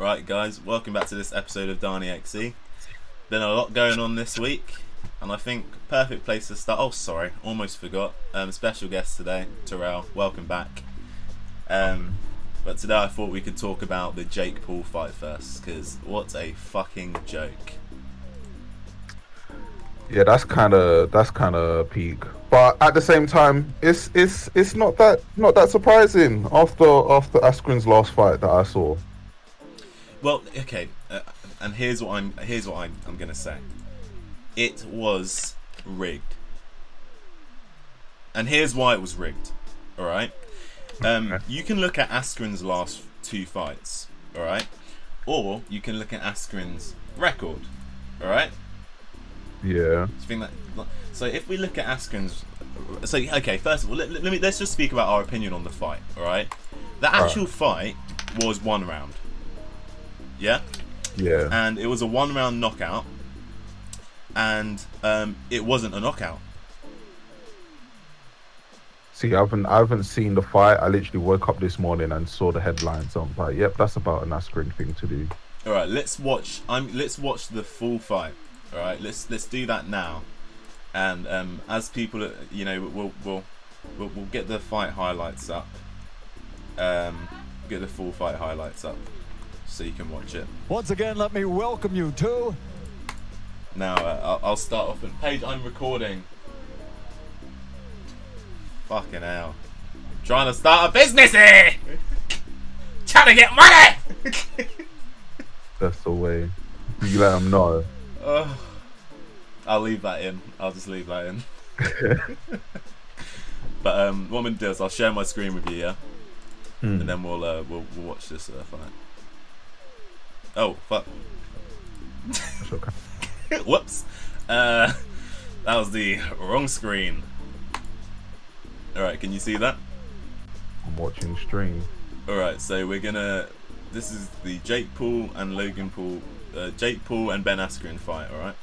Right, guys, welcome back to this episode of Darnie XE. Been a lot going on this week, and I think perfect place to start. Oh, sorry, almost forgot. Um, special guest today, Tyrell. Welcome back. Um, but today I thought we could talk about the Jake Paul fight first, because what a fucking joke. Yeah, that's kind of that's kind of peak. But at the same time, it's it's it's not that not that surprising after after Askren's last fight that I saw. Well, okay, uh, and here's what I'm here's what I'm, I'm gonna say. It was rigged, and here's why it was rigged. All right, um, you can look at Askren's last two fights. All right, or you can look at Askren's record. All right. Yeah. Do think that? So if we look at Askren's, so okay, first of all, let, let me let's just speak about our opinion on the fight. All right, the actual fight was one round. Yeah, Yeah. and it was a one round knockout, and um, it wasn't a knockout. See, I haven't I haven't seen the fight. I literally woke up this morning and saw the headlines. So I'm like, yep, that's about an Askren thing to do. All right, let's watch. I'm let's watch the full fight. All right, let's let's do that now, and um, as people, you know, we'll we'll we'll, we'll get the fight highlights up. Um, get the full fight highlights up, so you can watch it. Once again, let me welcome you to Now uh, I'll, I'll start off. And Paige, I'm recording. Fucking hell! trying to start a business here. Trying to get money. That's the way. You let them know. Ugh. I'll leave that in. I'll just leave that in. but um, what I'm gonna do is I'll share my screen with you, yeah, Hmm. and then we'll uh, we'll, we'll watch this uh, fight. Oh fuck! Okay. Whoops! Uh, that was the wrong screen. All right, can you see that? I'm watching stream. All right, so we're gonna. This is the Jake Paul and Logan Paul, uh, Jake Paul and Ben Askren fight. All right.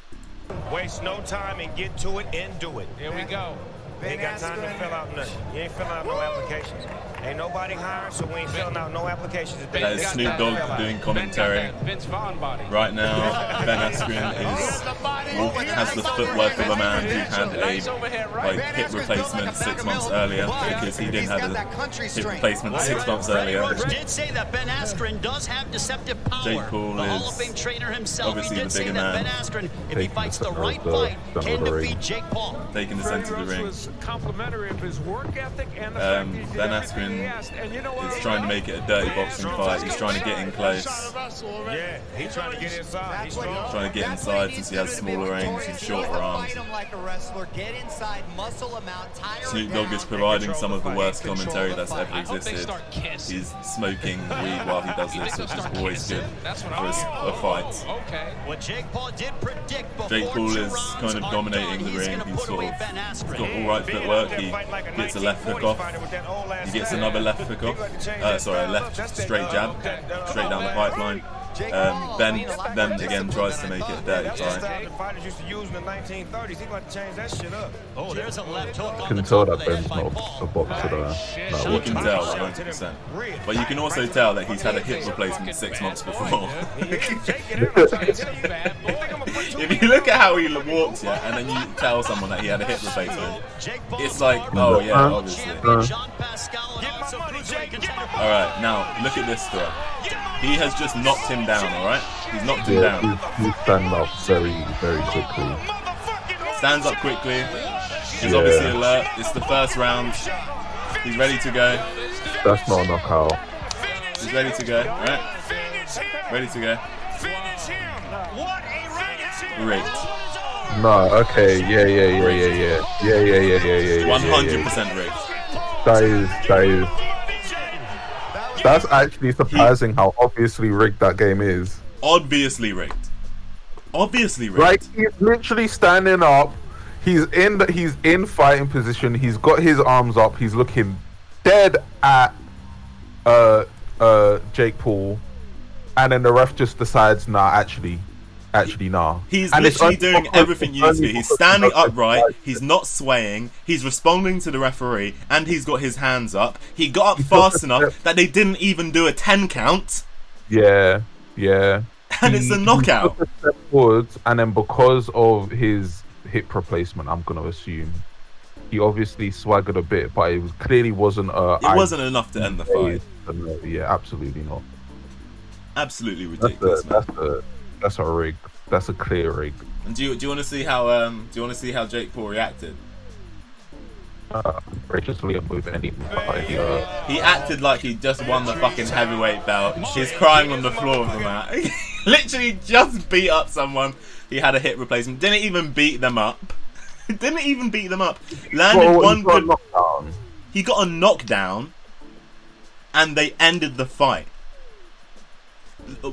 Waste no time and get to it and do it. Here we go. You ain't got time to fill out nothing. You ain't filling out no applications. Ain't nobody hired, so we ain't filling out no applications. today. That is Snoop. Dogg doing commentary. Vince Vaughn body. Right now, Ben Askren is has the footwork of a man who had Nice a overhead right. like hip replacement six months earlier because he didn't have a hip replacement six months earlier. Did say that Ben Askren does have deceptive power. Jake Paul the Hall is of Fame trainer himself, he obviously did the say bigger that man. Ben Askren, if he fights the the right fight, can defeat. Jake Paul. Taking the center of the ring. Was complimentary of his work ethic and the Um, fact that he did Ben everything he Askren asked. And you know what? He's trying to make it a dirty boxing fight. He's trying to get in close, Yeah, he trying to get inside. He's trying to get inside since he has smaller range and shorter arms. Snoop Dogg is providing some of the worst commentary that's ever I hope they existed. He's smoking weed while he does this, which is always good That's what for a, I s- a fight. Oh, okay. What Jake Paul did predict before Jake Paul is kind of dominating the ring. gonna He's put sort away of Ben he's Askren. got all right rights that work. He gets a left hook off. He gets another left hook off. Uh, sorry, a left straight jab, straight down the pipeline. Um, ben Ben again tries to make it a dirty That's the fight. style the fighters used to use in the 1930s. He got to change that shit up. Oh, there's a left hook You on can the tell top of that the head Ben's by not Paul. a boxer though. Like, You can him. tell 100%. But you can also tell that he's had a hip replacement six months before. if you look at how he walks, yeah, and then you tell someone that he had a hip replacement, it's like, oh yeah, obviously. champion John Pascal and also cruiserweight contender All right, now look at this throw. He has just knocked him down, alright? He's knocked him yeah, down. He's, he's standing up very, very quickly. Stands up quickly. He's yeah. obviously alert. It's the first round. He's ready to go. That's not a knockout. He's ready to go, right? Ready to go. Great. No, okay, yeah, yeah, yeah, yeah, yeah. Yeah, yeah, yeah, yeah, yeah. yeah 100% yeah, yeah. rigged. That is, that is that's actually surprising how obviously rigged that game is. Obviously rigged. Obviously rigged. Like he's literally standing up. He's in the, he's in fighting position. He's got his arms up. He's looking dead at uh uh Jake Paul, and then the ref just decides, nah, actually, actually, nah. He's And literally doing everything you need to do. He's standing upright. He's not swaying. He's responding to the referee, and he's got his hands up. He got up fast enough that they didn't even do a ten count. Yeah, Yeah. and it's a He- he knockout. forwards, and then because of his hip replacement, I'm gonna assume he obviously swaggered a bit, but it was, clearly wasn't. Uh, It wasn't enough to end the fight. Yeah, absolutely not. Absolutely That's ridiculous, a man. that's a that's a rig. That's a clear rig. And do you do you want to see how um do you want to see how Jake Paul reacted? Uh, graciously with anybody. Uh, He acted like he just won the fucking heavyweight belt. He's crying on the floor of the mat. Literally just beat up someone. He had a hit replacement. Didn't even beat them up. Didn't even beat them up. Landed well, one good. knockdown. He got a knockdown, and they ended the fight.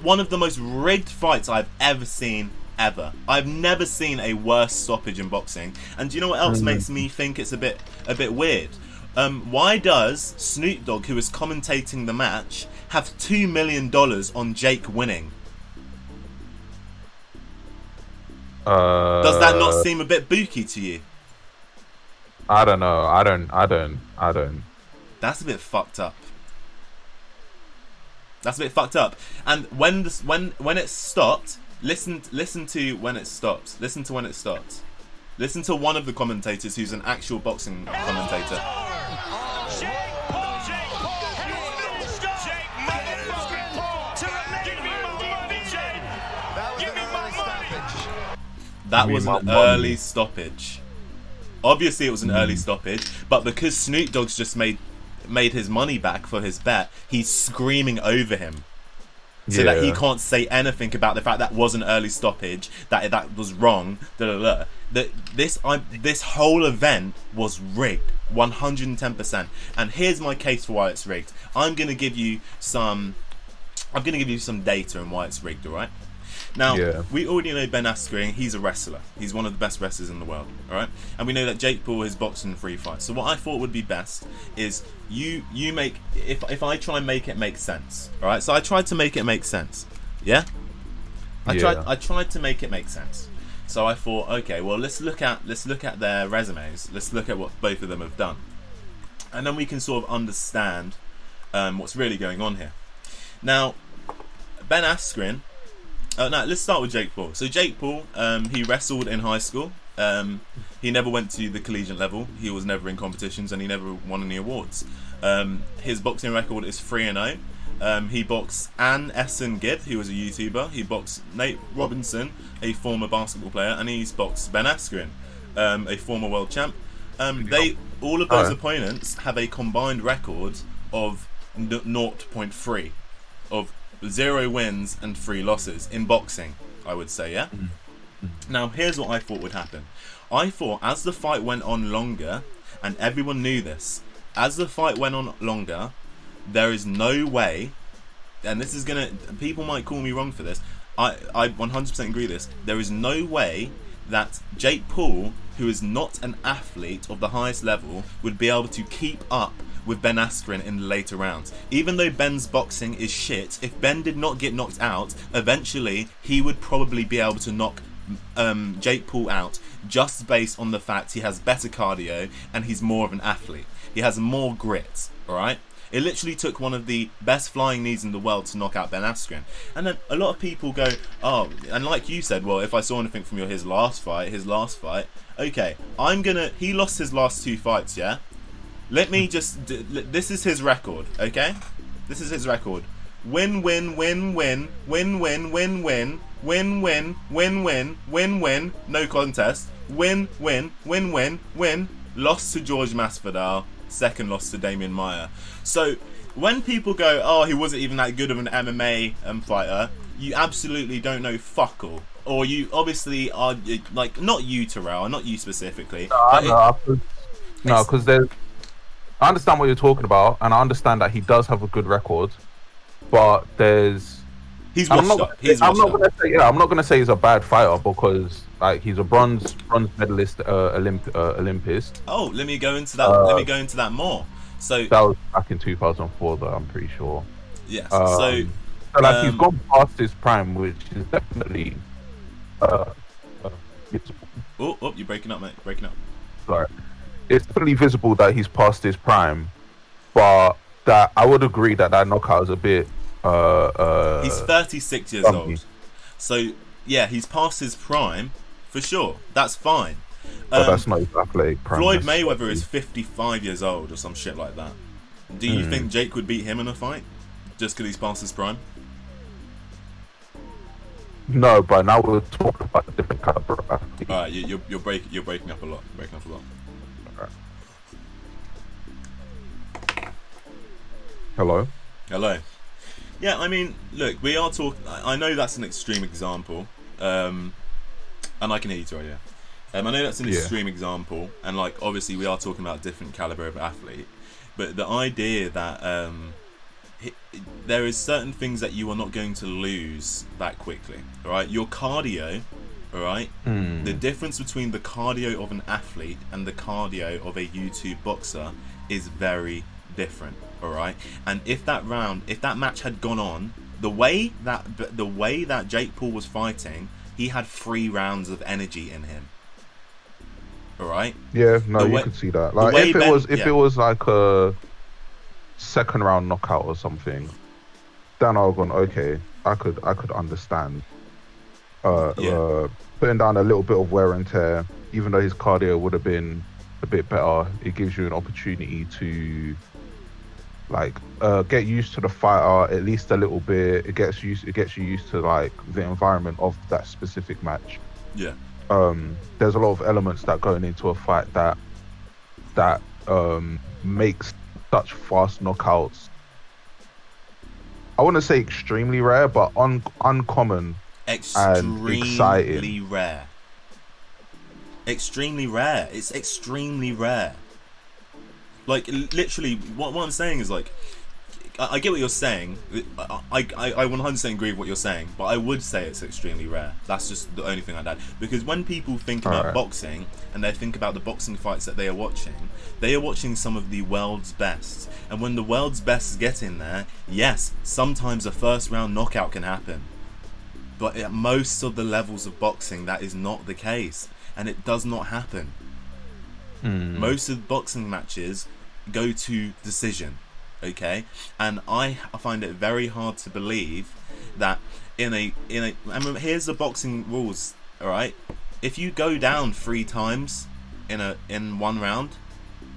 One of the most rigged fights I've ever seen. Ever. I've never seen a worse stoppage in boxing. And do you know what else makes me think it's a bit a bit weird? Um, why does Snoop Dogg, who is commentating the match, have two million dollars on Jake winning? Uh, Does that not seem a bit booky to you? I don't know. I don't. I don't. I don't. That's a bit fucked up. That's a bit fucked up. And when this, when when it stopped, listen listen to when it stopped. Listen to when it stopped. Listen to one of the commentators who's an actual boxing commentator. Jake Paul, Jake Paul, Jake motherfucking Paul. Give me my money, Jake. Give me my money. That was an early stoppage. Obviously, it was an early stoppage, but because Snoop Dogg's just made made his money back for his bet, he's screaming over him. so that he can't say anything about the fact that was an early stoppage, that that was wrong. Da, da, da. That this I, this whole event was rigged, one hundred and ten percent. And here's my case for why it's rigged. I'm gonna give you some. I'm gonna give you some data on why it's rigged. All right. Now Yeah. we already know Ben Askren. He's a wrestler. He's one of the best wrestlers in the world. All right. And we know that Jake Paul is boxing free fight. So what I thought would be best is you you make if if I try and make it make sense. All right. So I tried to make it make sense. Yeah. I tried. Yeah. I tried to make it make sense. So I thought, okay, well, let's look at let's look at their resumes. Let's look at what both of them have done, and then we can sort of understand um, what's really going on here. Now, Ben Askren. Uh, no, let's start with Jake Paul. So Jake Paul, um, he wrestled in high school. Um, he never went to the collegiate level. He was never in competitions, and he never won any awards. Um, his boxing record is three and zero. Um, he boxed AnEsonGib, who was a YouTuber. He boxed Nate Robinson, a former basketball player, and he's boxed Ben Askren, um, a former world champ. Um, they all of those Alright. opponents have a combined record of n- 0.3 of zero wins and three losses in boxing. I would say, yeah. Mm-hmm. Mm-hmm. Now, here's what I thought would happen. I thought as the fight went on longer, and everyone knew this, as the fight went on longer, there is no way, and this is gonna, people might call me wrong for this. I, I 100% agree with this. There is no way that Jake Paul, who is not an athlete of the highest level, would be able to keep up with Ben Askren in the later rounds. Even though Ben's boxing is shit, if Ben did not get knocked out, eventually he would probably be able to knock um, Jake Paul out just based on the fact he has better cardio and he's more of an athlete. He has more grit, alright? It literally took one of the best flying knees in the world to knock out Ben Askren. And then a lot of people go, oh, and like you said, well, if I saw anything from your his last fight, his last fight, okay, I'm gonna. He lost his last two fights, yeah. Let me just. d- l- This is his record, okay? This is his record. Win, win, win, win, win, win, win, win, win, win, win, win, win, win, no contest. Win, win, win, win, win. Lost to George Masvidal. Second loss to Demian Maia. So when people go, "Oh, he wasn't even that good of an MMA um, fighter," you absolutely don't know fuck all. Or you obviously are uh, like not you, Tyrell, not you specifically. It- no, because there's. I understand what you're talking about, and I understand that he does have a good record, but there's. he's I'm not. up. He's I'm not up. gonna say. Yeah, I'm not gonna say he's a bad fighter because like he's a bronze bronze medalist, uh, Olymp uh, Olympist. Oh, let me go into that. Uh, let me go into that more. So That was back in 2004, though. I'm pretty sure. yes, Um, so so like he's gone past his prime, which is definitely. Uh, uh, oh, oh, you're breaking up, mate. Breaking up. sorry, it's definitely visible that he's past his prime, but that I would agree that that knockout is a bit uh, uh, He's 36 years Bumpy. old. So, yeah, he's past his prime for sure. That's fine. but Um, that's not athletic prime. Floyd Mayweather is 55 years old or some shit like that. Do you Hmm. think Jake would beat him in a fight? Just because he's past his prime? No, but now we're talking about a different caliber. Alright, you, you're, you're, break, you're breaking up a lot. Breaking up a lot. Hello. Hello. Yeah, I mean, look, we are talking. I know that's an extreme example, um, and I can hear you, Troy. Yeah, um, I know that's an Yeah. extreme example, and like obviously we are talking about different caliber of athlete, but the idea that um, there is certain things that you are not going to lose that quickly. right? your cardio. All right, the difference between the cardio of an athlete and the cardio of a YouTube boxer is very different. All right, and if that round, if that match had gone on, the way that the way that Jake Paul was fighting, he had three rounds of energy in him. All right, Yeah, no, The you way- could see that. Like if it Ben- was if yeah. it was like a second round knockout or something, then I've gone okay. I could I could understand. Uh, Yeah. uh, putting down a little bit of wear and tear, even though his cardio would have been a bit better, it gives you an opportunity to like uh, get used to the fighter at least a little bit. It gets used it gets you used to like the environment of that specific match yeah, um, there's a lot of elements that going into a fight that that um, makes such fast knockouts. I want to say extremely rare, but un- uncommon. Extremely rare. Extremely rare. It's extremely rare. Like literally, what, what I'm saying is like, I, I get what you're saying. I, I, I 100% agree with what you're saying, but I would say it's extremely rare. That's just the only thing I'd add. Because when people think about Alright. boxing and they think about the boxing fights that they are watching, they are watching some of the world's best. And when the world's best get in there, yes, sometimes a first round knockout can happen. But at most of the levels of boxing, that is not the case. And it does not happen. Most of the boxing matches go to decision. Okay? And I find it very hard to believe that in a in a I mean, here's the boxing rules, alright? If you go down three times in a in one round,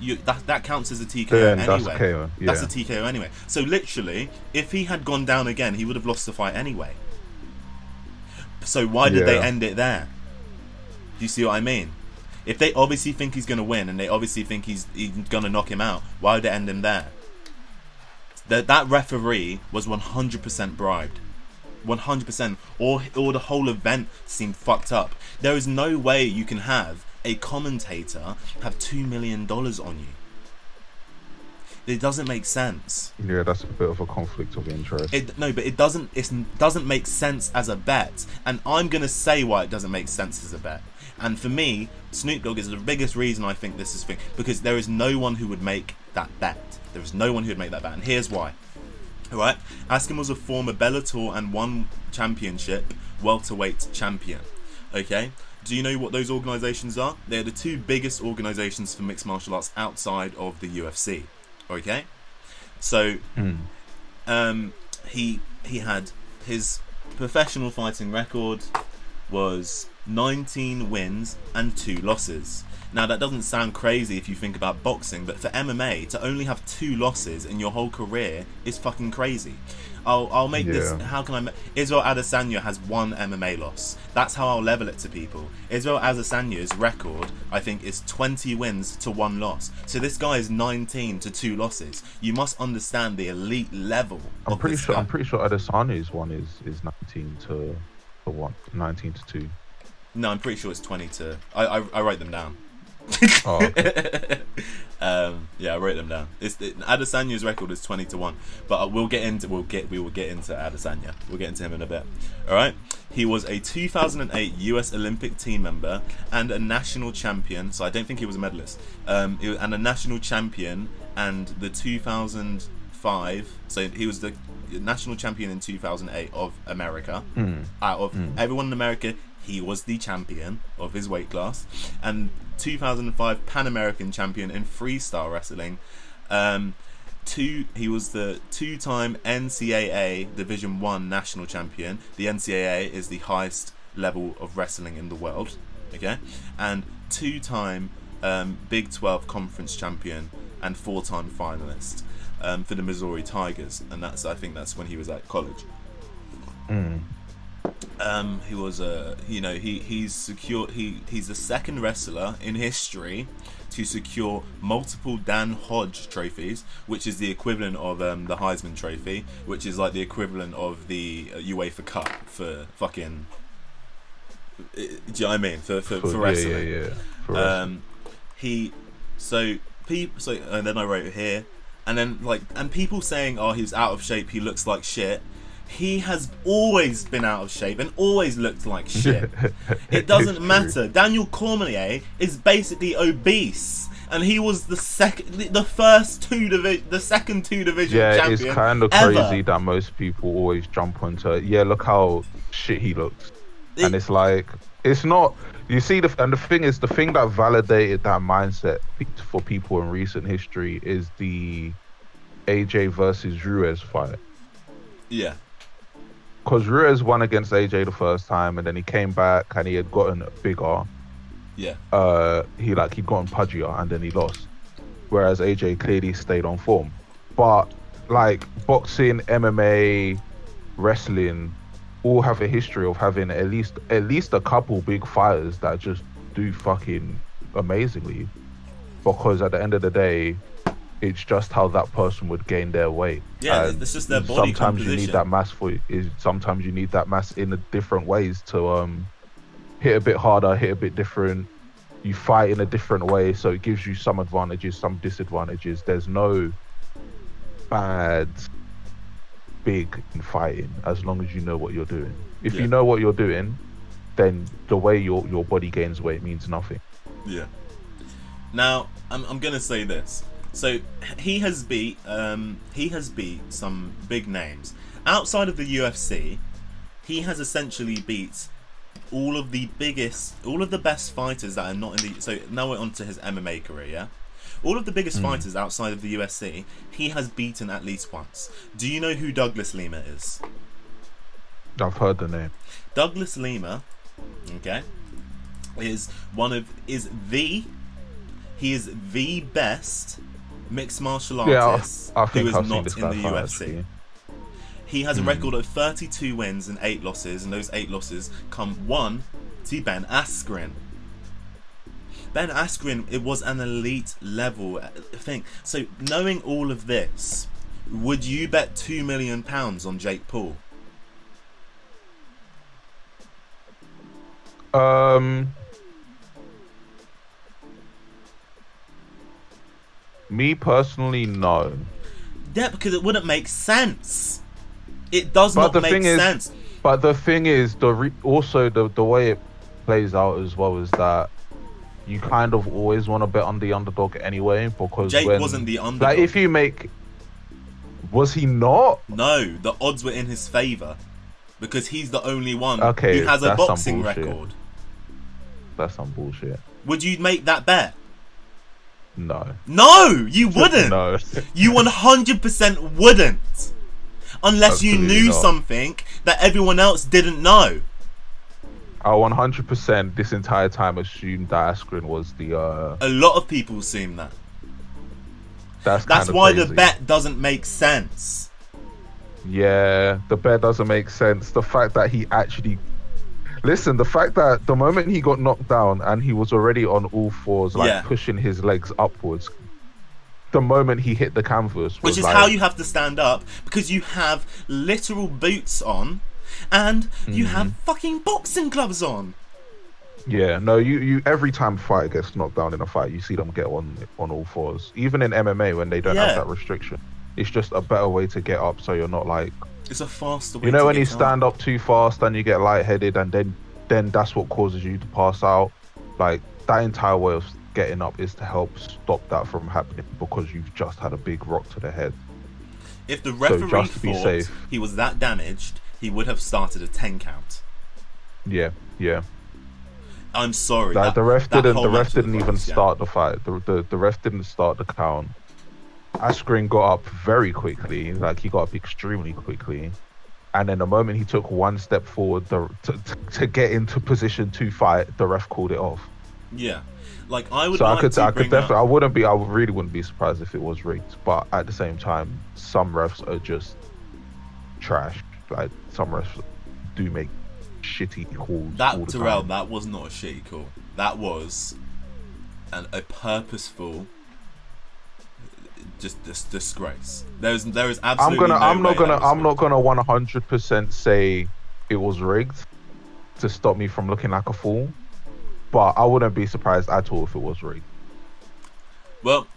you that that counts as a TKO Then anyway. that's a KO, That's a. TKO anyway. So literally, if he had gone down again, he would have lost the fight anyway. So why did they end it there? Do you see what I mean? If they obviously think he's going to win and they obviously think he's, he's going to knock him out, why would they end him there? That that referee was 100% bribed. 100%. Or, or the whole event seemed fucked up. There is no way you can have a commentator have $2 million on you. It doesn't make sense. Yeah, that's a bit of a conflict of interest. It no, but it doesn't. It doesn't make sense as a bet, and I'm gonna say why it doesn't make sense as a bet. And for me, Snoop Dogg is the biggest reason I think this is thing because there is no one who would make that bet. There is no one who would make that bet, and here's why. All right, Askren was a former Bellator and One Championship welterweight champion. Okay, do you know what those organisations are? They're the two biggest organisations for mixed martial arts outside of the UFC. Okay, so um, he he had his professional fighting record was 19 wins and two losses. Now that doesn't sound crazy if you think about boxing, but for MMA to only have two losses in your whole career is fucking crazy. I'll I'll make this. How can I? ma- Israel Adesanya has one MMA loss. That's how I'll level it to people. Israel Adesanya's record, I think, is 20 wins to one loss. So this guy is 19 to two losses. You must understand the elite level. I'm pretty sure. guy. I'm pretty sure Adesanya's one is is 19 to to one, 19 to two. No, I'm pretty sure it's 20 to. I I, I write them down. Oh, okay. Um, yeah, I wrote them down. It's it, Adesanya's record is 20 to one, but we'll get into we'll get we will get into Adesanya. We'll get into him in a bit. All right. He was a 2008 U.S. Olympic team member and a national champion. So I don't think he was a medalist. Um, was- and a national champion and the 2005. So he was the national champion in 2008 of America. Out of everyone in America, he was the champion of his weight class, and 2005 Pan American champion in freestyle wrestling. Um, two. He was the two-time NCAA Division One national champion. The NCAA is the highest level of wrestling in the world. Okay, and two-time um, Big 12 conference champion and four-time finalist um, for the Missouri Tigers, and that's I think that's when he was at college. Um, he was a, you know, he he's secure. He he's the second wrestler in history to secure multiple Dan Hodge trophies, which is the equivalent of um, the Heisman Trophy, which is like the equivalent of the uh, UEFA Cup for fucking. uh, Do you know what I mean? For for, for, yeah, wrestling. yeah, yeah. For wrestling. Um, he so people so and then I wrote here, and then like and people saying, oh, he's out of shape. He looks like shit. He has always been out of shape and always looked like shit. it doesn't matter. Daniel Cormier is basically obese. And he was the second, the- first two division, the second two division Yeah, champion. it's kind of ever. crazy that most people always jump onto it. Yeah, look how shit he looks. and it's like it's not you see the and the thing is the thing that validated that mindset for people in recent history is the AJ versus Ruiz fight Yeah, because Ruiz won against AJ the first time and then he came back and he had gotten bigger. Yeah, uh he like he'd gotten pudgier and then he lost. Whereas AJ clearly stayed on form. But like boxing MMA wrestling all have a history of having at least at least a couple big fighters that just do fucking amazingly. Because at the end of the day it's just how that person would gain their weight Yeah, And it's just their body sometimes you need that mass for is sometimes you need that mass in a different ways to um hit a bit harder hit a bit different you fight in a different way so it gives you some advantages some disadvantages there's no bad big in fighting as long as you know what you're doing if Yeah. you know what you're doing then the way your your body gains weight means nothing Yeah. Now, I'm, I'm gonna say this. So he has beat um, he has beat some big names outside of the UFC. He has essentially beat all of the biggest, all of the best fighters that are not in the. So now we're on to his MMA career. Yeah, all of the biggest fighters outside of the UFC, he has beaten at least once. Do you know who Douglas Lima is? i've heard the name Douglas Lima, okay, is one of is the he is the best mixed martial yeah artist i, I who is i've not in the UFC. He has a record of 32 wins and 8 losses, and those 8 losses come one to Ben Askren. Ben Askren, it was an elite level uh, thing. So, knowing all of this, would you bet £2 million on Jake Paul? Um, me personally, no. Yeah, because it wouldn't make sense. It does But not the make thing is- sense. But the thing is, the re- also the the way it plays out as well is that you kind of always want to bet on the underdog anyway because Jake when, wasn't the underdog. Like if you make, was he not? No, the odds were in his favour because he's the only one Okay, who has a boxing record. That's some bullshit. Would you make that bet? No. No, you wouldn't. No. You 100% wouldn't. Unless you knew not. something that everyone else didn't know. I 100% this entire time assumed that Askren was the. uh A lot of people assume that. That's That's why the bet doesn't make sense. Yeah, the bet doesn't make sense. The fact that he actually listen, the fact that the moment he got knocked down and he was already on all fours, like Yeah. pushing his legs upwards, the moment he hit the canvas, Which is like, how you have to stand up because you have literal boots on and you Mm-hmm. have fucking boxing gloves on. Yeah, no, you you every time a fighter gets knocked down in a fight, you see them get on on all fours. Even in MMA when they don't Yeah. have that restriction, it's just a better way to get up, so you're not like It's a faster way you know when you stand up too fast and you get lightheaded and then then that's what causes you to pass out like that entire way of getting up is to help stop that from happening because you've just had a big rock to the head If the referee be thought safe. he was that damaged, he would have started a 10 count. yeah yeah I'm sorry. like that- the ref that didn't the ref didn't even yeah. start the fight the, the the ref didn't start the count Askren got up very quickly. Like he got up extremely quickly. And then the moment he took one step forward the, to, to, to get into position to fight, the ref called it off. Yeah, like I would. So like I could, I could definitely, I wouldn't be, I really wouldn't be surprised if it was rigged. But at the same time, some refs are just trash. Like some refs do make shitty calls. all that Tyrell. time. That was not a shitty call. That was an, a purposeful. Just this disgrace. There's there is I'm gonna, no I'm not gonna, I'm not gonna 100 percent say it was rigged to stop me from looking like a fool. But I wouldn't be surprised at all if it was rigged. Well,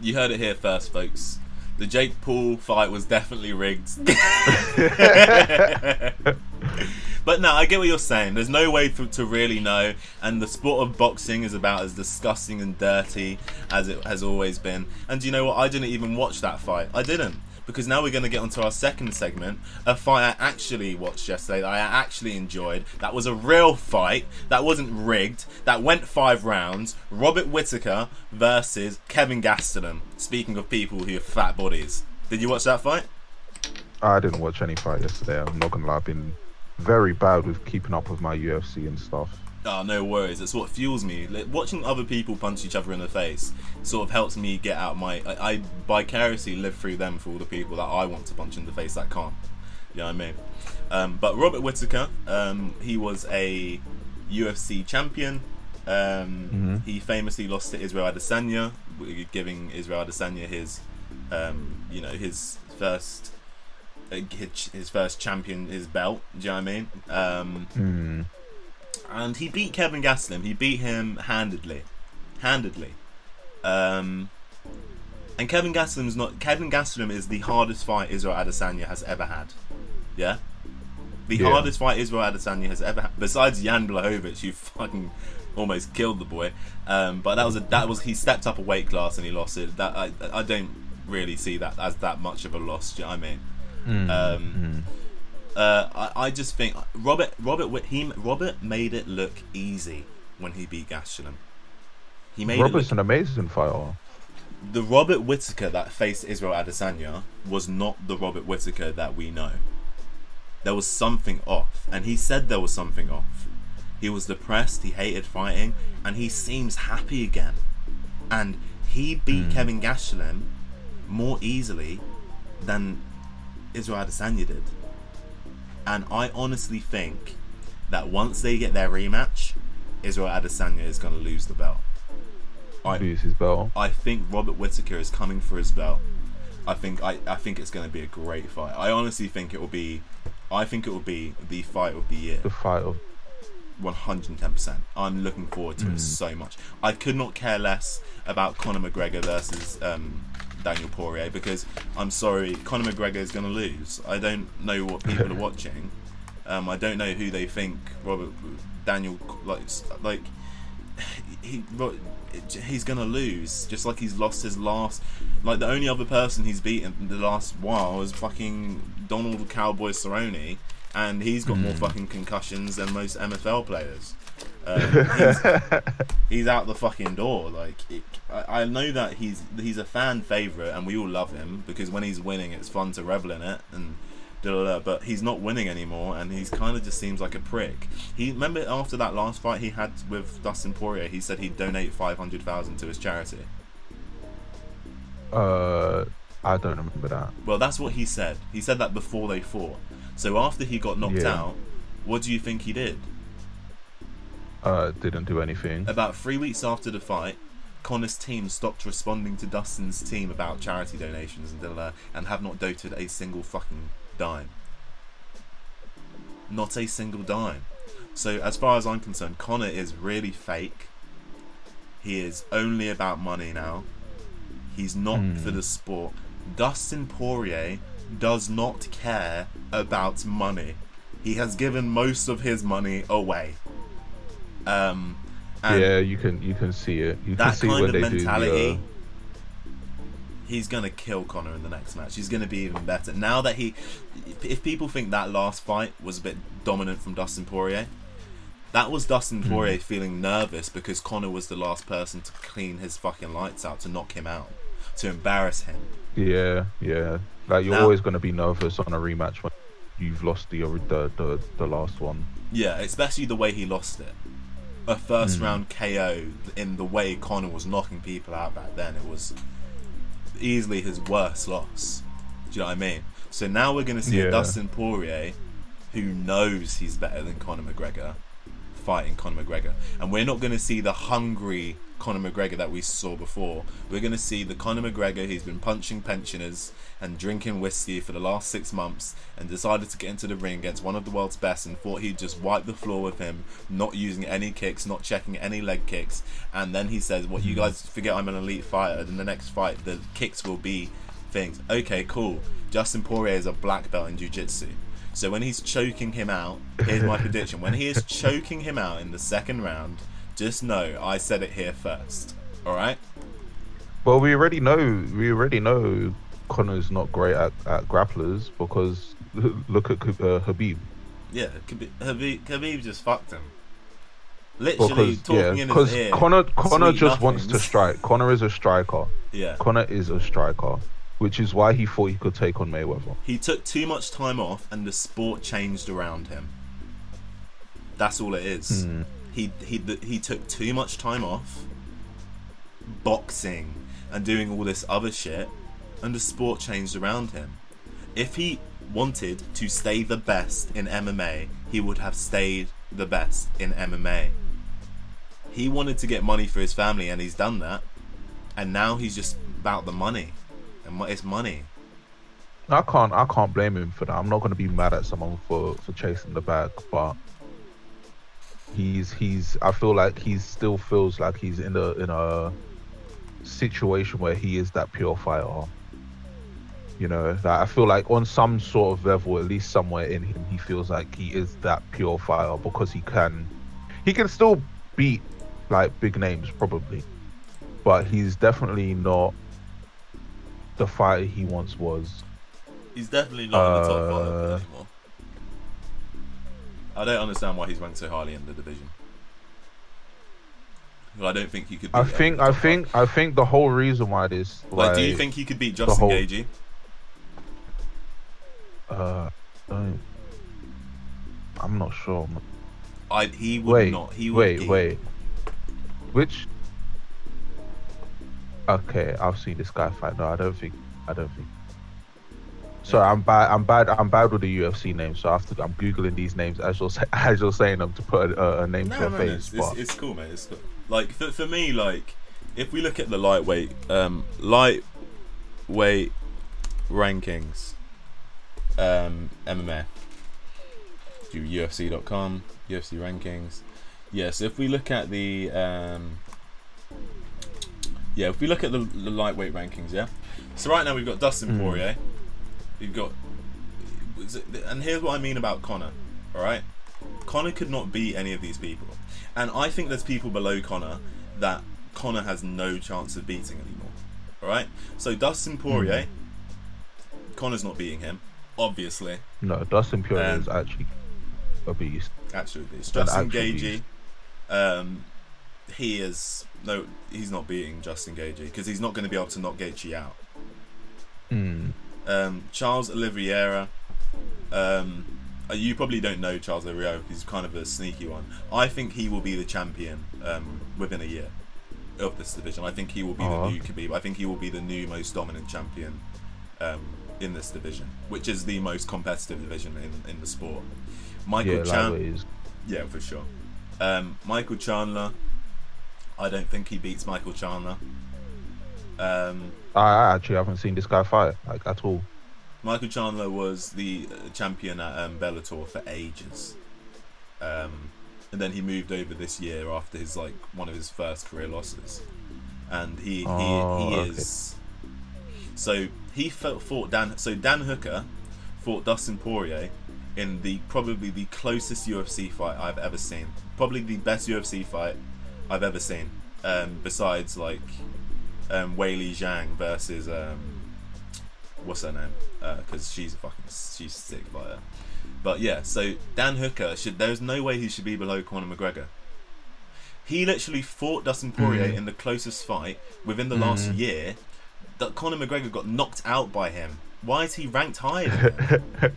you heard it here first, folks. The Jake Paul fight was definitely rigged. but no, I get what you're saying. There's no way for, to really know, and the sport of boxing is about as disgusting and dirty as it has always been. And you know what? I didn't even watch that fight. I didn't. Because now we're going to get onto our second segment, a fight I actually watched yesterday that I actually enjoyed. That was a real fight. That wasn't rigged. That went five rounds. Robert Whitaker versus Kevin Gastelum. Speaking of people who have fat bodies, did you watch that fight? I didn't watch any fight yesterday. I'm not gonna lie. I've been very bad with keeping up with my UFC and stuff. Oh, no worries. It's what fuels me. Like, watching other people punch each other in the face sort of helps me get out my. I, I vicariously live through them for all the people that I want to punch in the face that can't. You know what I mean? Um, but Robert Whitaker, um, he was a UFC champion. Um, He famously lost to Israel Adesanya, giving Israel Adesanya his, um, you know, his first, his his first champion, his belt. Do you know what I mean? Um, Hmm. and he beat Kevin Gastelum. He beat him handedly, handedly. Um, and Kevin Gastelum's not. Kevin Gastelum is the hardest fight Israel Adesanya has ever had. Yeah, the Yeah. hardest fight Israel Adesanya has ever had. Besides Jan Blachowicz, who fucking almost killed the boy. Um, but that was a that was he stepped up a weight class and he lost it. That I I don't really see that as that much of a loss. Do you know what I mean? Hmm. Um, uh, I, I just think Robert Robert he Robert made it look easy when he beat Gastelum. He made Robert's an amazing fighter. the Robert Whitaker that faced Israel Adesanya was not the Robert Whitaker that we know. There was something off, and he said there was something off. He was depressed, he hated fighting, and he seems happy again. And he beat Kevin Gastelum more easily than Israel Adesanya did. And I honestly think that once they get their rematch, Israel Adesanya is going to lose the belt. I, Lose his belt. I think Robert Whitaker is coming for his belt. I think I, I think it's going to be a great fight. I honestly think it will be. I think it will be the fight of the year. The fight of 110%. I'm looking forward to it so much. I could not care less about Conor McGregor versus um, Daniel Poirier because I'm sorry, Conor McGregor is going to lose. I don't know what people are watching. Um, I don't know who they think Robert Daniel like like he he's going to lose just like he's lost his last like the only other person he's beaten the last while is fucking Donald Cowboy Cerrone and he's got more fucking concussions than most NFL players. Um, he's, he's out the fucking door. Like it, I, I know that he's he's a fan favorite, and we all love him because when he's winning, it's fun to revel in it and. da, da, da, But he's not winning anymore, and he's kind of just seems like a prick. He remember after that last fight he had with Dustin Poirier, he said he'd donate five hundred thousand to his charity. uh, I don't remember that. Well, that's what he said. He said that before they fought. So after he got knocked Yeah. out, what do you think he did? Uh, didn't do anything. About three weeks after the fight, Conor's team stopped responding to Dustin's team about charity donations and da, and have not doted a single fucking dime. Not a single dime. So as far as I'm concerned, Conor is really fake. He is only about money now. He's not for the sport. Dustin Poirier does not care about money. He has given most of his money away. Um, yeah, you can you can see it. You can that see kind of they mentality, do he's gonna kill Conor in the next match. He's gonna be even better now that he. If people think that last fight was a bit dominant from Dustin Poirier, that was Dustin Hmm. Poirier feeling nervous because Conor was the last person to clean his fucking lights out to knock him out. to embarrass him. Yeah, yeah. Like you're Now- always going to be nervous on a rematch when you've lost the the the, the last one. Yeah, especially the way he lost it. A first hmm. round KO in the way Conor was knocking people out back then. It was easily his worst loss. Do you know what I mean? So now we're going to see a Yeah. Dustin Poirier who knows he's better than Conor McGregor fighting Conor McGregor. And we're not going to see the hungry Conor McGregor that we saw before. We're going to see the Conor McGregor who's been punching pensioners and drinking whiskey for the last six months and decided to get into the ring against one of the world's best and thought he'd just wipe the floor with him, not using any kicks, not checking any leg kicks. And then he says, What, you hmm. guys forget I'm an elite fighter? In the next fight, the kicks will be things. Okay, cool. Dustin Poirier is a black belt in jiu jitsu. So when he's choking him out, here's my prediction. When he is choking him out in the second round, just know I said it here first. All right? Well, we already know. We already know Conor's not great at, at grapplers because look at uh, Khabib. Yeah, Habib, Khabib just fucked him. Literally Because talking yeah, in his because ear. Conor Conor just wants to strike. Conor is a striker. Yeah. Conor is a striker, which is why he thought he could take on Mayweather. He took too much time off, and the sport changed around him. That's all it is. Hmm. He he he took too much time off, boxing and doing all this other shit, and the sport changed around him. If he wanted to stay the best in MMA, he would have stayed the best in MMA. He wanted to get money for his family, and he's done that. And now he's just about the money, and it's money. I can't I can't blame him for that. I'm not going to be mad at someone for for chasing the bag, but he's he's I feel like he still feels like he's in a in a situation where he is that pure fighter. You know, that I feel like on some sort of level, at least somewhere in him, he feels like he is that pure fighter because he can he can still beat like big names probably, but he's definitely not the fighter he once was. He's definitely not in the top five Uh, anymore. I don't understand why he's ranked so highly in the division. Well, I don't think he could. I think I think I think the whole reason why this five. Like, do you think he could beat Justin whole- Gagey? Uh don't- I'm not sure. I he would Wait, not. He would. wait, wait. Which? Okay, I've seen this guy fight. No, I don't think. I don't think. Sorry, I'm bad. I'm bad. I'm bad with the UFC names, so I have to. I'm googling these names as you're as you're saying them to put a, a name No, to a no, no, face. it's, but it's, it's cool, mate. It's cool. Like for, for me, like if we look at the lightweight, um, lightweight rankings, um, MMA, do UFC.com, UFC rankings. Yes, if we look at the, um, yeah, if we look at the, the lightweight rankings, yeah. So right now we've got Dustin Mm. Poirier, we've got, and here's what I mean about Conor. All right, Conor could not beat any of these people. And I think there's people below Conor that Conor has no chance of beating anymore. Alright? So Dustin Poirier, Conor's not beating him, obviously. no, Dustin Poirier Um, is actually a beast. Actually. An Justin Gaethje, um, he is no he's not beating Justin Gaethje because he's not going to be able to knock Gaethje out. Mm. Um, Charles Oliveira. Um, uh, you probably don't know Charles Oliveira. He's kind of a sneaky one. I think he will be the champion um, within a year of this division. I think he will be Oh, the new okay. Khabib. I think he will be the new most dominant champion um, in this division, which is the most competitive division in, in the sport. Michael Yeah, Chan. lightweight is. Yeah, for sure. Um, Michael Chandler. I don't think he beats Michael Chandler. Um, I, I actually haven't seen this guy fight like at all. Michael Chandler was the uh, champion at um, Bellator for ages, um, and then he moved over this year after his like one of his first career losses, and he he, Oh, he okay. is. So he fought, fought Dan. So Dan Hooker fought Dustin Poirier in the probably the closest UFC fight I've ever seen. Probably the best UFC fight I've ever seen. Um, besides like um, Weili Zhang versus um, what's her name? Because she's a fucking she's sick fighter. But yeah, so Dan Hooker should. There's no way he should be below Conor McGregor. He literally fought Dustin Poirier Mm. in the closest fight within the last Mm. year, that Conor McGregor got knocked out by him. Why is he ranked higher?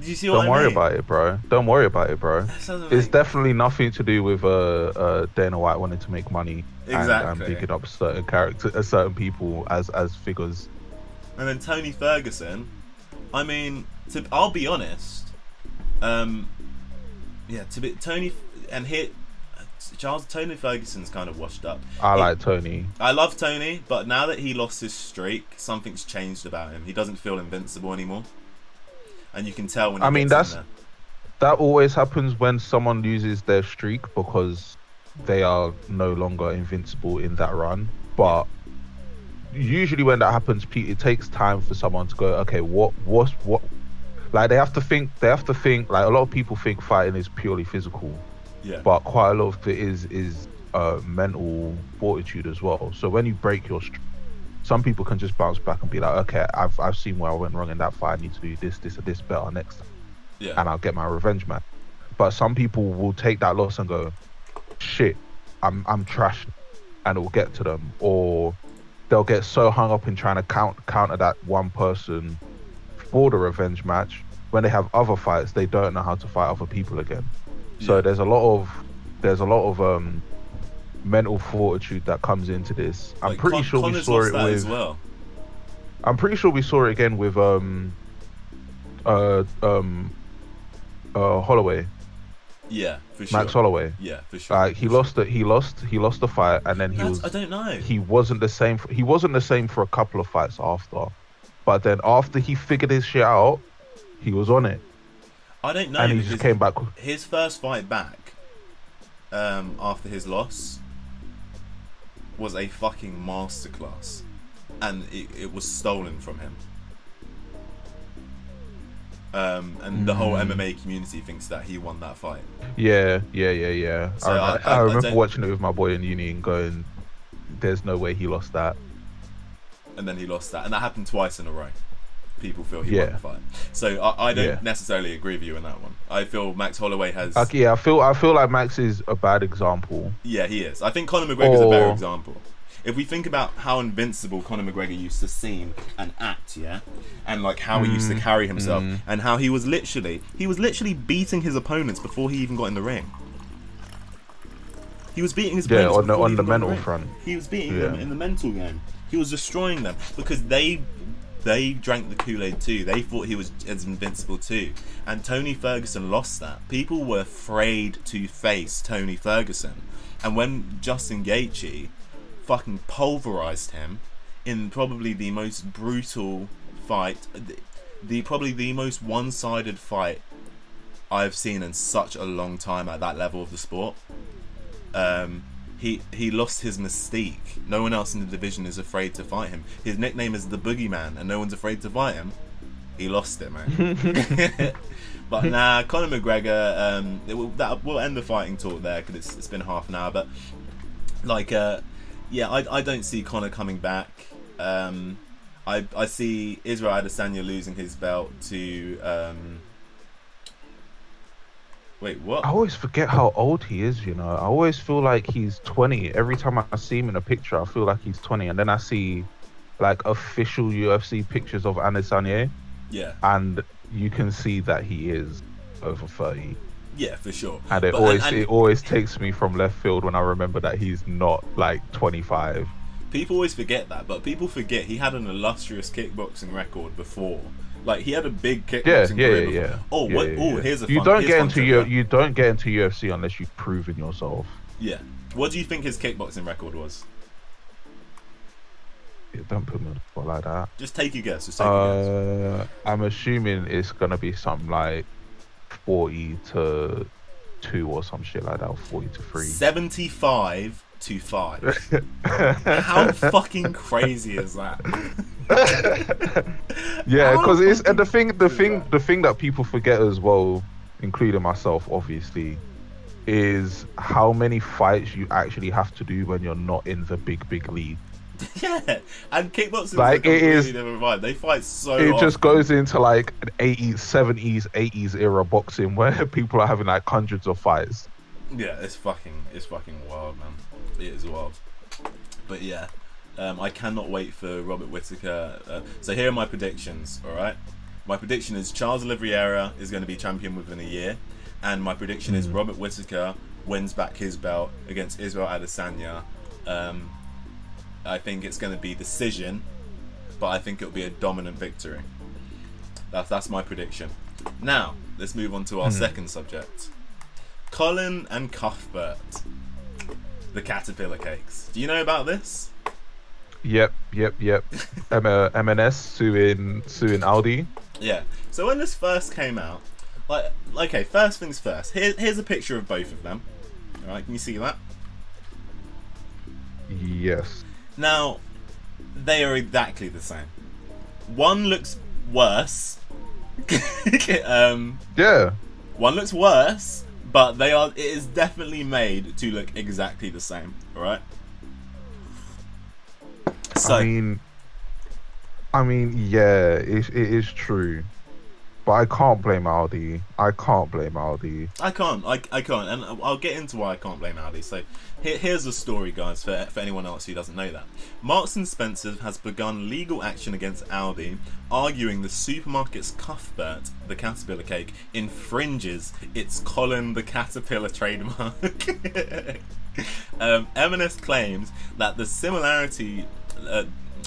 Do you see what Don't I worry mean? about it, bro. Don't worry about it, bro. It's definitely nothing to do with uh, uh, Dana White wanting to make money and, and picking up certain character, uh, certain people as as figures. And then Tony Ferguson. I mean, to, I'll be honest. Um, yeah, to be Tony and here, Charles Tony Ferguson's kind of washed up. I He- like Tony. I love Tony, but now that he lost his streak, something's changed about him. He doesn't feel invincible anymore, and you can tell when. He I mean, that's- That always happens when someone loses their streak because they are no longer invincible in that run. But usually when that happens, Pete, it takes time for someone to go, okay, what, what, what? Like they have to think. They have to think. Like a lot of people think fighting is purely physical. Yeah. but quite a lot of it is is uh, mental fortitude as well. So when you break your, str- some people can just bounce back and be like, okay, I've I've seen where I went wrong in that fight. I need to do this, this, or this better next time, yeah. and I'll get my revenge match. But some people will take that loss and go, shit, I'm I'm trash, and it will get to them, or they'll get so hung up in trying to count counter that one person for the revenge match. When they have other fights, they don't know how to fight other people again. So Yeah. there's a lot of there's a lot of um mental fortitude that comes into this. I'm Like, pretty Con- sure we saw it with well. I'm pretty sure we saw it again with um uh um uh Holloway, Yeah, for sure. Max Holloway. Yeah, for sure. Like he lost it he lost he lost the fight and then he That's- was I don't know. he wasn't the same for, he wasn't the same for a couple of fights after. But then after he figured his shit out, he was on it. I don't know. and he just came back His first fight back, um, after his loss, was a fucking masterclass, and it, it was stolen from him. Um, and the whole Mm. MMA community thinks that he won that fight. Yeah, yeah, yeah, yeah. So I, I- I I remember watching it with my boy in uni and going, "There's no way he lost that." and then he lost that, and that happened twice in a row. People feel he Yeah. the fight, so I, I don't Yeah. necessarily agree with you on that one. I feel Max Holloway has, yeah, I feel I feel like Max is a bad example. yeah, he is. I think Conor McGregor McGregor's a better example. If we think about how invincible Conor McGregor used to seem and act, yeah, and like how he used Mm, to carry himself, and how he was literally he was literally beating his opponents before he even got in the ring. He was beating his Yeah, on the- on the even got in mental ring. front. He was beating them in the mental game. He was destroying them because they they drank the Kool Aid too. They thought he was as invincible too. And Tony Ferguson lost that. People were afraid to face Tony Ferguson. And when Justin Gaethje fucking pulverized him in probably the most brutal fight, the, the probably the most one-sided fight I've seen in such a long time at that level of the sport. Um, he he lost his mystique. No one else in the division is afraid to fight him. His nickname is the Boogeyman, and no one's afraid to fight him. He lost it, man. but nah, Conor McGregor. Um, will, that we'll end the fighting talk there because it's, it's been half an hour. But like, uh, yeah, I, I don't see Conor coming back. Um, I I see Israel Adesanya losing his belt to. Um, wait, what? I always forget how old he is. You know, I always feel like he's 20. Every time I see him in a picture, I feel like he's 20, and then I see like official UFC pictures of Adesanya, Yeah, and you can see that he is over 30. yeah, for sure. And it But- always and- it always takes me from left field when I remember that he's not like 25. People always forget that, but people forget he had an illustrious kickboxing record before. Like he had a big kickboxing Yeah, yeah, career yeah, yeah. Oh, Yeah, what? yeah, oh, here's a you fun, don't get into your you don't get into UFC unless you've proven yourself. Yeah. What do you think his kickboxing record was? Yeah, Don't put me on the spot like that. Just take a guess. Just take a guess. Uh, I'm assuming it's gonna be something like 40 to two or some shit like that, or 40 to three. Seventy-five to five. How fucking crazy is that? Yeah, because it's and the thing, the thing, that? the thing that people forget as well, including myself, obviously, is how many fights you actually have to do when you're not in the big, big league. yeah, and kickboxing Like, it is- different vibe. They fight so. it just goes into like an 80s, 70s, 80s era boxing where people are having like hundreds of fights. Yeah, it's fucking, it's fucking wild, man. It is wild. But yeah, Um, I cannot wait for Robert Whitaker. Uh, so here are my predictions. All right, my prediction is Charles Oliveira is going to be champion within a year, and my prediction is Robert Whitaker wins back his belt against Israel Adesanya. Um, I think it's going to be decision, but I think it'll be a dominant victory. That's that's my prediction. Now let's move on to our second subject. Colin and Cuthbert, the caterpillar cakes. Do you know about this? Yep, yep, yep. M- uh, M&S suing suing Aldi. Yeah. So when this first came out, like, okay, first things first. Here, here's a picture of both of them. All right, can you see that? Yes. Now, they are exactly the same. One looks worse. um, Yeah. one looks worse, but they are. It is definitely made to look exactly the same. All right. So I mean, I mean, yeah, it, it is true, but I can't blame Aldi. I can't blame Aldi. I can't. I, I can't. And I'll get into why I can't blame Aldi. So here, here's the story, guys, for, for anyone else who doesn't know that. Marks and Spencer has begun legal action against Aldi, arguing the supermarket's Cuthbert, the caterpillar cake, infringes its Colin the Caterpillar trademark. um, M&S claims that the similarity... Uh,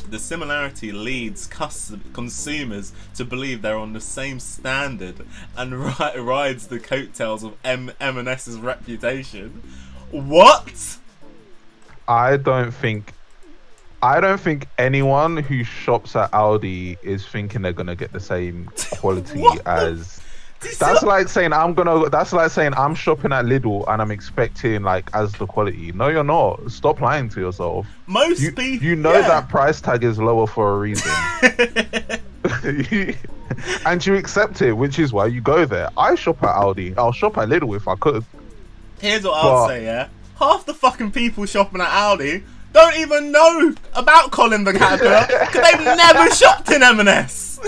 the similarity leads cus- consumers to believe they're on the same standard and ri- rides the coattails of M- M&S's reputation. What? I don't think. I don't think anyone who shops at Aldi is thinking they're gonna get the same quality as. Do you see That's like saying I'm gonna. That's like saying I'm shopping at Lidl and I'm expecting like as the quality. No, you're not. Stop lying to yourself. most You, people. you know yeah. that price tag is lower for a reason, and you accept it, which is why you go there. I shop at Aldi. I'll shop at Lidl if I could. Here's what I'll say, yeah. Half the fucking people shopping at Aldi don't even know about Colin the Caterpillar because they've never shopped in M&S.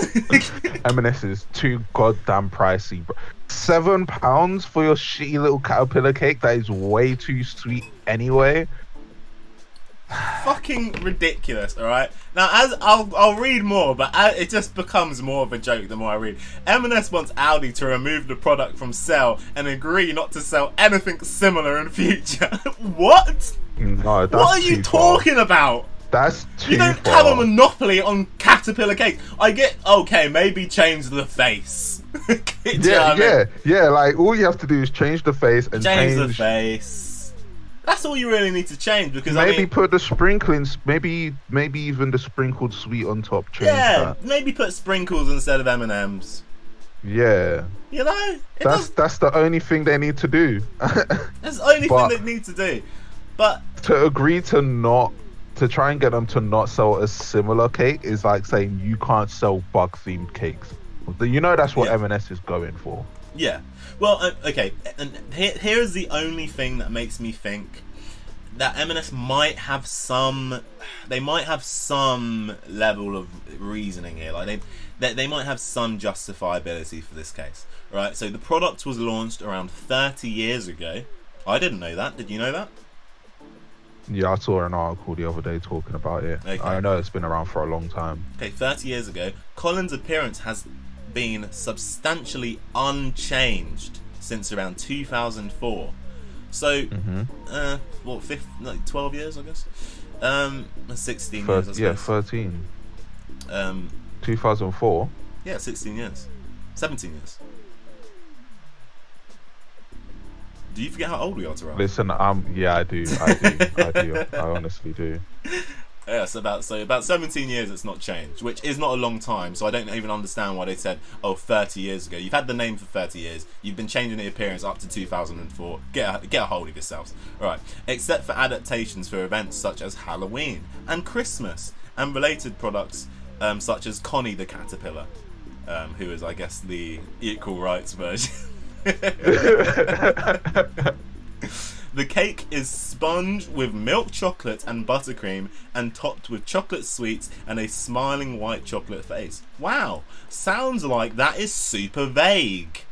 M&S is too goddamn pricey. Bro. Seven pounds for your shitty little caterpillar cake that is way too sweet anyway. Fucking ridiculous. All right. Now, as I'll I'll read more, but as, it just becomes more of a joke the more I read. M&S wants Aldi to remove the product from sale and agree not to sell anything similar in future. what? No, that's what are you too far. talking about? That's too You don't far. have a monopoly on caterpillar cake. I get okay, maybe change the face. Know yeah, I mean? yeah, yeah. Like all you have to do is change the face and Change change. the face. That's all you really need to change because Maybe I mean, put the sprinklings. Maybe, maybe even the sprinkled sweet on top. Change yeah, that. maybe put sprinkles instead of M and M's. Yeah, You know, that's does, that's the only thing they need to do. that's the only but- thing they need to do. But to agree to not to try and get them to not sell a similar cake is like saying you can't sell bug themed cakes. You know that's what Yeah. M&S is going for. Yeah. Well, uh, okay. And here, here is the only thing that makes me think that M&S might have some. They might have some level of reasoning here. Like they, they, they might have some justifiability for this case, right? So the product was launched around 30 years ago. I didn't know that. Did you know that? Yeah, I saw an article the other day talking about it. Okay. I know it's been around for a long time. Okay, 30 years ago, Colin's appearance has been substantially unchanged since around 2004. So, Mm-hmm. uh, what, fifth, like 12 years, I guess? Um, 16 Thir- years, I yeah, 13. Um, 2004. yeah, 16 years. 17 years. Do you forget how old we are, Tyrell? Listen, um, yeah, I do, I do, I do, I honestly do. Yeah, so about so about 17 years it's not changed, which is not a long time. So I don't even understand why they said, "Oh, 30 years ago." You've had the name for 30 years. You've been changing the appearance up to 2004. Get a, get a hold of yourselves, All right? Except for adaptations for events such as Halloween and Christmas and related products um, such as Connie the Caterpillar, um, who is, I guess, the equal rights version. The cake is sponged with milk chocolate and buttercream and topped with chocolate sweets and a smiling white chocolate face. Wow, sounds like that is super vague.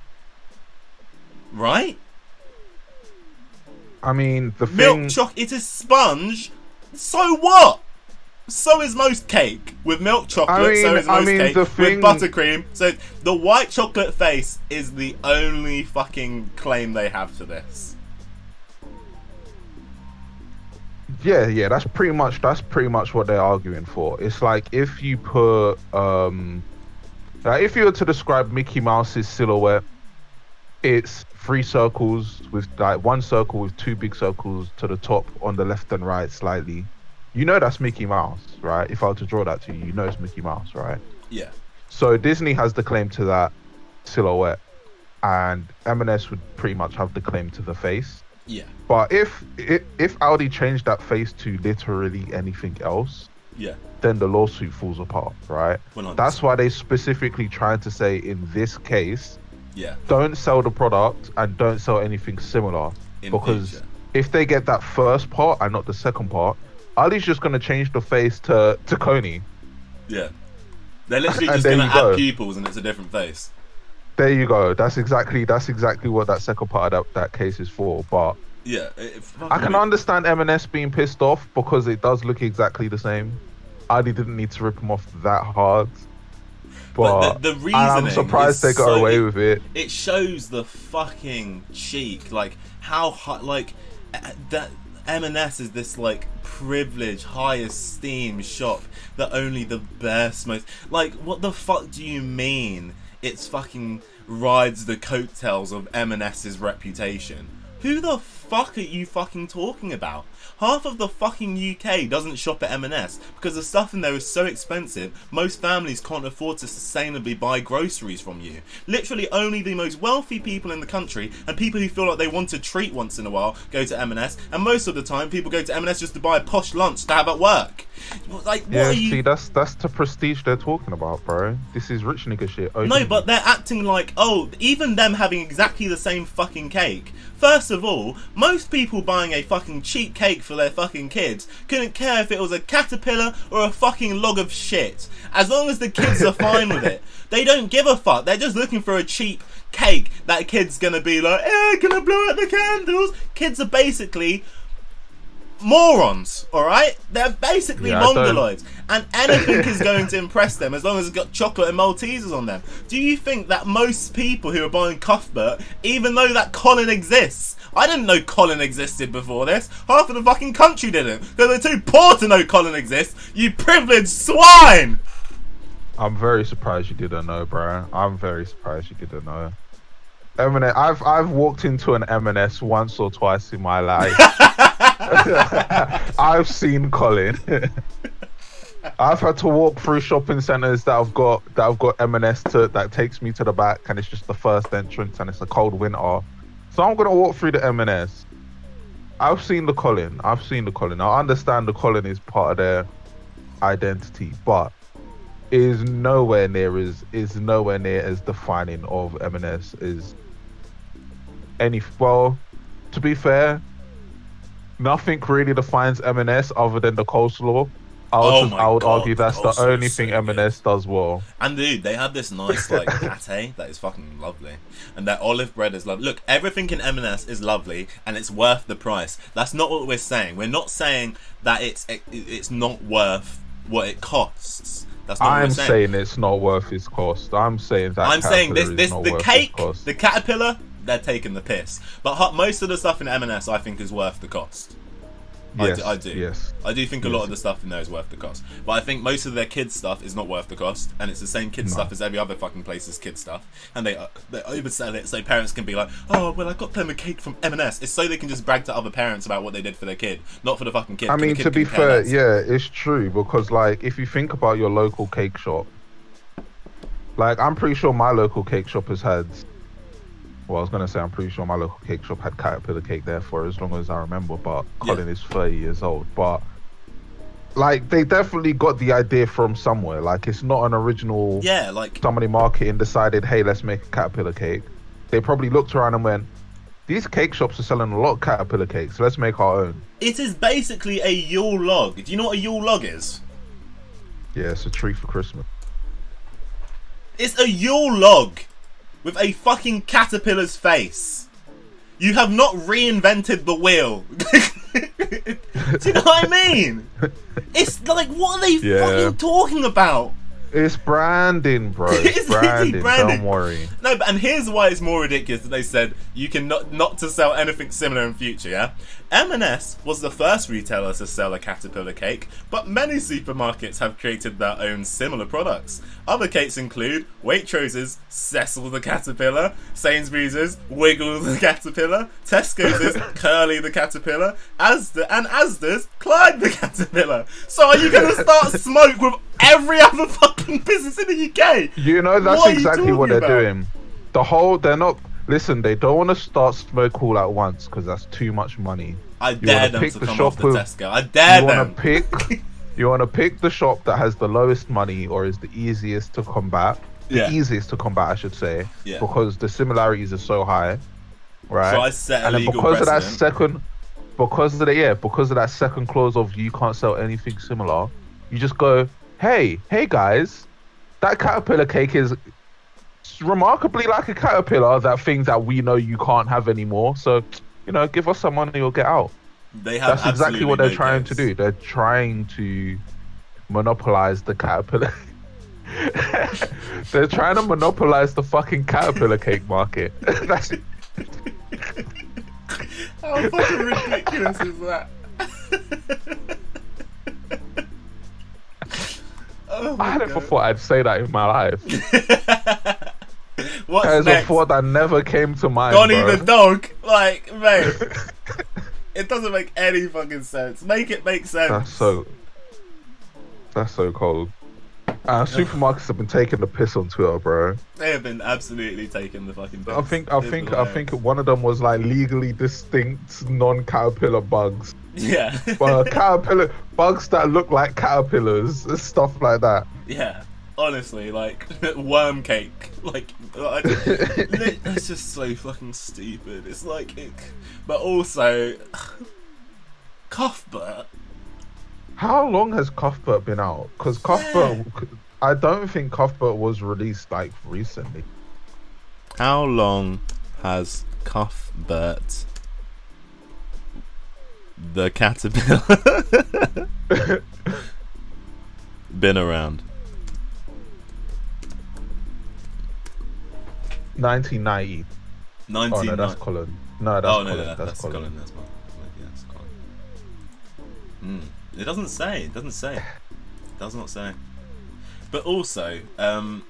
Right? I mean, the Milk thing. chocolate, it is sponge. So what? so is most cake with milk chocolate. I mean- so is I most mean, cake with buttercream. So the white chocolate face is the only fucking claim they have to this. Yeah, yeah, that's pretty much that's pretty much what they're arguing for. It's like if you put um like if you were to describe Mickey Mouse's silhouette, it's three circles with like one circle with two big circles to the top on the left and right slightly. You know that's Mickey Mouse, right? If I were to draw that to you, you know it's Mickey Mouse, right? Yeah. So Disney has the claim to that silhouette and M&S would pretty much have the claim to the face. Yeah. But if if, if Aldi changed that face to literally anything else, Yeah. then the lawsuit falls apart, right? That's why they specifically trying to say in this case, Yeah. don't sell the product and don't sell anything similar. In because if they get that first part and not the second part, Aldi's just gonna change the face to to Connie. Yeah. They're literally just gonna go. add pupils and it's a different face. There you go. That's exactly that's exactly what that second part of that, that case is for. But Yeah. It, it I can understand M&S being pissed off because it does look exactly the same. Aldi didn't need to rip him off that hard. But, But the- the and reasoning I'm surprised they got so- away with it. it shows the fucking cheek like how high like uh, that M&S is this like privileged high esteem shop that only the best most like what the fuck do you mean it's fucking rides the coattails of M&S's reputation. Who the fuck are you fucking talking about half of the fucking UK doesn't shop at M&S because the stuff in there is so expensive most families can't afford to sustainably buy groceries from you literally only the most wealthy people in the country and people who feel like they want a treat once in a while go to M&S and most of the time people go to M&S just to buy a posh lunch to have at work like what Yeah, are you see, that's that's the prestige they're talking about, bro. This is rich nigga shit. No, but they're acting like, oh, even them having exactly the same fucking cake. First of all, most people buying a fucking cheap cake for their fucking kids couldn't care if it was a caterpillar or a fucking log of shit. As long as the kids are fine with it. They don't give a fuck. They're just looking for a cheap cake that kid's gonna be like, eh, can I blow out the candles? Kids are basically morons, alright? They're basically Yeah, mongoloids. And anything is going to impress them as long as it's got chocolate and Maltesers on them. Do you think that most people who are buying Cuthbert, even though that Colin exists, I didn't know Colin existed before this. Half of the fucking country didn't. Because they're too poor to know Colin exists. You privileged swine! I'm very surprised you didn't know, bro. I'm very surprised you didn't know. M&S, I've I've walked into an M&S once or twice in my life. I've seen Colin. I've had to walk through shopping centers that I've got that I've got M&S to that takes me to the back, and it's just the first entrance, and it's a cold winter. So I'm gonna walk through the M&S. I've seen the Colin. I've seen the Colin. I understand the Colin is part of their identity, but is nowhere near as is nowhere near as defining of M&S is any well to be fair nothing really defines M&S other than the coleslaw I would, Oh just- I would God, argue that's oh, the only is thing so M&S does well And dude, they have this nice like pate that is fucking lovely, and their olive bread is lovely. Look, everything in M&S is lovely, and it's worth the price. That's not what we're saying. We're not saying that it's it, it's not worth what it costs. That's not I'm we're saying. it's not worth its cost I'm saying that I'm saying this this the cake, the caterpillar, they're taking the piss. But most of the stuff in M&S, I think, is worth the cost. I yes, do- I do. yes I do think a lot of the stuff in there is worth the cost. But I think most of their kids stuff is not worth the cost, and it's the same kid No. stuff as every other fucking place's kid stuff. And they uh, they oversell it so parents can be like, oh well, I got them a cake from M&S. It's so they can just brag to other parents about what they did for their kid, not for the fucking kid. I mean, kid to be fair, yeah, it's true because, like, if you think about your local cake shop, like, I'm pretty sure my local cake shop has had. Well, I was gonna say I'm pretty sure my local cake shop had caterpillar cake there for as long as I remember, but Yeah. Colin is 30 years old. But like, they definitely got the idea from somewhere. Like, it's not an original. Yeah, like Somebody marketing decided, hey, let's make a caterpillar cake. They probably looked around and went, these cake shops are selling a lot of caterpillar cakes. Let's make our own. it is basically a Yule log. Do you know what a Yule log is? Yeah, it's a tree for Christmas. It's a Yule log with a fucking caterpillar's face. You have not reinvented the wheel. Do you know what I mean? It's like, what are they Yeah. fucking talking about? It's branding, bro. It's, It's branding. branding. Don't worry. No, but and here's why it's more ridiculous that they said you can not not to sell anything similar in future. Yeah, M&S was the first retailer to sell a caterpillar cake, but many supermarkets have created their own similar products. Other cakes include Waitrose's Cecil the Caterpillar, Sainsbury's Wiggle the Caterpillar, Tesco's Curly the Caterpillar, Asda and Asda's Clyde the Caterpillar. So are you going to start smoke with every other fucking business in the UK? You know that's What exactly what they're about? doing. The whole they're not. Listen, they don't want to start smoke all at once because that's too much money. I You dare them pick to the come shop off the with- Tesco. I dare you them. want to pick. you want to pick the shop that has the lowest money or is the easiest to combat. The Yeah. easiest to combat, I should say, Yeah. because the similarities are so high, right? So I set and then because of that second, because of the yeah, because of that second clause of you can't sell anything similar, you just go, hey, hey guys, that caterpillar cake is remarkably like a caterpillar. That things that we know you can't have anymore. So, you know, give us some money or get out. They have That's exactly what they're no trying case. to do. They're trying to monopolize the caterpillar. they're trying to monopolize the fucking caterpillar cake market. That's How fucking ridiculous is that? oh I never God. thought I'd say that in my life. What's That is a thought that never came to mind. Bro. the dog. Like, mate, it doesn't make any fucking sense. Make it make sense. That's so. That's so cold. Uh, supermarkets have been taking the piss on Twitter, bro. They have been absolutely taking the fucking. I think, I It's think, I think one of them was like legally distinct non-caterpillar bugs, Yeah. but caterpillar bugs that look like caterpillars, stuff like that. Yeah, honestly, like worm cake, like I- li- it's just so fucking stupid. It's like, it, but also Cuthbert. How long has Cuthbert been out? Because Cuthbert, I don't think Cuthbert was released like recently. How long has Cuthbert the caterpillar been around? 1990. Oh Nineteen. no, that's Colin. No, that's oh Colin. no, no, that's, that's, Colin. Colin. That's Colin. Yeah, that's Colin. Hmm. It doesn't say. It doesn't say. It does not say. But also, um,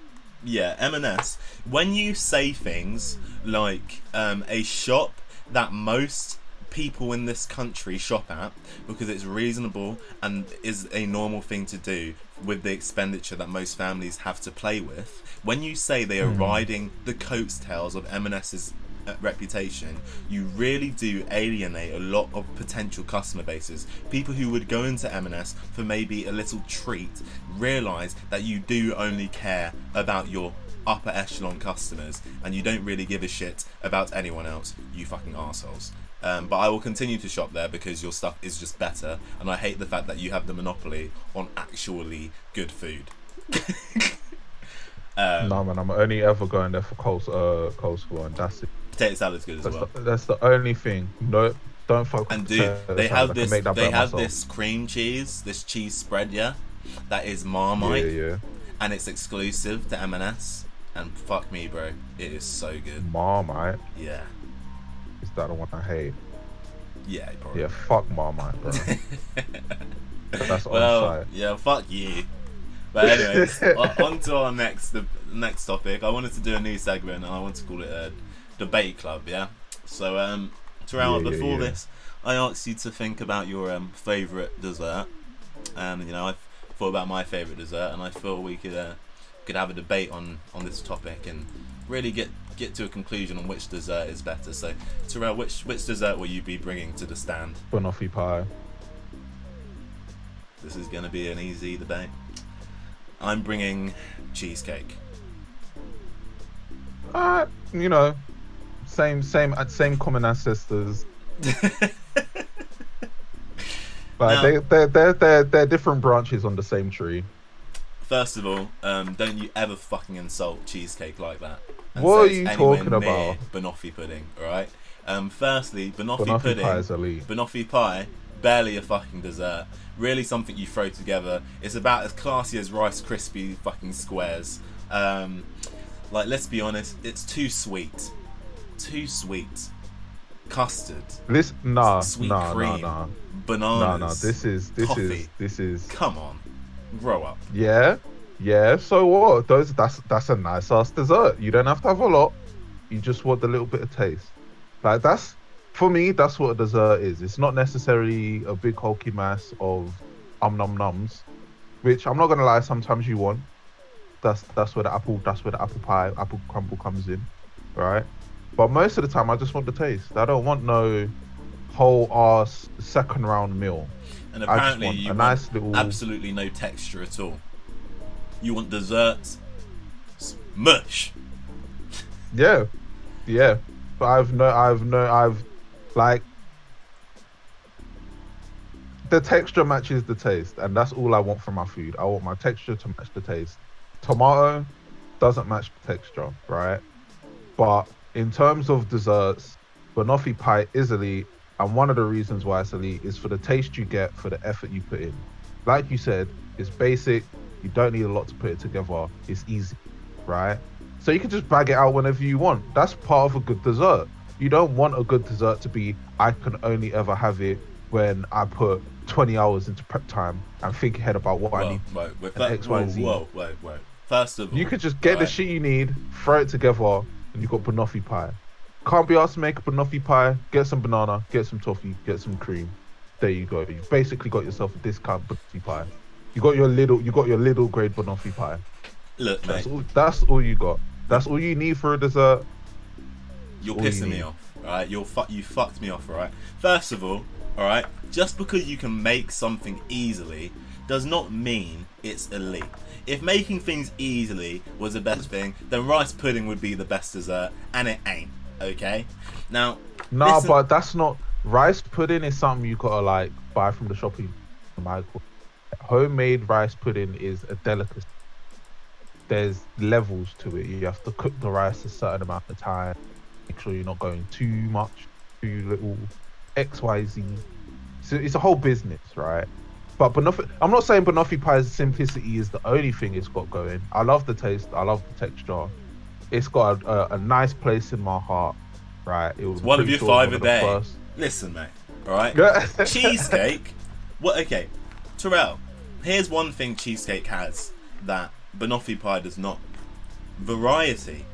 yeah, M&S. When you say things like um, a shop that most people in this country shop at because it's reasonable and is a normal thing to do with the expenditure that most families have to play with. When you say they are riding the coattails of M&S's uh, reputation, you really do alienate a lot of potential customer bases. People who would go into M&S for maybe a little treat realize that you do only care about your upper echelon customers and you don't really give a shit about anyone else, you fucking assholes. Um, but I will continue to shop there because your stuff is just better, and I hate the fact that you have the monopoly on actually good food. um, No man, I'm only ever going there for coles, uh, coleslaw, and that's it. Potato salad's good as That's, well. the, that's the only thing. No, don't fuck. And with dude, they have this. They have myself. this cream cheese, this cheese spread, yeah, that is Marmite, Yeah, yeah. and it's exclusive to M&S. And fuck me, bro, it is so good. Marmite Yeah, is that the one I hate? yeah, probably. Yeah, fuck Marmite, bro. That's on well, site. yeah, fuck you. But anyways, on on to our next the next topic. I wanted to do a new segment, and I want to call it a debate club. Yeah. So, um, Tyrell, Yeah, yeah, before yeah. this, I asked you to think about your um favorite dessert, and you know I thought about my favorite dessert, and I thought we could uh, could have a debate on on this topic and really get get to a conclusion on which dessert is better. So, Tyrell, which which dessert will you be bringing to the stand? Banoffee pie. This is going to be an easy debate. I'm bringing cheesecake. Uh, you know, same, same, uh, same common ancestors. Like Now- they, they're, they're, they're, they're different branches on the same tree. First of all, um, don't you ever fucking insult cheesecake like that. and What are you talking about? Banoffee pudding, alright? Um, firstly, banoffee, Banoffee pudding, pie is elite. banoffee pie, barely a fucking dessert. Really something you throw together. It's about as classy as Rice Krispie fucking squares. Um, like, let's be honest, it's too sweet. Too sweet. Custard, This nah sweet nah cream, nah nah bananas. nah nah. This is this coffee. is this is Come on, grow up. yeah yeah. So what? Those that's that's a nice ass dessert. You don't have to have a lot. You just want the little bit of taste. Like that's for me. That's what a dessert is. It's not necessarily a big hulky mass of um num nums, which I'm not gonna lie. Sometimes you want. That's that's where the apple that's where the apple pie apple crumble comes in, right? But most of the time, I just want the taste. I don't want no whole ass second round meal. And apparently, you a want nice little- absolutely no texture at all. You want desserts, mush. Yeah, yeah. But I've no, I've no, I've like the texture matches the taste, and that's all I want from my food. I want my texture to match the taste. Tomato doesn't match the texture, right? But in terms of desserts, banoffee pie is elite, and one of the reasons why it's elite is for the taste you get for the effort you put in. Like you said, it's basic. You don't need a lot to put it together. It's easy, right? So you can just bag it out whenever you want. That's part of a good dessert. You don't want a good dessert to be I can only ever have it when I put 20 hours into prep time and think ahead about what I need. wait, wait, an fir- X, Y, whoa, Z. whoa, wait, wait. First of all, You could just get the shit you need, throw it together, and you've got banoffee pie. Can't be asked to make a banoffee pie. Get some banana, get some toffee, get some cream. There you go. You've basically got yourself a discount banoffee pie. You got your little, you got your little grade banoffee pie. Look, mate, That's all. That's all you got. That's all you need for a dessert. you're all you pissing me off. Alright, you're fu- you fucked me off. Alright. First of all, alright, just because you can make something easily does not mean it's elite. If making things easily was the best thing, then rice pudding would be the best dessert, and it ain't. Okay. Now, Nah, listen- but that's not rice pudding. Is something you gotta like buy from the shopping micro. Homemade rice pudding is a delicacy. There's levels to it. You have to cook the rice a certain amount of time. Make sure you're not going too much, too little. X, Y, Z. So it's a whole business, right? But banoffee, I'm not saying banoffee pie's simplicity is the only thing it's got going. I love the taste. I love the texture. It's got a, a, nice place in my heart, right? It was one of your five a day. first- Listen, mate. Alright. Cheesecake. What? Okay, Tyrell. Here's one thing cheesecake has that banoffee pie does not: variety.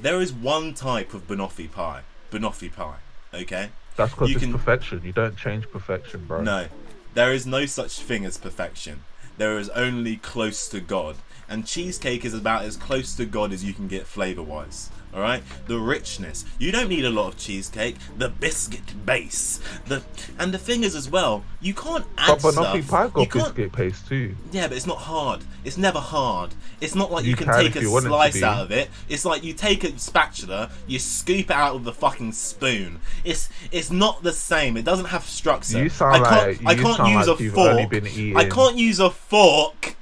There is one type of banoffee pie. Banoffee pie. Okay. That's because it's can- perfection. You don't change perfection, bro. No, there is no such thing as perfection. There is only close to God, and cheesecake is about as close to God as you can get flavor-wise. All right, the richness. You don't need a lot of cheesecake. The biscuit base. The and the thing is as well, you can't add But banoffee stuff. pie you got can't, biscuit paste too. Yeah, but it's not hard. It's never hard. It's not like you, You can, can take a you want it to slice out of it. It's like you take a spatula, you scoop it out with the fucking spoon. It's it's not the same. It doesn't have structure. You sound I can't, like- I can't use like a you've fork. I can't use a fork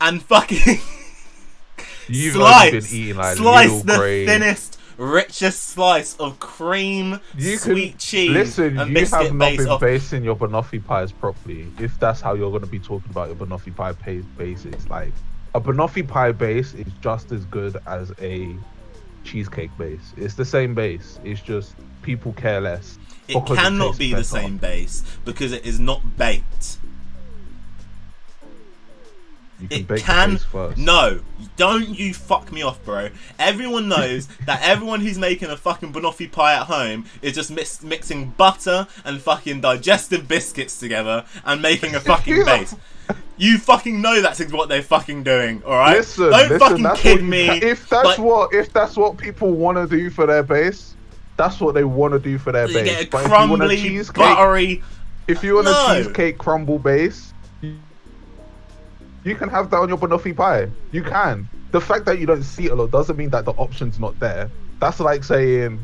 and fucking You've slice been eating like slice the grade. thinnest, richest slice of cream, You can sweet cheese, listen. and You biscuit have not been off basing your banoffee pies properly. If that's how you're going to be talking about your banoffee pie bases, like a banoffee pie base is just as good as a cheesecake base. It's the same base. It's just people care less. It cannot tastes be the same base because it is not baked. You can It can no. Don't you fuck me off, bro. Everyone knows that everyone who's making a fucking banoffee pie at home is just mix- mixing butter and fucking digestive biscuits together and making a fucking base. You fucking know that's what they're fucking doing, all right? Listen, Don't listen, fucking kid me. ca- if that's like, what if that's what people want to do for their base, that's what they want to do for their you base. get a But if you want a crumbly, cheesecake, buttery. if you want No. a cheesecake crumble base, you, can have that on your banoffee pie. You can. The fact that you don't see it a lot doesn't mean that the option's not there. That's like saying.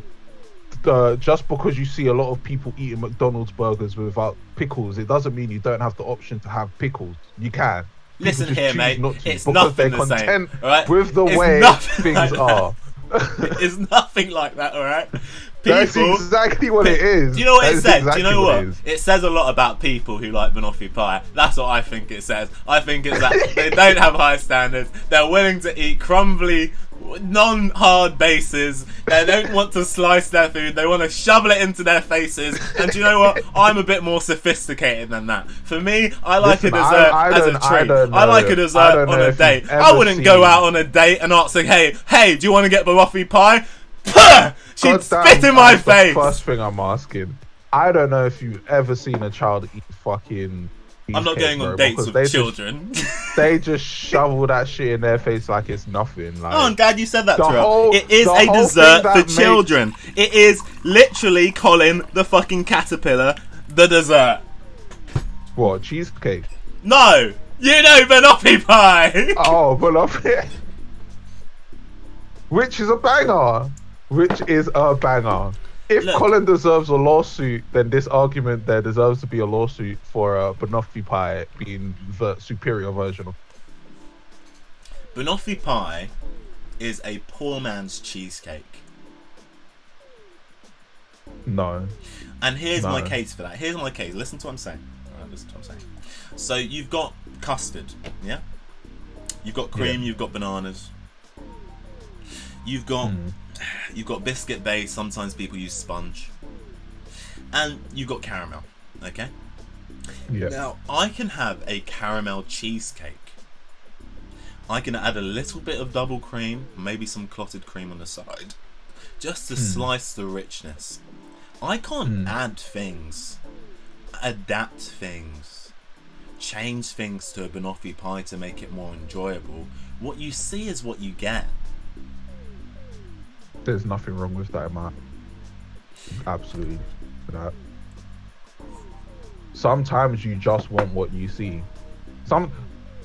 Uh, just because you see a lot of people eating McDonald's burgers without pickles, it doesn't mean you don't have the option to have pickles. You can. Listen here, mate. not to It's because nothing they're the same. content all right? with the It's way nothing things like are. it's nothing like that, all right? That's exactly what it is. Do you know what it That is says? Do you know what? it is. It says a lot about people who like banoffee pie. That's what I think it says. I think it's that they don't have high standards. They're willing to eat crumbly, non-hard bases. They don't want to slice their food. They want to shovel it into their faces. And do you know what? I'm a bit more sophisticated than that. For me, I like Listen, a I- dessert I as a don't- I treat. I, like a I dessert on a date. I wouldn't go out on a date and ask, like, "Hey, hey, do you want to get banoffee pie?" Puh! She'd God damn, spit in my face. The first thing I'm asking. I don't know if you've ever seen a child eat fucking. I'm not going bro, on dates with they just- children. they just shovel that shit in their face like it's nothing. Like, Oh, I'm glad you said that, whole- it is a dessert for makes- children. It is literally Colin the fucking caterpillar, the dessert. what cheesecake? No, you know banoffee pie. Oh, but. Which is a banger. Which is a banger. If Look. Colin deserves a lawsuit, then this argument there deserves to be a lawsuit for uh, banoffee pie being the superior version of. banoffee pie is a poor man's cheesecake. No. And here's my case for that. Here's my case. Listen to what I'm saying. Alright, listen to what I'm saying. So you've got custard, yeah? You've got cream, Yeah. you've got bananas. You've got Hmm. you've got biscuit base, sometimes people use sponge. And you've got caramel, okay? Yeah. Now, I can have a caramel cheesecake. I can add a little bit of double cream, maybe some clotted cream on the side, just to Hmm. slice the richness. I can't add things, adapt things, change things to a banoffee pie to make it more enjoyable. What you see is what you get. There's nothing wrong with that, man. Absolutely. That. Sometimes you just want what you see. Some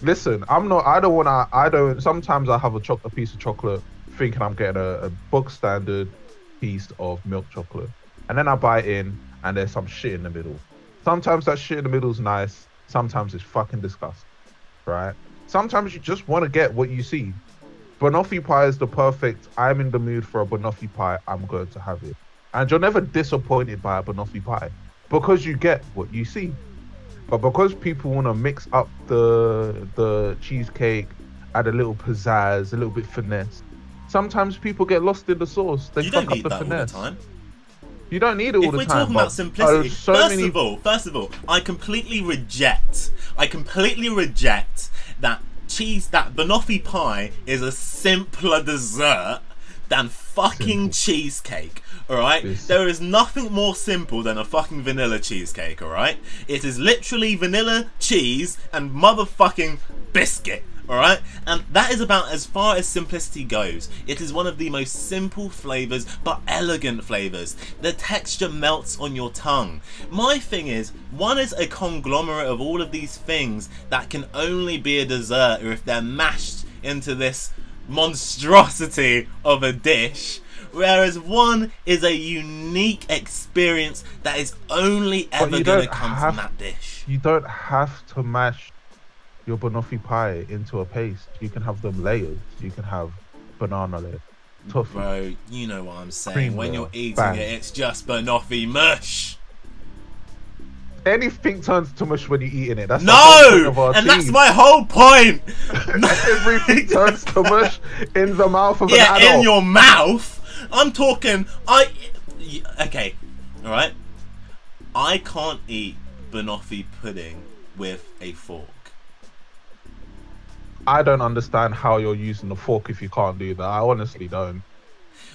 listen, I'm not I don't wanna I don't sometimes I have a piece of chocolate thinking I'm getting a, a book standard piece of milk chocolate. And then I bite in and there's some shit in the middle. Sometimes that shit in the middle is nice, sometimes it's fucking disgusting. Right? Sometimes you just want to get what you see. Banoffee pie is the perfect. I'm in the mood for a banoffee pie. I'm going to have it, and you're never disappointed by a banoffee pie because you get what you see. But because people want to mix up the the cheesecake, add a little pizzazz, a little bit finesse. Sometimes people get lost in the sauce. They You fuck don't up need the that all the finesse. time. You don't need it all if the we're talking about simplicity, uh, so first many of all, first of all, I completely reject. I completely reject that cheese. That banoffee pie is a simpler dessert than fucking cheesecake. All right, Yes. there is nothing more simple than a fucking vanilla cheesecake. All right, it is literally vanilla cheese and motherfucking biscuit. Alright? And that is about as far as simplicity goes. It is one of the most simple flavours, but elegant flavours. The texture melts on your tongue. My thing is, one is a conglomerate of all of these things that can only be a dessert or if they're mashed into this monstrosity of a dish. Whereas one is a unique experience that is only ever going to come have- from that dish. You don't have to mash your banoffee pie into a paste. You can have them layered. You can have banana layer, toffee. Bro, you know what I'm saying. Cream when you're eating bang. it, it's just banoffee mush. Anything turns to mush when you're eating it. That's No! And that's my whole point! Everything turns to mush in the mouth of yeah, an adult. in your mouth. I'm talking. I Okay, alright? I can't eat banoffee pudding with a fork. I don't understand how you're using the fork if you can't do that. I honestly don't.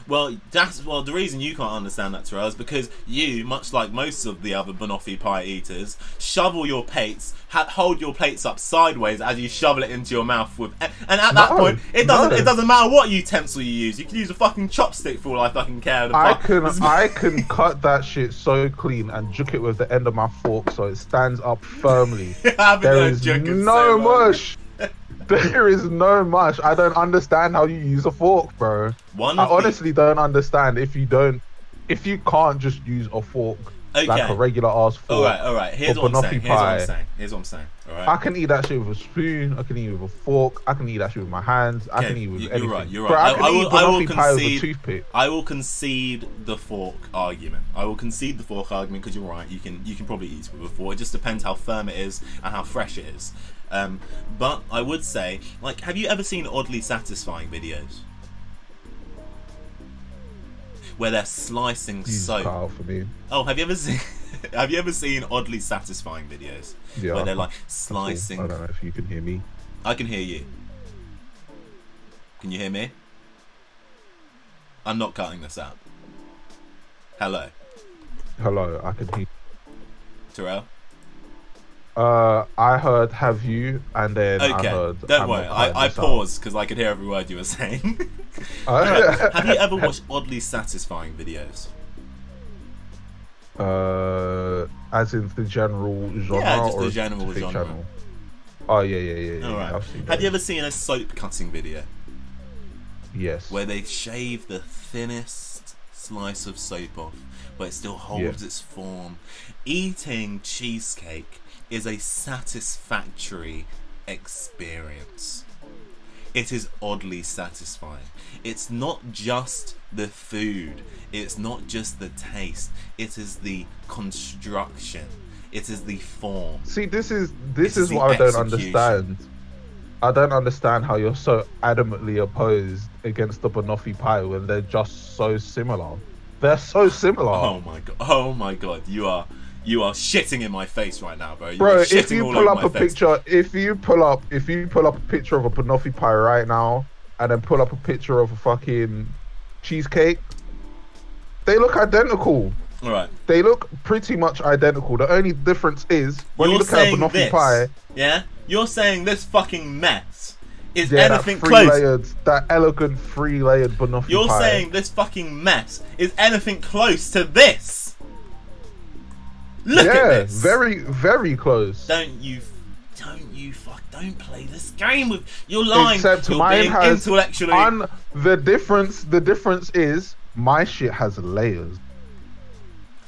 Well, that's well. The reason you can't understand that, Tyrell, is because you, much like most of the other banoffee pie eaters, shovel your plates, ha- hold your plates up sideways as you shovel it into your mouth with. And at that No, point, it doesn't. no. It doesn't matter what utensil you use. You can use a fucking chopstick for all I fucking care. The I can I can cut that shit so clean and juke it with the end of my fork so it stands up firmly. There is no so mush. There is no mush. I don't understand how you use a fork, bro. One I of the- honestly don't understand if you don't, if you can't just use a fork like a regular ass fork. All right, all right. Here's what I'm saying. Here's what pie. I'm saying. Here's what I'm saying. All right. I can eat that shit with a spoon. I can eat it with a fork. I can eat that shit with my hands. I Okay, can eat with you- anything. You're right. You're Bro, right. I I, will, I will banoffee with a concede. I will concede the fork argument. I will concede the fork argument because you're right. You can you can probably eat it with a fork. It just depends how firm it is and how fresh it is. Um, but I would say, like, have you ever seen oddly satisfying videos where they're slicing Jesus soap? out for me. Oh, have you ever seen? have you ever seen oddly satisfying videos Yeah, where they're like slicing? I don't know if you can hear me. I can hear you. Can you hear me? I'm not cutting this out. Hello, Hello, I can hear. Tyrell. Uh, I heard "Have you?" and then I heard. don't I'm worry. I, I paused because I could hear every word you were saying. Uh, Have you ever watched oddly satisfying videos? uh, as in the general genre Yeah, just or the general genre. channel? Oh yeah, yeah, yeah. yeah, All right. Have you ever seen a soap cutting video Yes. where they shave the thinnest slice of soap off, but it still holds Yeah. its form? Eating cheesecake is a satisfactory experience. It is oddly satisfying. It's not just the food, it's not just the taste, it is the construction, it is the form. See, this is this This is is what I don't understand. I don't understand how you're so adamantly opposed against the banoffee pie when they're just so similar. They're so similar. Oh my god! Oh my god! You are you are shitting in my face right now, bro. You Bro, if you pull up a face. picture, if you pull up, if you pull up a picture of a banoffee pie right now, and then pull up a picture of a fucking cheesecake, they look identical. All right, They look pretty much identical. The only difference is when you're you look at a banoffee this, pie, yeah? You're saying this fucking mess is yeah, anything three close. layered, that elegant three layered banoffee You're pie. saying this fucking mess is anything close to this. Look yeah, at this. very, very close. Don't you? Don't you fuck? Don't play this game with. You're lying. Except you're mine has intellectually. un- the difference. The difference is my shit has layers.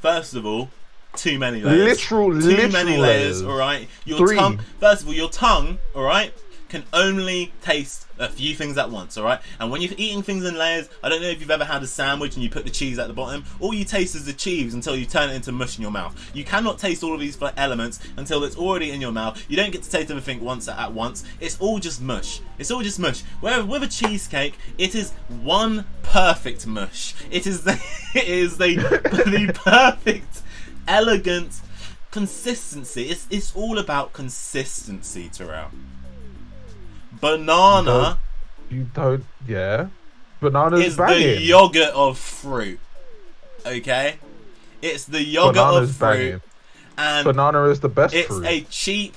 First of all, too many layers. Literal- too literal many layers. layers. All right. Your Three. tongue. First of all, your tongue. All right, can only taste a few things at once. All right. And when you're eating things in layers, I don't know if you've ever had a sandwich and you put the cheese at the bottom. All you taste is the cheese until you turn it into mush in your mouth. You cannot taste all of these elements until it's already in your mouth. You don't get to taste everything once at once. It's all just mush. It's all just mush. Where with a cheesecake, it is one perfect mush. It is the it is the the perfect, elegant consistency. It's it's all about consistency, Tyrell. Banana You don't. Yeah, Banana is the banging. yogurt of fruit. Okay, it's the yogurt Bananas of fruit, banging. and Banana is the best it's fruit. a cheap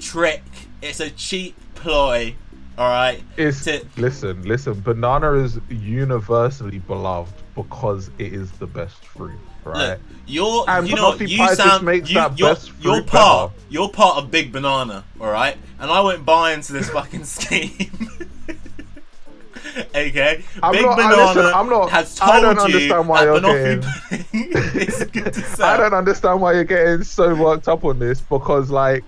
trick. It's a cheap ploy. All right. It's to- listen, listen. Banana is universally beloved because it is the best fruit, right? Look, you're And you know banoffee you pie sound makes you, that you're, best you're part better. you're part of Big Banana, all right? And I won't buy into this fucking scheme. okay, I'm Big not- Banana listen, I'm not- has I don't you understand why that you're banoffee pudding is good to. I don't understand why you're getting so worked up on this because, like,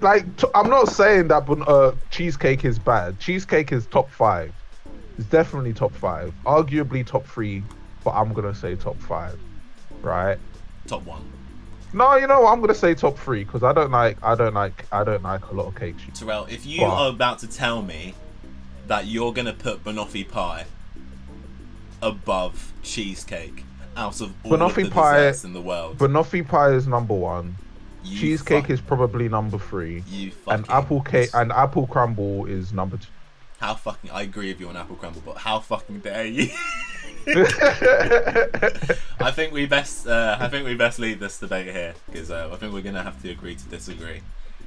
like t- I'm not saying that ban- uh, cheesecake is bad. Cheesecake is top five. It's definitely top five. Arguably top three, but I'm gonna say top five, right? Top one. No, you know what? I'm gonna say top three because I don't like I don't like I don't like a lot of cakes. Tyrell, if you What? are about to tell me that you're gonna put banoffee pie above cheesecake out of all Banoffee of the pie- desserts in the world, Banoffee pie is number one. you Cheesecake fuck- is probably number three. you And apple cake and apple crumble is number two. How fucking I agree with you on apple crumble, but how fucking dare you? I think we best uh, I think we best leave this debate here because uh, I think we're gonna have to agree to disagree.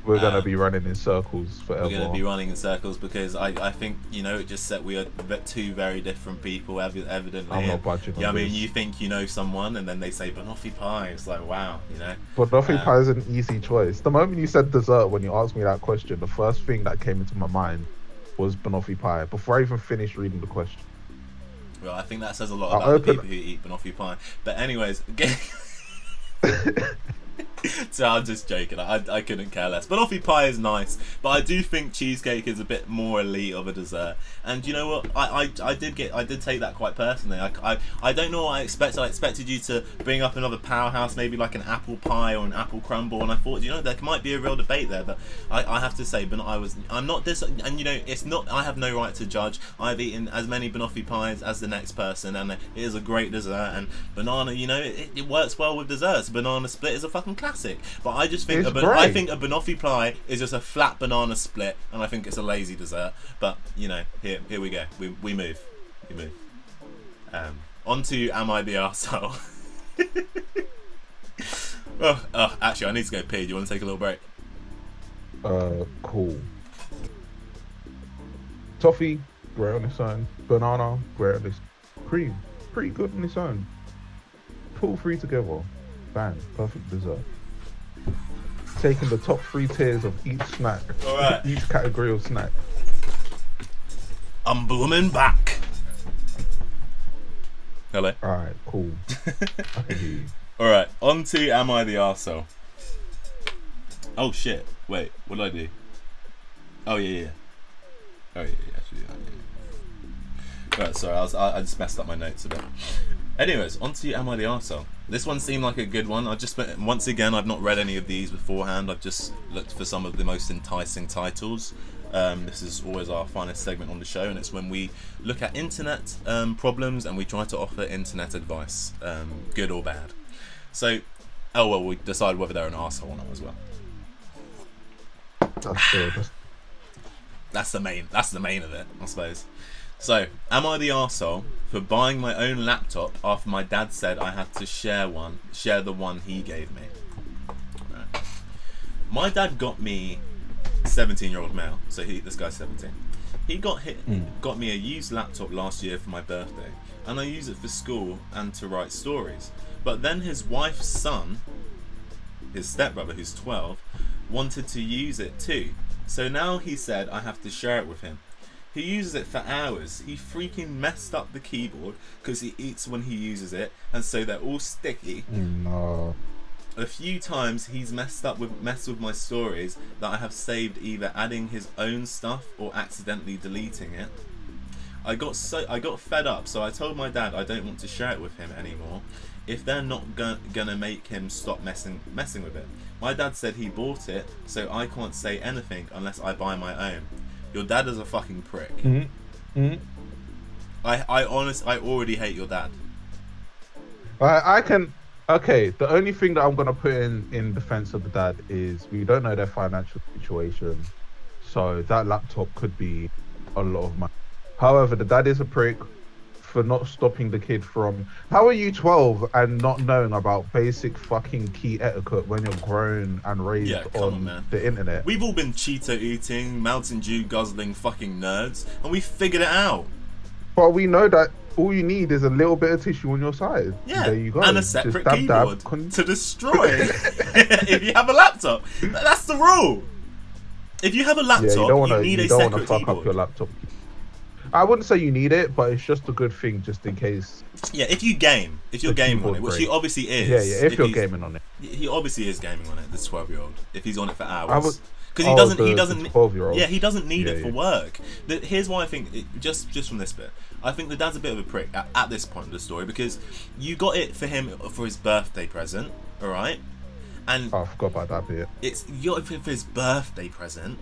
We're gonna Um, be running in circles forever. We're gonna be running in circles because I, I think you know it just said we are two very different people evi- evidently. I'm not budging on Yeah, I mean you think you know someone and then they say banoffee pie. It's like wow, you know. But banoffee Um, pie is an easy choice. The moment you said dessert, when you asked me that question, the first thing that came into my mind was banoffee pie. Before I even finished reading the question, Well, I think that says a lot about the people who eat banoffee pie. But anyways, so I'm just joking. I, I couldn't care less. But Banoffee pie is nice, but I do think cheesecake is a bit more elite of a dessert. And you know what? I, I, I did get I did take that quite personally. I, I, I don't know what I expected. I expected you to bring up another powerhouse, maybe like an apple pie or an apple crumble. And I thought, you know, there might be a real debate there. But I, I have to say, but I was I'm not this. And you know, it's not. I have no right to judge. I've eaten as many banoffee pies as the next person, and it is a great dessert. And banana, you know, it, it works well with desserts. Banana split is a fucking classic. But I just think It's a, I think a banoffee pie is just a flat banana split, and I think it's a lazy dessert. But you know, here here we go. We we move, we move. Um, on to am I the arsehole? oh, oh, actually, I need to go pee. Do you want to take a little break? Uh, cool. Toffee, great on its own. Banana, great on its cream, pretty good on its own. Pull three together, bang, perfect dessert. Taking the top three tiers of each snack, Alright. each category of snack. I'm blooming back. Hello. All right, cool. I can hear you. All right, on to am I the arsehole? Oh shit! Wait, what did I do? Oh yeah, yeah. Oh yeah, yeah. Actually, yeah. Right, sorry, I, was, I, I just messed up my notes a bit. Anyways, on to am I the arsehole? This one seemed like a good one. I just once again, I've not read any of these beforehand. I've just looked for some of the most enticing titles. Um, this is always our finest segment on the show, and it's when we look at internet um, problems and we try to offer internet advice, um, good or bad. So, oh well, we decide whether they're an arsehole or not as well. That's That's the main. That's the main of it, I suppose. So, am I the arsehole for buying my own laptop after my dad said I had to share one, share the one he gave me? Right. My dad got me 17 year old male, so he, this guy's 17. He got hit, hmm. got me a used laptop last year for my birthday, and I use it for school and to write stories. But then his wife's son, his stepbrother who's 12, wanted to use it too. So now he said I have to share it with him. He uses it for hours. He freaking messed up the keyboard because he eats when he uses it, and so they're all sticky. no. A few times he's messed up with messed with my stories that I have saved either adding his own stuff or accidentally deleting it. I got so I got fed up, so I told my dad I don't want to share it with him anymore. If they're not go- gonna make him stop messing messing with it, my dad said he bought it, so I can't say anything unless I buy my own. Your dad is a fucking prick. Mm-hmm. I I honest I already hate your dad. I, I can. Okay, the only thing that I'm gonna put in in defense of the dad is we don't know their financial situation, so that laptop could be a lot of money. However, the dad is a prick for not stopping the kid from. How are you 12 and not knowing about basic fucking key etiquette when you're grown and raised Yeah, on, on, man. the internet? We've all been Cheeto eating, Mountain Dew guzzling fucking nerds, and we figured it out. But we know that all you need is a little bit of tissue on your side. Yeah, there you go. and a separate dab, dab, keyboard con- to destroy if you have a laptop. That's the rule. If you have a laptop, yeah, you, you don't want to. need You a separate keyboard. Your. I wouldn't say you need it, but it's just a good thing, just in case. Yeah, if you game, if you're gaming on it, which break. he obviously is. Yeah, yeah. If, you're he's- gaming on it, he obviously is gaming on it. This twelve-year-old, if he's on it for hours, would- because he oh, doesn't, the- he doesn't, 12-year-old. yeah, he doesn't need Yeah, it for yeah. work. The, here's why I think, it, just just from this bit, I think the dad's a bit of a prick at, at this point of the story because you got it for him for his birthday present, all right, and oh, I forgot about that bit. it's you got it for his birthday present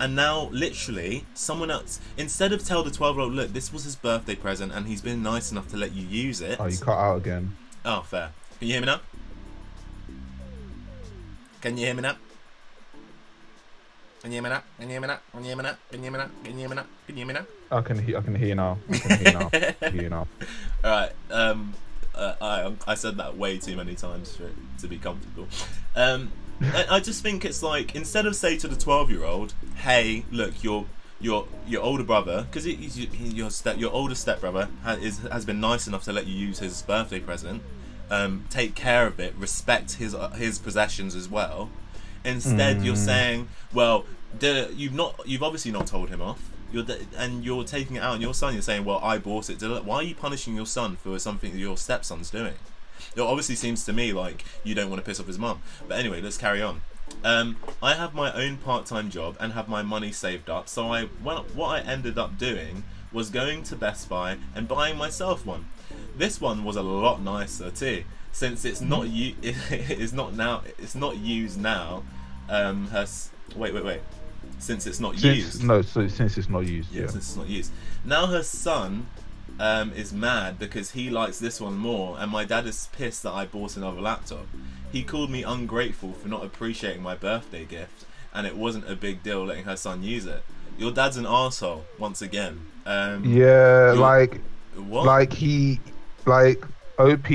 and now literally someone else instead of tell the 12 year old look this was his birthday present and he's been nice enough to let you use it oh you cut out again oh fair can you hear me now can you hear me now can you hear me now? Can you hear me now? Can you hear me now? Can you hear me now? Can you hear me now? Can you hear me now? I can hear. I can hear you now. I can hear now. I hear you now. All right. Um, uh, I I said that way too many times for it to be comfortable. Um, I, I just think it's like, instead of say to the 12 year old, hey, look, your your your older brother, because your step your older stepbrother ha, is has been nice enough to let you use his birthday present. Um, take care of it, respect his uh, his possessions as well. Instead, you're saying, well, the, you've not you've obviously not told him off. You're da- and you're taking it out on your son. You're saying, "Well, I bought it." Why are you punishing your son for something that your stepson's doing? It obviously seems to me like you don't want to piss off his mum. But anyway, let's carry on. Um, I have my own part-time job and have my money saved up. So I, well, what I ended up doing was going to Best Buy and buying myself one. This one was a lot nicer too, since it's not you. It is not now. It's not used now. Um, her. Wait, wait, wait. Since it's not Since, used. no, so since it's not used, Yeah, yeah. since it's not used. Now her son um, is mad because he likes this one more, and my dad is pissed that I bought another laptop. He called me ungrateful for not appreciating my birthday gift, and it wasn't a big deal letting her son use it. Your dad's an asshole once again. Um, Yeah, like What? like he like OP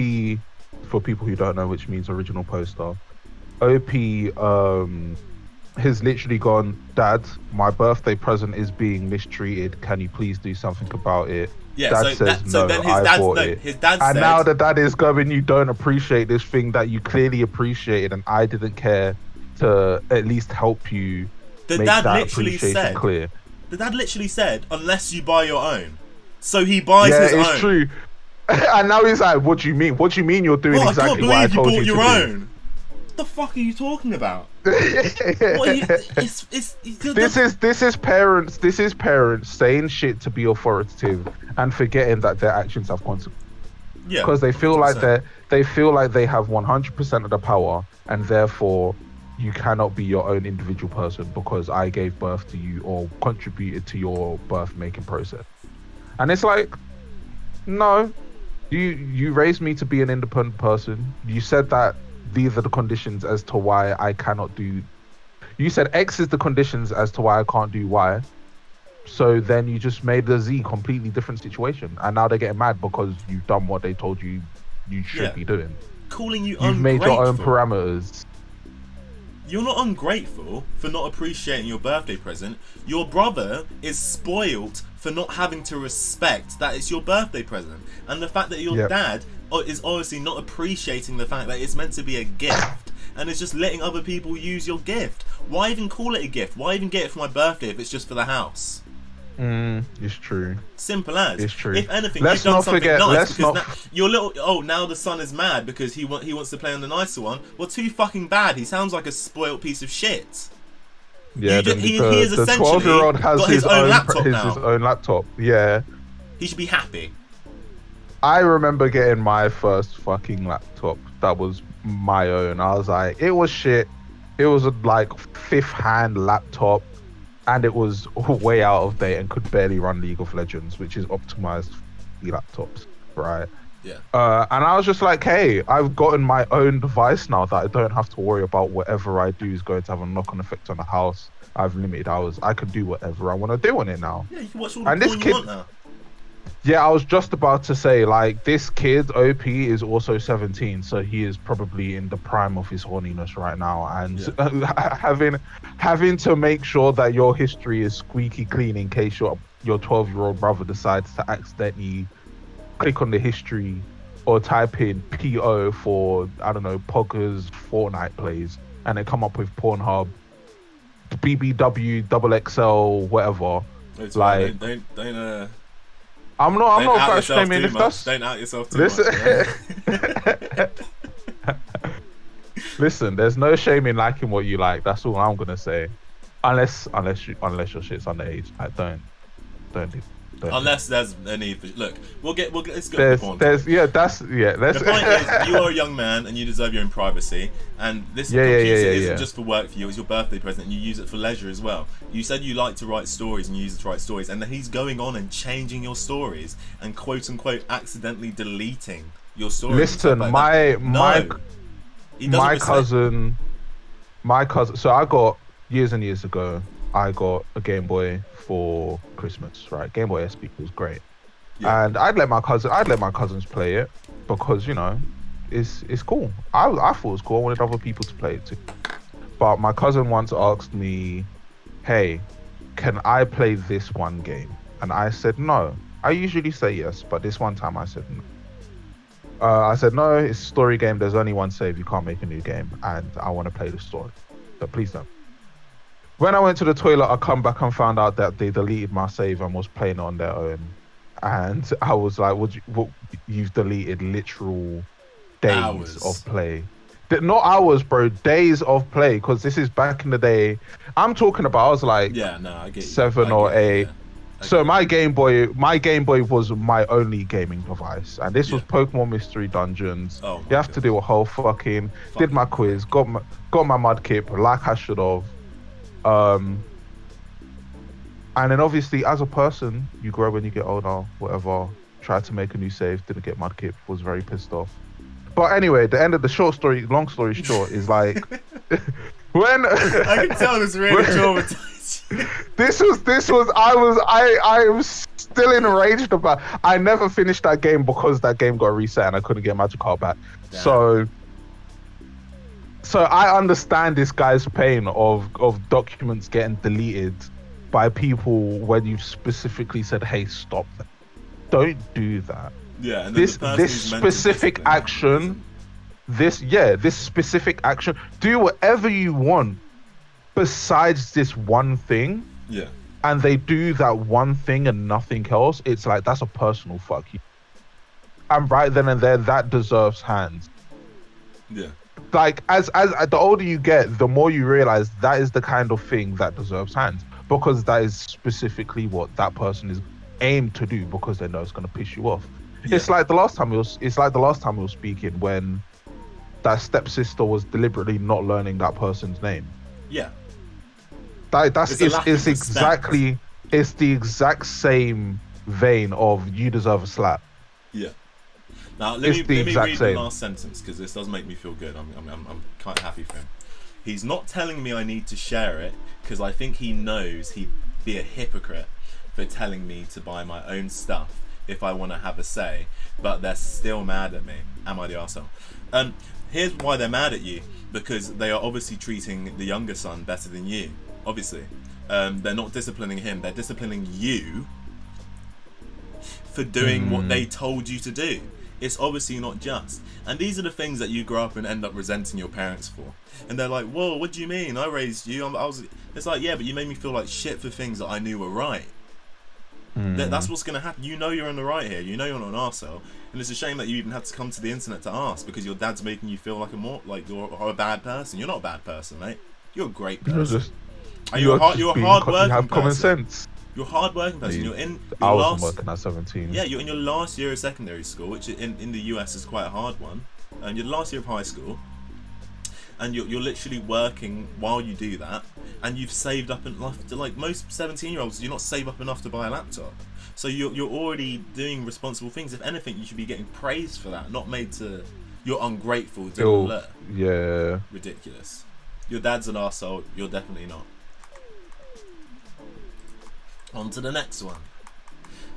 for people who don't know which means original poster. OP um has literally gone, Dad, my birthday present is being mistreated. Can you please do something about it? Yeah. Dad so, says that, so no, then his I dad, bought no, it. his dad And said, now the dad is going, you don't appreciate this thing that you clearly appreciated, and I didn't care to at least help you the make dad that literally appreciation said, clear. the dad literally said, unless you buy your own. So he buys yeah, his it's own. true. and now he's like, "What do you mean? What do you mean you're doing Well, exactly I what I told you you bought to your do?" own. What the fuck are you talking about? What you, it's, it's, it's, this is this is parents. This is parents saying shit to be authoritative and forgetting that their actions have consequences yeah, because they feel like 100%. they they feel like they have 100% of the power and therefore you cannot be your own individual person because I gave birth to you or contributed to your birth making process. And it's like, no, you you raised me to be an independent person. You said that these are the conditions as to why I cannot do. You said X is the conditions as to why I can't do Y. So then you just made the Z completely different situation, and now they're getting mad because you've done what they told you you should Yeah. be doing. calling you You've made your own parameters. You're not ungrateful for not appreciating your birthday present. Your brother is spoilt for not having to respect that it's your birthday present. And the fact that your Yep. dad oh, is obviously not appreciating the fact that it's meant to be a gift and is just letting other people use your gift. Why even call it a gift? Why even get it for my birthday if it's just for the house? Mm, it's true. Simple as. It's true. If anything, Let's you've done not something forget- nice let's because not- now, your little oh now the son is mad because he want, he wants to play on the nicer one. Well, too fucking bad. He sounds like a spoilt piece of shit. Yeah, ju- the, he- the, he is the 12 year old has his, his own own, laptop his, now. his own laptop. Yeah. He should be happy. I remember getting my first fucking laptop that was my own. I was like, it was shit. It was a like fifth hand laptop, and it was way out of date and could barely run League of Legends, which is optimized for laptops, right? Yeah. Uh, and I was just like, hey, I've gotten my own device now that I don't have to worry about whatever I do is going to have a knock on effect on the house. I have limited hours. I can do whatever I want to do on it now. Yeah, you can watch all And this kid-. Yeah, I was just about to say, like, this kid, OP, is also 17, so he is probably in the prime of his horniness right now. And having having to make sure that your history is squeaky clean in case your your 12 year old brother decides to accidentally click on the history or type in PO for, I don't know, Poggers Fortnite plays, and they come up with Pornhub, BBW, double XL, whatever. It's like- fine. don't don't, don't uh, I'm not, I'm don't not fat shaming if that's. Don't out yourself too Listen, much. listen. There's no shame in liking what you like. That's all I'm gonna say. Unless, unless you, unless your shit's underage, I don't, don't do. Unless there's a need for look, we'll get we'll get let's go there's, the there's, yeah, that's yeah. Let's. The point is, you are a young man and you deserve your own privacy. And this Yeah, computer yeah, yeah, isn't just for work for you; it's your birthday present, and you use it for leisure as well. You said you like to write stories, and you use it to write stories, and then he's going on and changing your stories and quote unquote accidentally deleting your stories. Listen, like my that. my No. My cousin, my cousin. So I got years and years ago. I got a Game Boy for Christmas. Right, Game Boy SP was great, Yeah. and I'd let my cousin. I'd let my cousins play it because you know, it's it's cool. I I thought it was cool. I wanted other people to play it too. But my cousin once asked me, "Hey, can I play this one game?" And I said no. I usually say yes, but this one time I said no. Uh, I said no. It's a story game. There's only one save. You can't make a new game, and I want to play the story. So please don't. When I went to the toilet, I come back and found out that they deleted my save and was playing on their own. And I was like, "What? You, what you've deleted literal days Hours. of play." Not hours, bro. Days of play. Because this is back in the day. I'm talking about. I was like, Yeah, no, I get you. Seven I or get you, eight. yeah. So get my Game Boy, my Game Boy was my only gaming device, and this was Pokemon Mystery Dungeons. Oh you have to do a whole fucking. Fucking did my quiz, got my got my mudkip like I should have. Um, and then obviously, as a person, you grow when you get older. Whatever. Tried to make a new save, didn't get mudkip. Was very pissed off. But anyway, the end of the short story, long story short, is like when I can tell this really traumatized. this was this was I was I I was still enraged about. I never finished that game because that game got reset and I couldn't get Magikarp back. Damn. So so I understand this guy's pain of of documents getting deleted by people when you specifically said, "Hey, stop that. Don't do that." Yeah, This this who's meant to specific action this yeah this specific action do whatever you want besides this one thing Yeah, and they do that one thing and nothing else, it's like that's a personal fuck you. And right then and there, that deserves hands. yeah, Like as as uh, the older you get, the more you realize that is the kind of thing that deserves hands because that is specifically what that person is aimed to do because they know it's gonna piss you off. It's like the last time we was. It's like the last time we were speaking when that stepsister was deliberately not learning that person's name. yeah. That, that's It's it's, it's exactly it's the exact same vein of you deserve a slap. Yeah. Now let It's me, the let me read same. the last sentence because this does make me feel good. I'm, I'm, I'm, I'm quite happy for him. He's not telling me I need to share it because I think he knows he'd be a hypocrite for telling me to buy my own stuff if I want to have a say, but they're still mad at me. Am I the arsehole? Um, here's why they're mad at you because they are obviously treating the younger son better than you. Obviously, um, they're not disciplining him; they're disciplining you for doing what they told you to do. It's obviously not just. And these are the things that you grow up and end up resenting your parents for. And they're like, "Whoa, what do you mean? I raised you. I'm, was." It's like, yeah, but you made me feel like shit for things that I knew were right. That, hmm. that's what's gonna happen. You know you're in the right here. You know you're not an arsehole. And it's a shame that you even had to come to the internet to ask because your dad's making you feel like a more like you're a bad person. You're not a bad person, mate. You're a great You're person. just Are you a you're hard, you're a hard working You have common person. sense. You're a hard working person. You- You're in. I wasn't last- working at 17. yeah, you're in your last year of secondary school, which in, in the US is quite a hard one. And your last year of high school, and you're, you're literally working while you do that, and you've saved up enough to like most 17 year olds, you're not save up enough to buy a laptop. So you're, you're already doing responsible things. If anything, you should be getting praised for that, not made to. You're ungrateful. To Yo, look yeah. ridiculous. Your dad's an asshole. you're definitely not. On to the next one.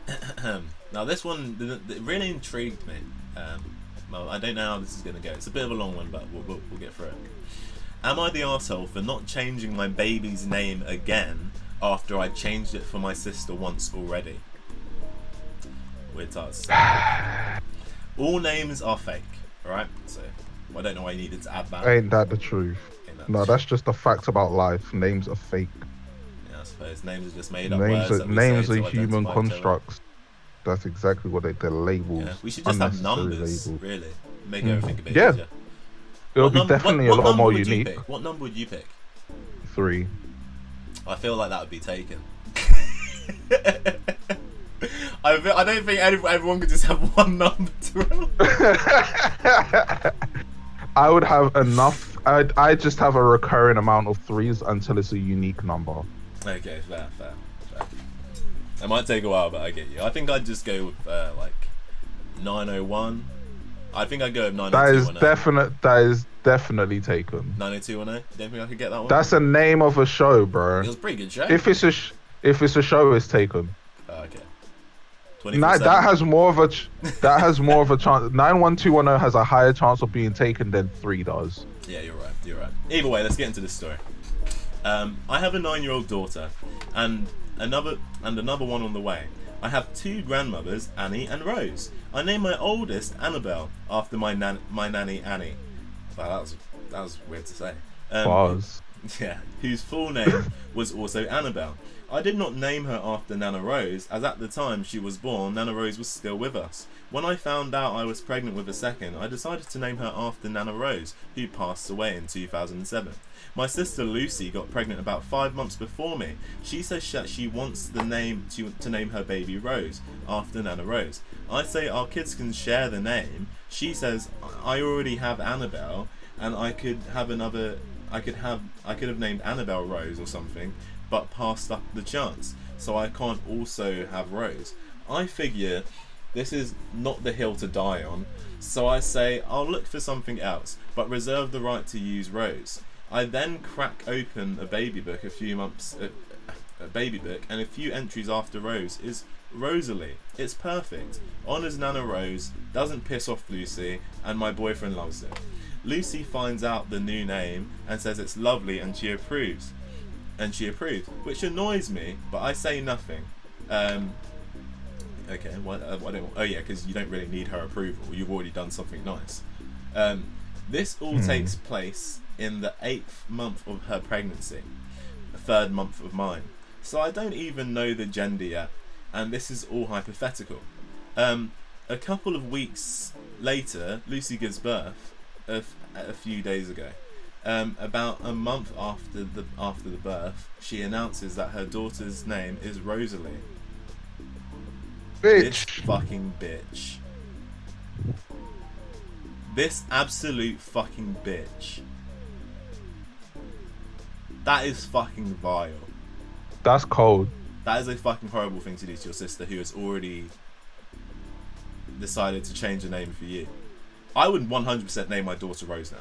now, this one really intrigued me. Um, well, I don't know how this is going to go. It's a bit of a long one, but we'll, we'll, we'll get through it. Am I the arsehole for not changing my baby's name again after I changed it for my sister once already? Weird tarts. All names are fake, alright? So, I don't know why you needed to add that. Ain't that the truth? that. No, that's just a fact about life. Names are fake. Yeah, I suppose names are just made up Names words are names are human constructs. That's exactly what they, they're labels. Yeah, we should just have numbers, labels. really. Make Mm. everything a bit Yeah. easier. It'll What be num- definitely what- a what lot more unique. What number would you pick? Three. I feel like that would be taken. I, I don't think everyone could just have one number to. I would have enough. I'd, I just have a recurring amount of threes until it's a unique number. Okay, fair, fair, fair. It might take a while, but I get you. I think I'd just go with uh, like 901. I think I'd go with That is definite. That is definitely taken. 90210. Don't think I could get that one. That's a name of a show, bro. it was a pretty good show. If it's a sh- if it's a show, it's taken. Oh, okay. Nah, that has more of a ch- that has more of a chance. Nine one two one zero has a higher chance of being taken than three does. Yeah, you're right. You're right. Either way, let's get into this story. Um, I have a nine-year-old daughter, and another and another one on the way. I have two grandmothers, Annie and Rose. I named my oldest Annabelle after my nan- my nanny Annie. Wow, that was that was weird to say. Um, Bars. yeah, whose full name was also Annabelle. I did not name her after Nana Rose, as at the time she was born, Nana Rose was still with us. When I found out I was pregnant with a second, I decided to name her after Nana Rose, who passed away in 2007. My sister Lucy got pregnant about five months before me. She says that she wants the name to, to name her baby Rose after Nana Rose. I say our kids can share the name. She says I already have Annabelle, and I could have another. I could have I could have named Annabelle Rose or something, but passed up the chance. So I can't also have Rose. I figure this is not the hill to die on. So I say I'll look for something else, but reserve the right to use Rose. I then crack open a baby book a few months. A, a baby book, and a few entries after Rose is Rosalie. It's perfect. Honours Nana Rose, doesn't piss off Lucy, and my boyfriend loves it. Lucy finds out the new name and says it's lovely and she approves. And she approves, which annoys me, but I say nothing. Um, okay, why, uh, why don't, oh yeah, because you don't really need her approval. You've already done something nice. Um, this all takes place in the eighth month of her pregnancy, the third month of mine. So I don't even know the gender yet, and this is all hypothetical. Um, a couple of weeks later, Lucy gives birth a, f- a few days ago. Um, about a month after the after the birth, she announces that her daughter's name is Rosalie. This Bitch. fucking bitch. This absolute fucking bitch. That is fucking vile. That's cold. That is a fucking horrible thing to do to your sister who has already decided to change the name for you. I would 100% name my daughter Rose now.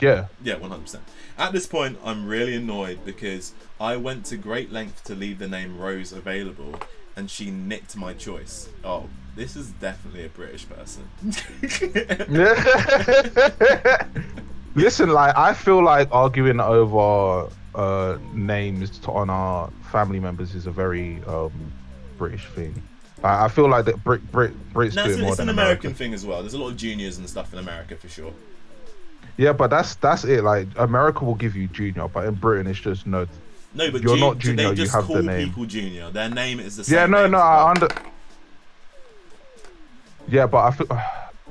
Yeah. Yeah, 100%. At this point, I'm really annoyed because I went to great length to leave the name Rose available and she nicked my choice. Oh, this is definitely a British person. Listen, like I feel like arguing over uh, names to on our family members is a very um, British thing. I, I feel like that Brit Brit Brits no, do it's, it more it's than an American Americans. thing as well. There's a lot of juniors and stuff in America for sure. Yeah, but that's that's it. Like America will give you junior, but in Britain it's just no. No, but You're jun- not junior, They you just have the call name. people junior. Their name is the same. Yeah, no, no, as I under. Yeah, but I feel.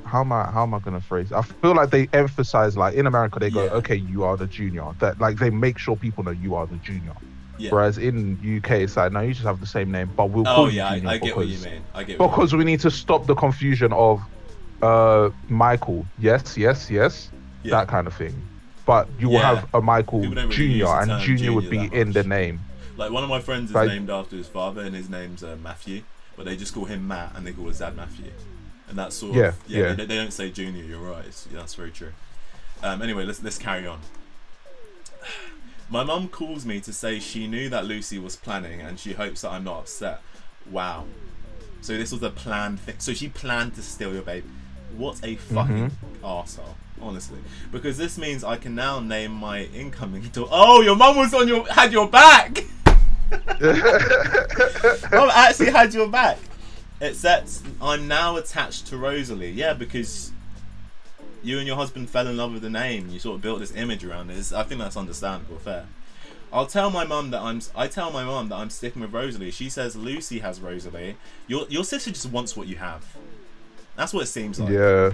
How am I? How am I gonna phrase? it? I feel like they emphasize, like in America, they go, Yeah. "Okay, you are the junior." That like they make sure people know you are the junior. Yeah. Whereas in UK, it's like, no, you just have the same name, but we'll Oh call you yeah, I, junior I get what you because- mean. I get what you Because we need to stop the confusion of uh Michael, yes, yes, yes, Yeah. that kind of thing. But you will have a Michael really Junior, and Junior would be in the name. Like one of my friends is Like- named after his father, and his name's uh, Matthew, but they just call him Matt, and they call his dad Matthew, and that's sort Yeah, of yeah. yeah. They, they don't say junior. You're right. It's, that's very true. Um, anyway, let's let's carry on. My mum calls me to say she knew that Lucy was planning, and she hopes that I'm not upset. Wow. So this was a planned thing. So she planned to steal your baby. What a fucking arsehole, honestly. Because this means I can now name my incoming daughter. Oh, your mum was on your had your back. Mum actually had your back. Except I'm now attached to Rosalie. Yeah, because you and your husband fell in love with the name. You sort of built this image around it. It's- I think that's understandable, fair. I'll tell my mum that I'm. I tell my mum that I'm sticking with Rosalie. She says Lucy has Rosalie. Your your sister just wants what you have. That's what it seems like. Yeah,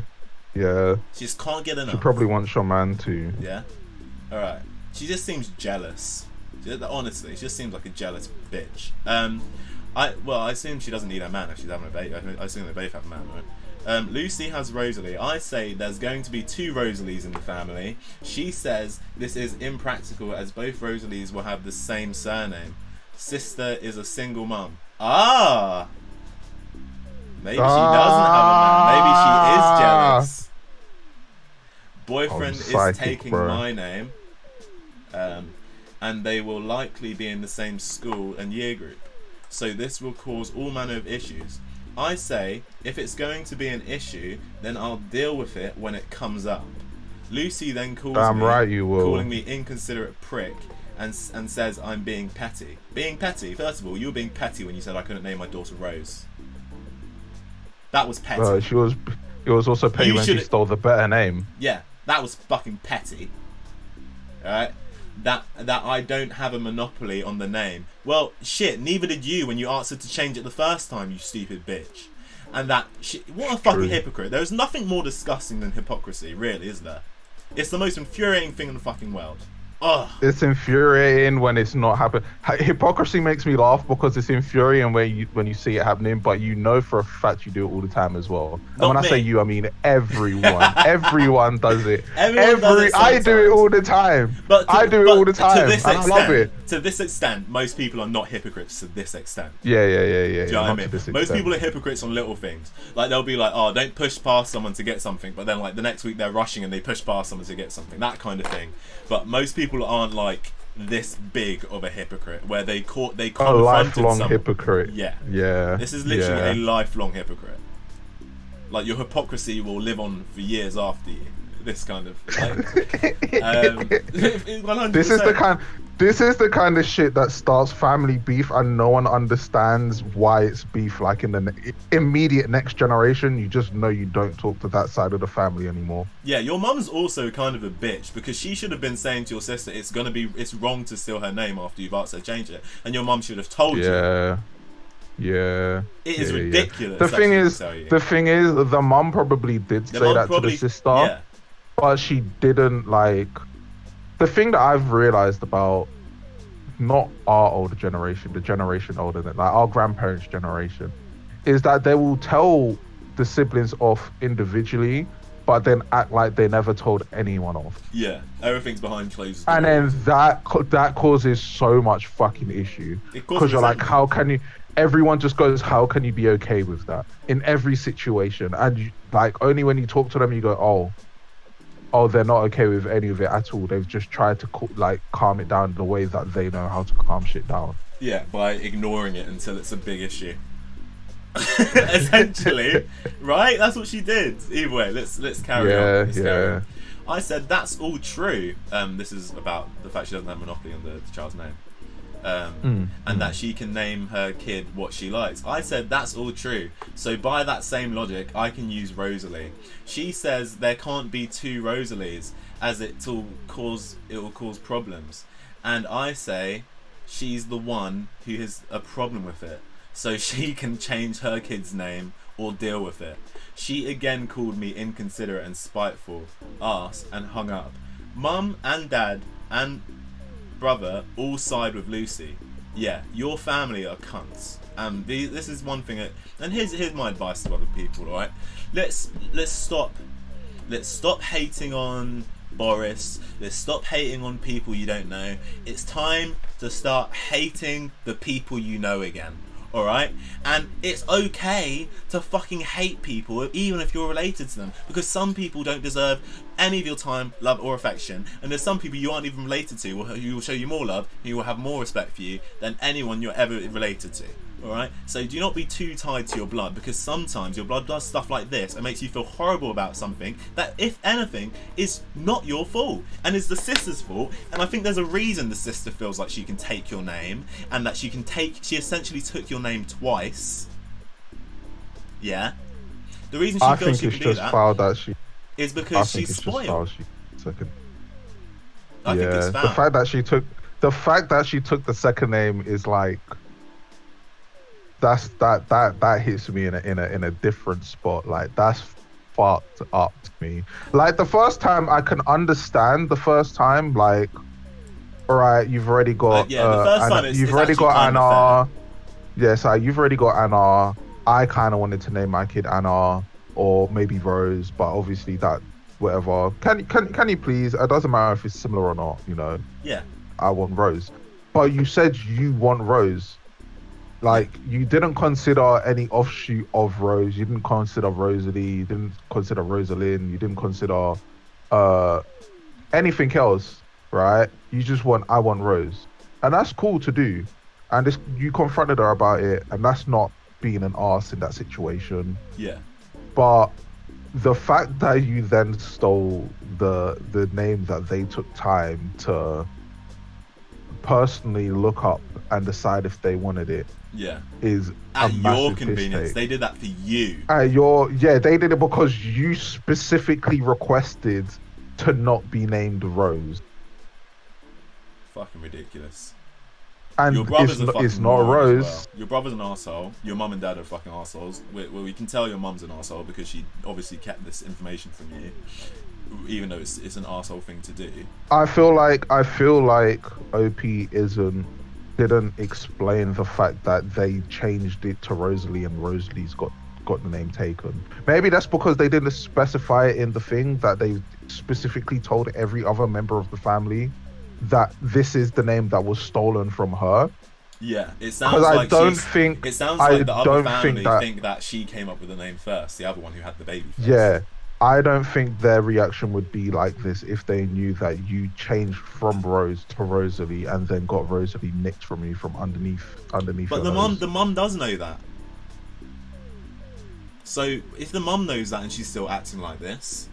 yeah. She just can't get enough. She probably wants your man too. Yeah. All right. She just seems jealous. Honestly, she just seems like a jealous bitch. Um, I well, I assume she doesn't need a man if she's having a baby. I assume they both have a man, right? Um, Lucy has Rosalie. I say there's going to be two Rosalies in the family. She says this is impractical as both Rosalies will have the same surname. Sister is a single mum. Ah. Maybe she doesn't have a man. Maybe she is jealous. Boyfriend Oh, is taking bro. my name, um, and they will likely be in the same school and year group. So this will cause all manner of issues. I say, if it's going to be an issue, then I'll deal with it when it comes up. Lucy then calls Damn me, right you will. calling me inconsiderate prick, and and says I'm being petty. Being petty. First of all, you were being petty when you said I couldn't name my daughter Rose. That was petty. Uh, she was. It was also petty You when she should've- stole the better name. Yeah, that was fucking petty. Alright? That that I don't have a monopoly on the name. Well, shit, neither did you when you answered to change it the first time, you stupid bitch. And that shit, what a fucking True. hypocrite. There is nothing more disgusting than hypocrisy, really, is there? It's the most infuriating thing in the fucking world. Ugh. It's infuriating when it's not happening. Hypocrisy makes me laugh because it's infuriating when you when you see it happening, but you know for a fact you do it all the time as well. And Not when I say you, I mean everyone. everyone does it. Everyone does it I do it all the time. But to- I do it all the to time. this and I love extent- it. To this extent, most people are not hypocrites to this extent. Yeah, yeah, yeah, yeah. Do you know what I mean? Most people are hypocrites on little things. Like they'll be like, "Oh, don't push past someone to get something," but then like the next week they're rushing and they push past someone to get something. That kind of thing. But most people aren't like this big of a hypocrite where they caught they a lifelong someone. hypocrite. Yeah. Yeah. This is literally yeah. a lifelong hypocrite. Like your hypocrisy will live on for years after you. This kind of. Like, um, This is the kind. This is the kind of shit that starts family beef, and no one understands why it's beef. Like in the ne- immediate next generation, you just know you don't talk to that side of the family anymore. Yeah, your mum's also kind of a bitch because she should have been saying to your sister, "It's gonna be, it's wrong to steal her name after you've asked her to change it," and your mum should have told you. Yeah, yeah. It is yeah, yeah. ridiculous, The thing is, the thing is, the mum probably did The say that to the sister, Yeah, but she didn't like. The thing that I've realized about not our older generation, the generation older than like our grandparents' generation, is that they will tell the siblings off individually, but then act like they never told anyone off, yeah. Everything's behind closed doors. and then that that causes so much fucking issue because you're like, how can you? Everyone just goes, how can you be okay with that in every situation? And you, like only when you talk to them, you go, oh, oh, they're not okay with any of it at all. They've just tried to like calm it down the way that they know how to calm shit down. Yeah, by ignoring it until it's a big issue. Essentially, right? That's what she did. Either way, let's let's carry Yeah, on. Let's carry yeah. on. I said that's all true. Um, this is about the fact she doesn't have monopoly on the, the child's name, um, Mm, and that she can name her kid what she likes. I said that's all true. So by that same logic, I can use Rosalie. She says there can't be two Rosalies, as it will cause it will cause problems, and I say she's the one who has a problem with it, so she can change her kid's name or deal with it. She again called me inconsiderate and spiteful, asked and hung up. Mum and dad and brother all side with Lucy. Yeah, your family are cunts. And the, this is one thing. That, and here's here's my advice to other people. All right, let's let's stop let's stop hating on Boris. Let's stop hating on people you don't know. It's time to start hating the people you know again. Alright? And it's okay to fucking hate people, even if you're related to them. Because some people don't deserve any of your time, love, or affection. And there's some people you aren't even related to who who will show you more love, who will have more respect for you than anyone you're ever related to. Alright? So do not be too tied to your blood because sometimes your blood does stuff like this and makes you feel horrible about something that, if anything, is not your fault and is the sister's fault. And I think there's a reason the sister feels like she can take your name and that she can take, she essentially took your name twice. Yeah? The reason she I feels think she it's can do just that foul that she. Is because she's it's just foul spoiled. she second. I yeah, think it's the fact that she took the fact that she took the second name is like that's that that that hits me in a in a in a different spot. Like that's fucked up to me. Like the first time I can understand the first time, like all right, you've already got Uh, yeah, the uh, first Anna- time it's- you've it's already got Anna. Yes, uh, you've already got Anna. I kind of wanted to name my kid Anna or maybe Rose, but obviously that whatever. Can can can you please? It doesn't matter if it's similar or not. You know, Yeah. I want Rose. But you said you want Rose. Like you didn't consider any offshoot of Rose. You didn't consider Rosalie. You didn't consider Rosalind. You didn't consider uh anything else, right? You just want I want Rose, and that's cool to do. And this, you confronted her about it, and that's not being an ass in that situation. Yeah. But the fact that you then stole the the name that they took time to personally look up and decide if they wanted it Yeah. is At your convenience. They did that for you. Uh, your yeah, they did it because you specifically requested to not be named Rose. fucking ridiculous. And Your brother's it's, a it's not Rose. well. Your brother's an asshole. Your mum and dad are fucking assholes. We, well, we can tell your mum's an asshole because she obviously kept this information from you, even though it's it's an asshole thing to do. I feel like I feel like OP isn't didn't explain the fact that they changed it to Rosalie and Rosalie's got got the name taken. Maybe that's because they didn't specify it in the thing that they specifically told every other member of the family that this is the name that was stolen from her. Yeah, it sounds Because I like don't think It sounds I like the other family think think that- that... she came up with the name first. The other one who had the baby. First. Yeah. I don't think their reaction would be like this if they knew that you changed from Rose to Rosalie and then got Rosalie nicked from you from underneath underneath. But the mum, nose. the mum does know that. So if the mum knows that and she's still acting like this,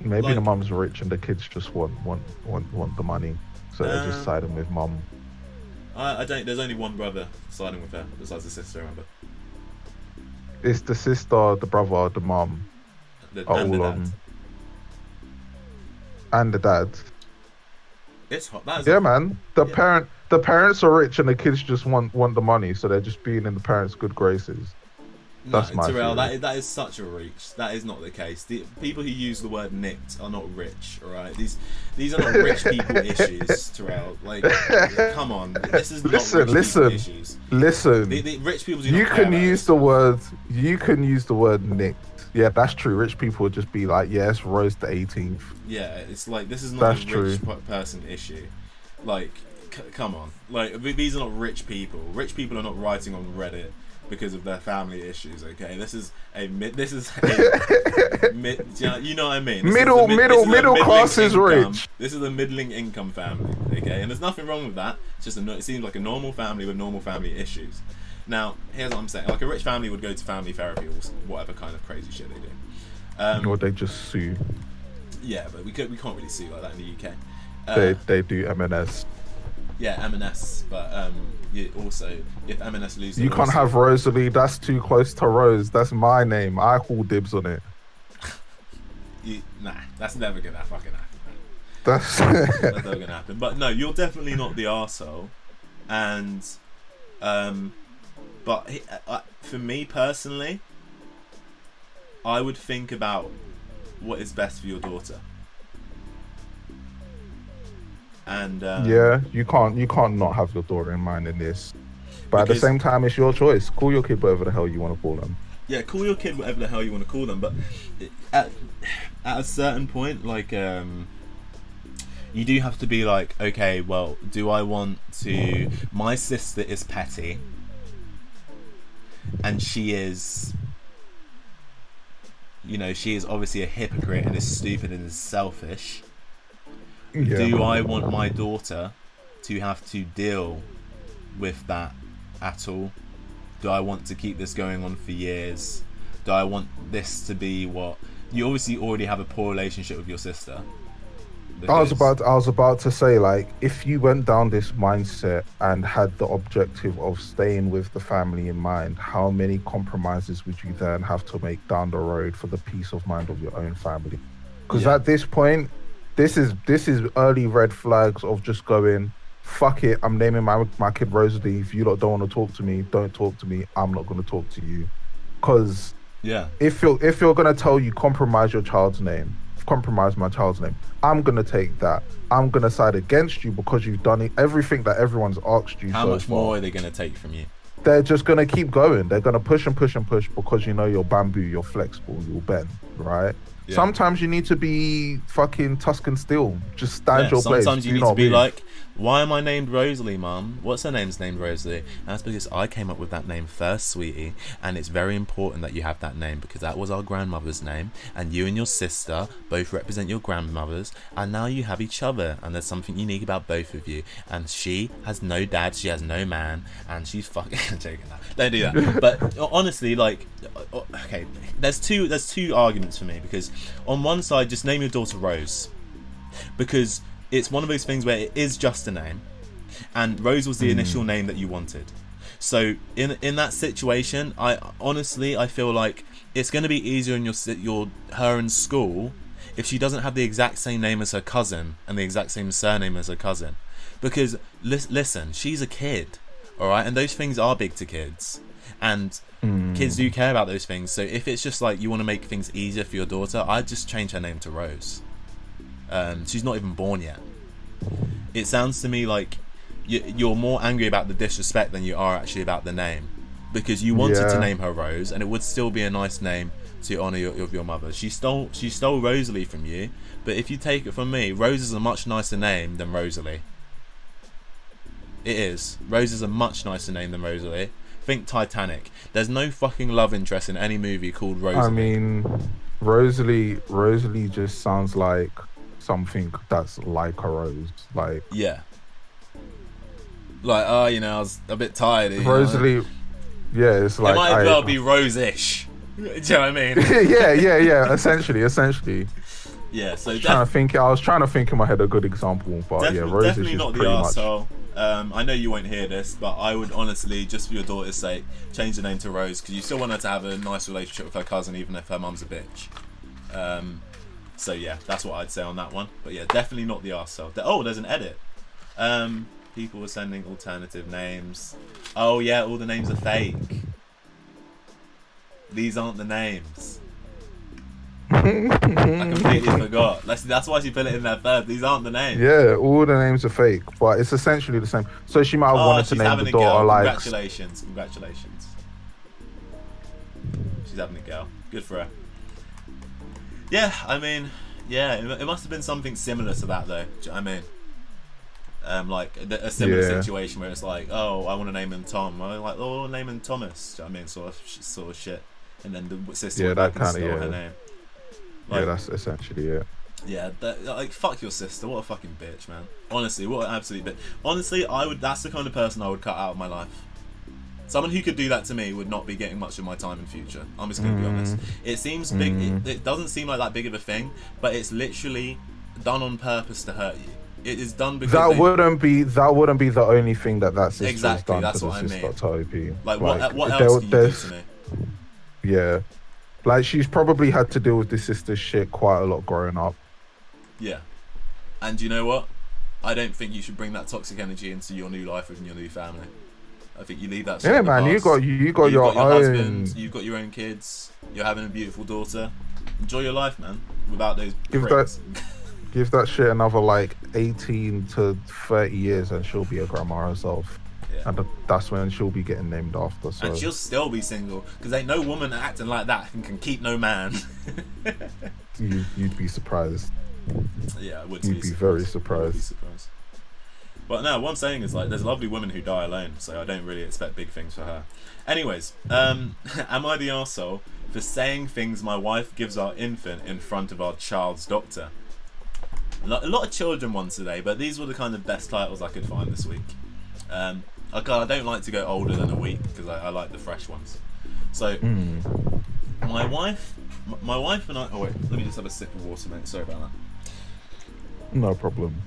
Maybe Like- the mum's rich and the kids just want want want, want the money, so they're just um, siding with mum. I, I don't. There's only one brother siding with her besides the sister. Remember, It's the sister, the brother, the mum, the, are and the all dad. on, and the dad. It's hot. That is Yeah, man. The Yeah. parent, the parents are rich and the kids just want want the money, so they're just being in the parents' good graces. No, That's my Tyrell, that that is such a reach. That is not the case. The people who use the word nicked are not rich. All right, these these are not rich people issues, Tyrell. Like, come on, this is not Listen, rich listen. issues. Listen, The, the rich people do you not can use the word. You can use the word nicked. Yeah, that's true. Rich people would just be like, "Yes, Rose the 18th." Yeah, it's like this is not That's a rich true. pe- person issue. Like, c- come on, like these are not rich people. Rich people are not writing on Reddit because of their family issues. Okay, this is a mid. This is a mid. You know, what I mean? This Middle- mid- middle- this is a middle class is rich. This is a middling income family. Okay, and there's nothing wrong with that. It's just a, it seems like a normal family with normal family issues. Now, here's what I'm saying: like a rich family would go to family therapy or whatever kind of crazy shit they do. Um, or they just sue. yeah, but we could we can't really see like that in the UK. Uh, They they do M&S. yeah, M&S, but um, you also if M&S lose, You can't have Rosalie. That's too close to Rose. That's my name. I call dibs on it. You, nah, that's never gonna fucking happen. Man. That's That's never gonna happen. But no, you're definitely not the arsehole. and um, but he, uh, for me personally, I would think about what is best for your daughter. And um, yeah. You can't you can't not have your daughter in mind in this. But at the same time, it's your choice. Call your kid whatever the hell you want to call them. yeah, call your kid whatever the hell you want to call them, but at at a certain point, like um, you do have to be like, okay, well, do I want to? My sister is petty, and she is, you know, she is obviously a hypocrite and is stupid and is selfish. Yeah. Do I want my daughter to have to deal with that at all? Do I want to keep this going on for years? Do I want this to be what you obviously already have a poor relationship with your sister? I was because- about I was about to say like if you went down this mindset and had the objective of staying with the family in mind, how many compromises would you then have to make down the road for the peace of mind of your own family? Because Yeah. at this point, this is this is early red flags of just going, fuck it, I'm naming my my kid Rosalie. If you lot don't want to talk to me, don't talk to me. I'm not gonna talk to you. Cause yeah, if you're if you're gonna tell you compromise your child's name, compromise my child's name, I'm gonna take that. I'm gonna side against you because you've done everything that everyone's asked you. how so much far. more are they going to take from you? They're just gonna keep going. They're gonna push and push and push because you know you're bamboo, you're flexible, you'll bend, right? Yeah. Sometimes you need to be fucking Tuscan steel. Just stand Yeah, your place. sometimes you Do need to be move. like, why am I named Rosalie, Mum? What's her name's named Rosalie? And that's because I came up with that name first, sweetie. And it's very important that you have that name because that was our grandmother's name. And you and your sister both represent your grandmothers. And now you have each other. And there's something unique about both of you. And she has no dad, she has no man. And she's fucking I'm joking now. Don't do that. But honestly, like, uh, okay, there's two there's two arguments for me because on one side, just name your daughter Rose because it's one of those things where it is just a name, and Rose was the hmm. initial name that you wanted. So in in that situation, I honestly I feel like it's going to be easier in your your her in school if she doesn't have the exact same name as her cousin and the exact same surname as her cousin. because lis- listen, she's a kid, all right, and those things are big to kids, and hmm. kids do care about those things. So if it's just like you want to make things easier for your daughter, I'd just change her name to Rose. Um, she's not even born yet. It sounds to me like you, you're more angry about the disrespect than you are actually about the name, because you wanted to name her Rose, and it would still be a nice name to honor your, of your mother. She stole she stole Rosalie from you, but if you take it from me, Rose is a much nicer name than Rosalie. It is. Rose is a much nicer name than Rosalie. Think Titanic. There's no fucking love interest in any movie called Rosalie. I mean, Rosalie. Rosalie just sounds like something that's like a rose. Like yeah. Like, oh, you know, I was a bit tired. you know. Yeah, it's like it might as I- well be Rose-ish. Do you know what I mean? yeah, yeah, yeah. Essentially, essentially. yeah. So Trying to think. I was trying to think in my head a good example, but yeah, Rose definitely not the arsehole. Um, I know you won't hear this, but I would honestly, just for your daughter's sake, change the name to Rose because you still want her to have a nice relationship with her cousin, even if her mum's a bitch. Um, so yeah, that's what I'd say on that one. But yeah, definitely not the arsehole. Oh, there's an edit. Um, people were sending alternative names. Oh yeah, all the names are fake. These aren't the names. I completely forgot. That's, that's why she put it in there first. These aren't the names. Yeah, all the names are fake, but it's essentially the same. So she might have Oh, wanted to name the daughter like. Congratulations, congratulations. She's having a girl. Good for her. Yeah, I mean, yeah, it, it must have been something similar to that, though. Do you know I mean? Um, like a, a similar Yeah. situation where it's like, oh, I want to name him Tom. I'm like, oh, name him Thomas. Do you know I mean? Sort of, sort of shit. And then the sister Yeah, went that back and kinda, stole her yeah. name. yeah, that's essentially it. yeah, that, like fuck your sister. What a fucking bitch, man. Honestly, what an absolute bitch. Honestly, I would. That's the kind of person I would cut out of my life. Someone who could do that to me would not be getting much of my time in future. I'm just gonna be honest. Mm. It seems big. It, mm. it doesn't seem like that big of a thing, but it's literally done on purpose to hurt you. It is done because That they- wouldn't be that wouldn't be the only thing that that sister Exactly, done that's to the what I sister mean. Toby. like what? What there- else can you do to me? Yeah, like she's probably had to deal with this sister's shit quite a lot growing up. Yeah. And you know what? I don't think you should bring that toxic energy into your new life with your new family. I think you leave that. Yeah, man, you got you, you got You've your, got your own. husband, you've got your own kids, you're having a beautiful daughter. Enjoy your life, man. Without those Give pricks. Give that shit another like eighteen to thirty years, and she'll be a grandma herself, yeah. and that's when she'll be getting named after. So And she'll still be single because ain't no woman acting like that and can keep no man. you, you'd be surprised. yeah, I would You'd be very would be surprised. surprised. But no, what I'm saying is like, there's lovely women who die alone, so I don't really expect big things for her. Anyways, um, am I the arsehole for saying things my wife gives our infant in front of our child's doctor? A lot of children ones today, but these were the kind of best titles I could find this week. Um, I, I don't like to go older than a week because I, I like the fresh ones. So, Mm. my wife, my wife and I. Oh wait, let me just have a sip of water, mate. Sorry about that. No problem.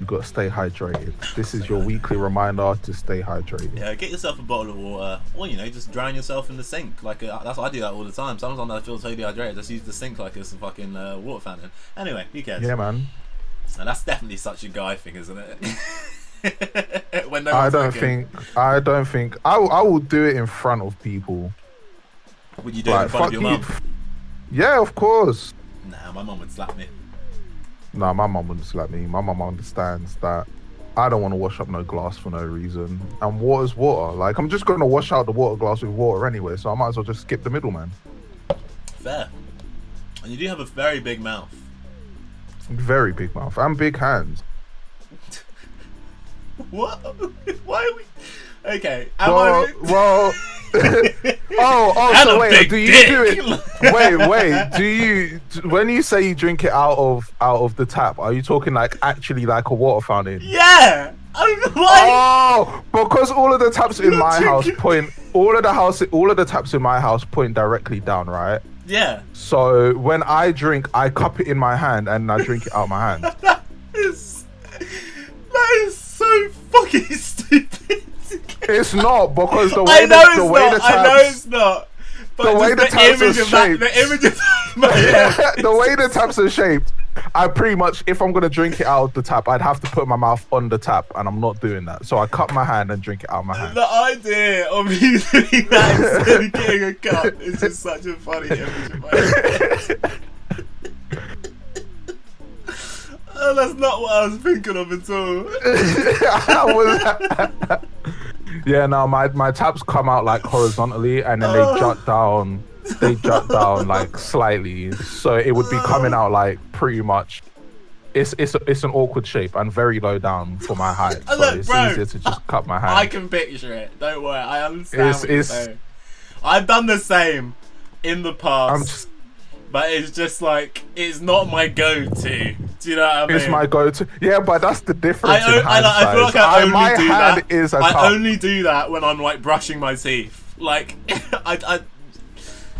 You got to stay hydrated. This is your weekly reminder to stay hydrated. Yeah, get yourself a bottle of water, or you know, just drown yourself in the sink. Like uh, that's I do that all the time. Sometimes I feel totally hydrated. just use the sink like it's a fucking uh, water fountain. Anyway, who cares? Yeah, man. And that's definitely such a guy thing, isn't it? when no I don't looking. think. I don't think. I, will- I will do it in front of people. Would you do it in front of your you. mum? Yeah, of course. Nah, my mum would slap me. Nah, my mum wouldn't slap me. My mum understands that I don't want to wash up no glass for no reason. And water's water. Like, I'm just going to wash out the water glass with water anyway, so I might as well just skip the middleman. Fair. And you do have a very big mouth. Very big mouth and big hands. What? Why are we? Okay. Am Well, I... well. oh, oh, And so wait, do you dick. do it? Wait, wait, do you when you say you drink it out of out of the tap? Are you talking like actually like a water fountain? Yeah. I'm... Why? Oh, because all of the taps in You're my house point, all of the house, all of the taps in my house point directly down, right? Yeah. So when I drink, I cup it in my hand and I drink it out my hand. That is. That is so fucking stupid. It's not because the way I know the, it's the way not. the I know it's not. But the way the, the taps are of that, shaped. the image of the way the taps are shaped, I pretty much, if I'm gonna drink it out of the tap, I'd have to put my mouth on the tap, and I'm not doing that. So I cut my hand and drink it out of my hand. The idea of you doing that instead getting a cup is just such a funny image. Oh, that's not what I was thinking of at all. I was- yeah, no, my my taps come out like horizontally, and then Oh. they jut oh. down. They jut down like slightly, so it would be coming oh. out like pretty much. It's it's it's an awkward shape and very low down for my height, Oh, so look, it's bro, easier to just cut my hand. I can picture it. Don't worry, I understand It's- it's- I've done the same in the past, I'm just, but it's just like it's not my go-to. Do you know what I mean? it's my go-to. Yeah, but that's the difference. I, in hand I feel like size. I only do that. is I cup. only do that when I'm like brushing my teeth. Like, I, I,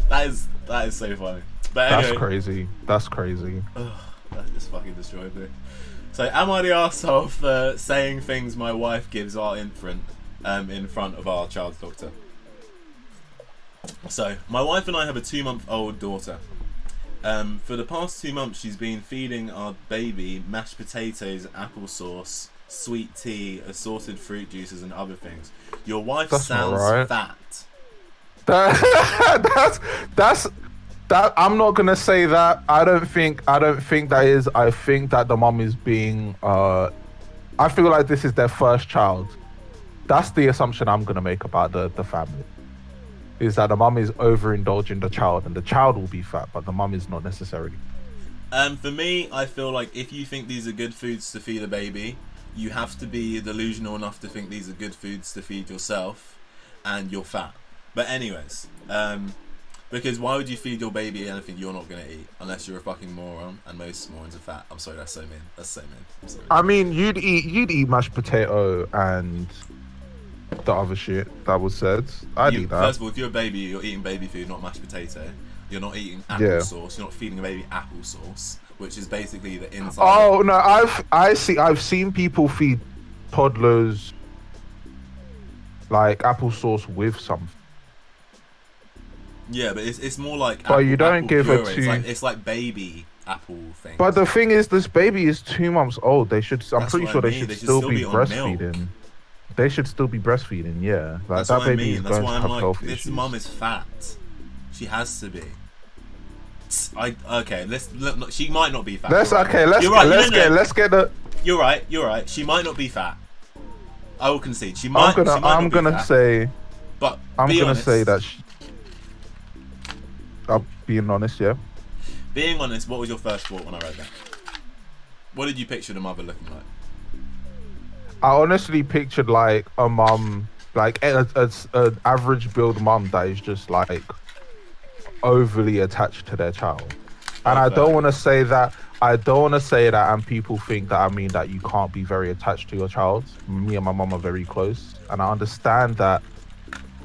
that is that is so funny. But That's crazy. That's crazy. that just fucking destroyed me. So, am I the asshole for saying things my wife gives our infant um, in front of our child's doctor? So, my wife and I have a two month old daughter. Um, for the past two months, she's been feeding our baby mashed potatoes, applesauce, sweet tea, assorted fruit juices, and other things. Your wife That's sounds right. fat. That, that's that's that. I'm not gonna say that. I don't think. I don't think that is. I think that the mom is being. Uh, I feel like this is their first child. That's the assumption I'm gonna make about the the family. Is that the mom is overindulging the child, and the child will be fat, but the mom is not necessarily. Um, for me, I feel like if you think these are good foods to feed a baby, you have to be delusional enough to think these are good foods to feed yourself, and you're fat. But anyways, um, because why would you feed your baby anything you're not gonna eat unless you're a fucking moron? And most morons are fat. I'm sorry, that's so mean. That's so mean. I mean, you'd eat you'd eat mashed potato and the other shit that was said. I'd You- eat that. First of all, if you're a baby, you're eating baby food, not mashed potato. You're not eating Yeah. applesauce. You're not feeding a baby applesauce, which is basically the inside. Oh no, I've I see I've seen people feed toddlers like applesauce with something. Yeah, but it's, it's more like. But you don't apple give it puree. It's to- like, it's like baby apple thing. But the thing is, this baby is two months old. They should. I'm That's pretty sure I they should they should still, still be, be on milk. They should still be breastfeeding. Yeah, like That's that what I baby mean. is That's going why to I'm have like, this mum is fat. She has to be. I okay. Let's look. look, She might not be fat. Let's right. okay. Let's right. let's no, no, get no. let's get the. You're right. You're right. She might not be fat. I will concede. She might. I'm gonna might I'm gonna fat, say But I'm gonna honest, say that. She, I'm being honest, yeah. Being honest, what was your first thought when I read that? What did you picture the mother looking like? I honestly pictured like a mum, like a, a, an average build mum that is just like overly attached to their child. And I don't want to say that. I don't want to say that, and people think that I mean that you can't be very attached to your child. Me and my mum are very close, and I understand that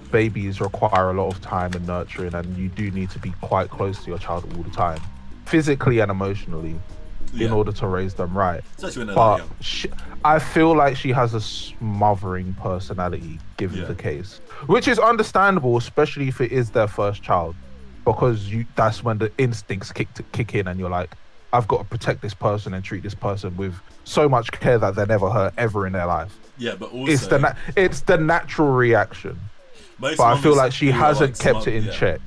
babies require a lot of time and nurturing, and you do need to be quite close to your child all the time, physically and emotionally, in order to raise them right Especially when they're that but she, I feel like she has a smothering personality, given Yeah. the case, which is understandable, especially if it is their first child, because you that's when the instincts kick to, kick in, and you're like, I've got to protect this person and treat this person with so much care that they're never hurt ever in their life. Yeah, but also It's the na- it's the natural reaction, but I feel like she hasn't like, kept smother- it in yeah. check.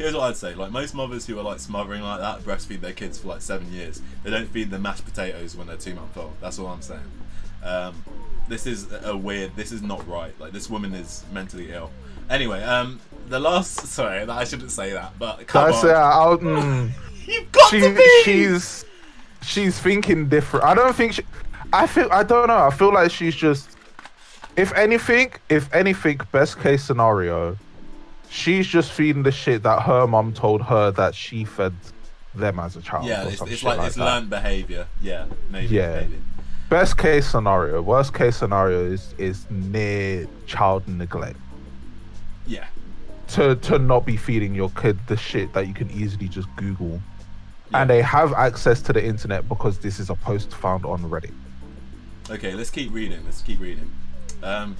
Here's what I'd say: like most mothers who are like smothering like that, breastfeed their kids for like seven years. They don't feed them mashed potatoes when they're two months old. That's all I'm saying. Um, this is a weird. This is not right. Like this woman is mentally ill. Anyway, um, the last. Sorry, I shouldn't say that, but come That's on. mm. You've got she to be. she's she's thinking different. I don't think she. I feel I don't know. I feel like she's just. If anything, if anything, best case scenario, she's just feeding the shit that her mom told her that she fed them as a child. yeah, it's, it's like, like it's that. learned behavior. Yeah, maybe. Yeah. maybe. Best case scenario. Worst case scenario is is near child neglect. Yeah. to to not be feeding your kid the shit that you can easily just Google. Yeah. And they have access to the internet because this is a post found on Reddit. Okay, let's keep reading. Let's keep reading. Um,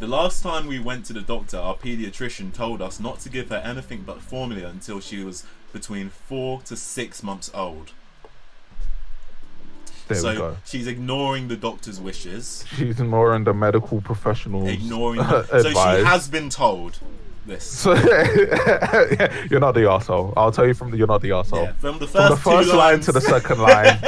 the last time we went to the doctor, our pediatrician told us not to give her anything but formula until she was between four to six months old. There so we go. she's ignoring the doctor's wishes, She's ignoring the medical professionals. ignoring. So she advice. has been told this. So you're not the asshole. I'll tell you from the, you're not the asshole. Yeah, from the first, From the first two line lines, to the second line.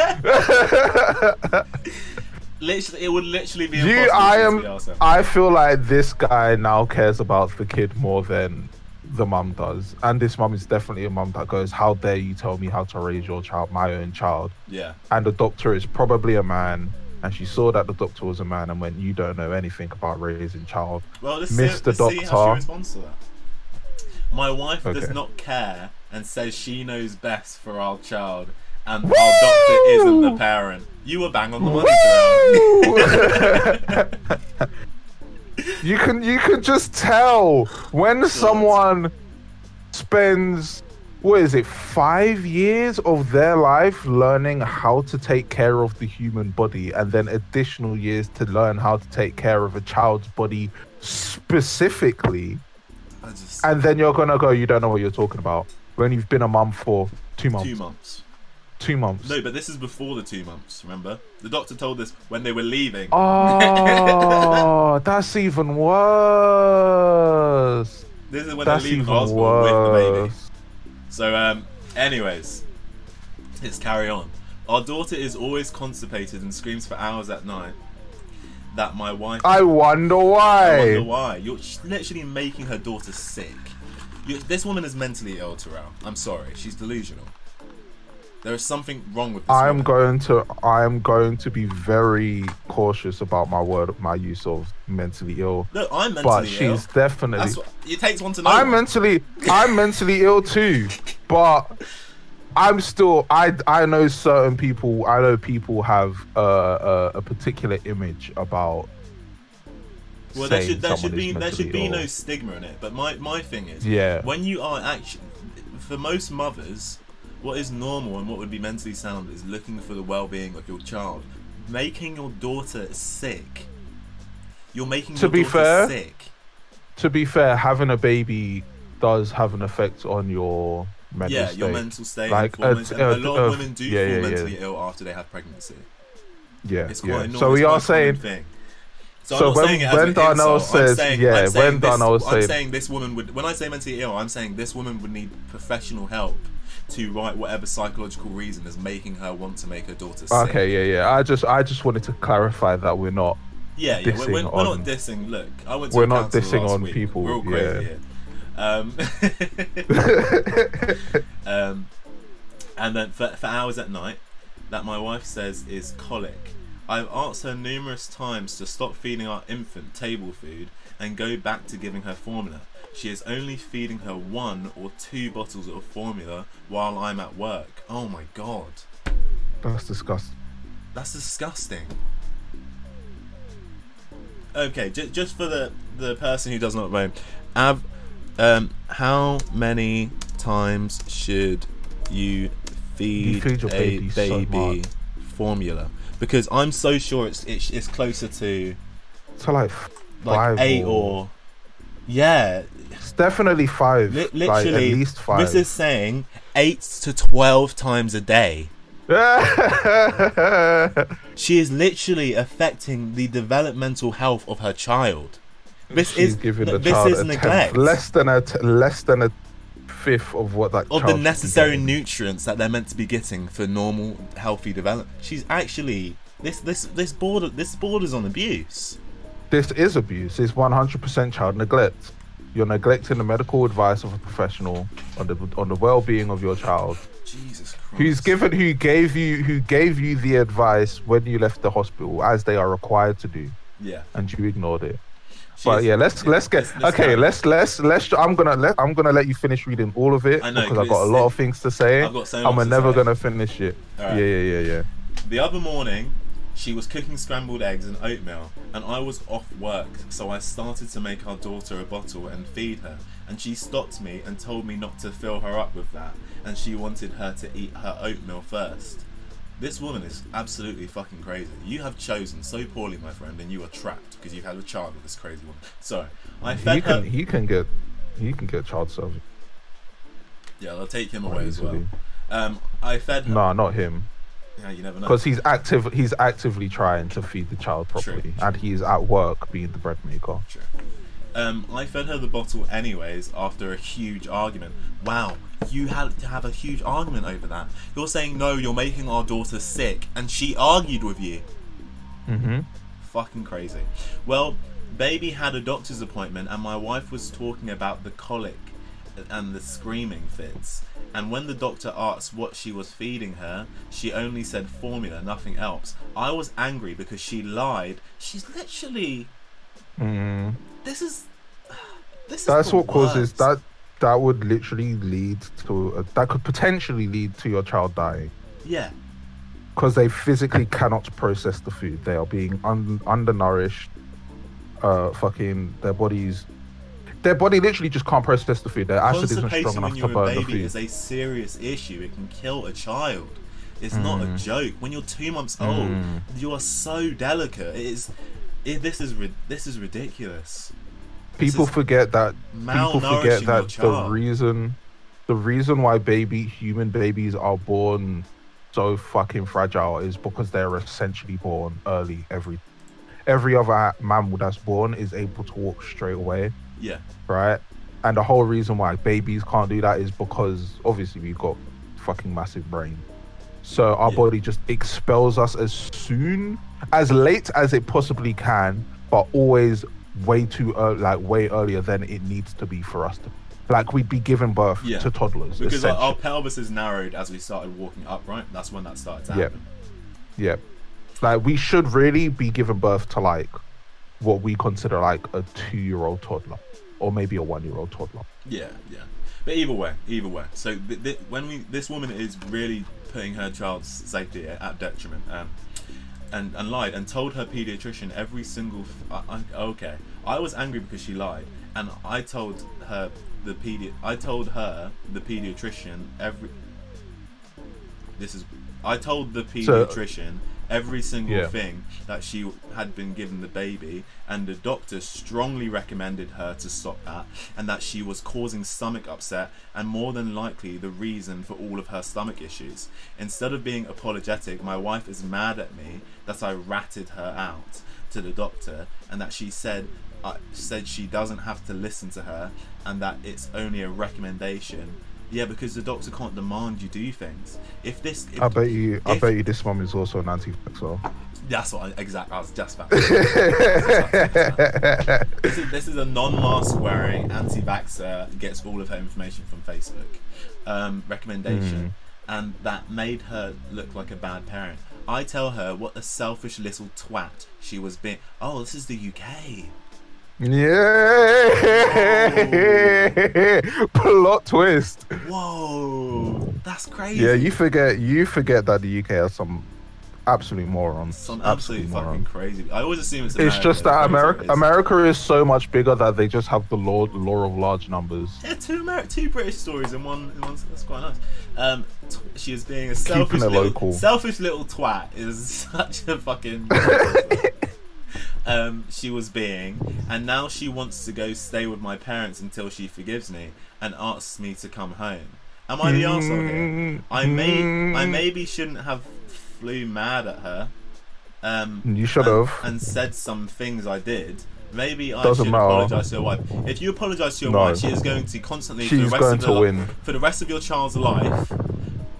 Literally, it would literally be you, I am. this to be arsehole. I feel like this guy now cares about the kid more than the mum does, and this mum is definitely a mum that goes, "How dare you tell me how to raise your child, my own child?" Yeah, And the doctor is probably a man, and she saw that the doctor was a man, and went, "You don't know anything about raising child." well, let's, Mr. see, let's see how Doctor. she responds to that. My wife does not care and says she knows best for our child, and our doctor isn't the parent. You were bang on the money, you can you can just tell when someone spends what is it five years of their life learning how to take care of the human body and then additional years to learn how to take care of a child's body specifically. Just and then you're gonna go you don't know what you're talking about. When you've been a mum for two months. Two months. Two months No, but this is before the two months. Remember, the doctor told us when they were leaving. oh that's even worse This is when that's they leave hospital with the baby. So, um, anyways, let's carry on. Our daughter is always constipated and screams for hours at night. That my wife. I wonder I why. wonder why. You're literally making her daughter sick. You, this woman is mentally ill, Tyrell. I'm sorry. She's delusional. There is something wrong with this I'm going to I'm going to be very cautious about my word my use of mentally ill. Look, I'm mentally But ill. she's definitely what, it takes one to know. I'm mentally I'm mentally ill too. But I'm still I I know certain people I know people have uh, uh, a particular image about Well, there should there should be there should be ill. no stigma in it. But my my thing is, Yeah. when you are actually, for most mothers, what is normal and what would be mentally sound is looking for the well-being of your child. Making your daughter sick, you're making To be fair, sick. to be fair, having a baby does have an effect on your mental Yeah, state. your mental state. Like, performance, uh, a uh, lot of uh, women do yeah, fall yeah, yeah. mentally ill after they have pregnancy. yeah, It's quite yeah. a normal, So we are saying thing. So, So I'm not when- saying it as when Darnell says- saying, yeah, when Darnell was I'm saying this woman would. When I say mentally ill, I'm saying this woman would need professional help to right whatever psychological reason is making her want to make her daughter sick. Okay, yeah, yeah. I just, I just wanted to clarify that we're not. Yeah, yeah. We're, we're, we're not dissing. Look, I went to We're not dissing on week. people, We're all crazy yeah. here. Um, um, and then for, for hours at night, that my wife says is colic. I've asked her numerous times to stop feeding our infant table food and go back to giving her formula. She is only feeding her one or two bottles of formula while I'm at work. Oh my god. That's disgusting. That's disgusting. Okay, j- just for the the person who does not know, Av, um, how many times should you feed, feed your a baby baby much. formula? Because I'm so sure it's it's, it's closer to So like, like five eight or yeah, It's definitely five. li- like, literally. at least five. This is saying eight to twelve times a day. She is literally affecting the developmental health of her child. This She's is giving the this child is a neglect tenth, less than a t- less than a fifth of what that of child the necessary nutrients that they're meant to be getting for normal, healthy development. She's actually this this this border this borders on abuse. This is abuse. It's one hundred percent child neglect. You're neglecting the medical advice of a professional on the on the well-being of your child. Jesus Christ. Who's given? Who gave you? Who gave you the advice when you left the hospital, as they are required to do, Yeah. and you ignored it? She But yeah, let's let's get let's- let's okay. Let's let's let's. I'm gonna let I'm gonna let you finish reading all of it I know, because I've got a lot of things to say. I've got so I'm never say. gonna finish it. Alright. Yeah, yeah, yeah, yeah. The other morning, she was cooking scrambled eggs and oatmeal, and I was off work, so I started to make our daughter a bottle and feed her. And she stopped me and told me not to fill her up with that, and she wanted her to eat her oatmeal first. This woman is absolutely fucking crazy. You have chosen so poorly, my friend, and you are trapped because you've had a child with this crazy woman. So, I fed her. can he can get he can get child service. Yeah, they'll take him away as well. Um, I fed her. Nah, not him. Yeah, you never know. because he's active. He's actively trying to feed the child properly, True, and he's at work being the bread maker. Sure. Um, I fed her the bottle anyways after a huge argument. Wow, you had to have a huge argument over that. You're saying no, you're making our daughter sick, and she argued with you. Mm-hmm. Fucking crazy. Well, baby had a doctor's appointment, and my wife was talking about the colic and the screaming fits. And when the doctor asked what she was feeding her, she only said formula, nothing else. I was angry because she lied. She's literally. Mm. This is. This is That's the what causes that. That would literally lead to a, that could potentially lead to your child dying Yeah, because they physically cannot process the food. They are being un- undernourished. Uh, fucking their bodies. Their body literally just can't process the food. Their acid isn't strong enough to burn the food. is a serious issue. It can kill a child. It's not Mm. a joke. When you're two months old, you are so delicate. It is. It, this is this is ridiculous. people is forget that people forget that the reason the reason why baby human babies are born so fucking fragile is because they're essentially born early every every other mammal that's born is able to walk straight away Yeah, right and the whole reason why babies can't do that is because obviously we've got fucking massive brain so our Yeah. body just expels us as soon as late as it possibly can but always way too early like way earlier than it needs to be for us to like we'd be giving birth Yeah. to toddlers because uh, our, our pelvis is narrowed as we started walking upright. That's when that started to Yeah. happen. yeah like we should really be giving birth to like what we consider like a two-year-old toddler or maybe a one-year-old toddler Yeah, yeah. But either way, either way. So th- th- when we this woman is really putting her child's safety at, at detriment, um, and and lied and told her pediatrician every single. F- I, I, okay, I was angry because she lied, and I told her the pedi. I told her the pediatrician every. This is. I told the So- pediatrician every single Yeah. thing that she had been given the baby, and the doctor strongly recommended her to stop that, and that she was causing stomach upset, and more than likely the reason for all of her stomach issues. Instead of being apologetic, my wife is mad at me that I ratted her out to the doctor, and that she said. Uh, said she doesn't have to listen to her, and that it's only a recommendation. Yeah, because the doctor can't demand you do things. If this, if, i bet you i bet you this mom is also an anti-vaxxer that's what I, exactly. I was just about. This, is, this is a non-mask wearing anti-vaxxer gets all of her information from Facebook um, recommendation, and that made her look like a bad parent. I tell her what a selfish little twat she was being. Oh, this is the UK. Yeah, plot twist. Whoa, that's crazy. Yeah, you forget you forget that the UK has some absolute morons. Some absolute absolute fucking morons. crazy. I always assume it's. It's just that America America is so much bigger that they just have the law law of large numbers. Yeah, two Ameri- two British stories in one. In one that's quite nice. Um, t- she is being a selfish little, local. selfish little twat. Is such a fucking. um, she was being, and now she wants to go stay with my parents until she forgives me and asks me to come home. Am I the arsehole here? I may, I maybe shouldn't have flew mad at her. Um, You should and- have. and said some things I did. Maybe I Doesn't should matter. apologize to your wife. If you apologize to your No. wife, she is going to constantly for the rest going of to win. for the rest of your child's life.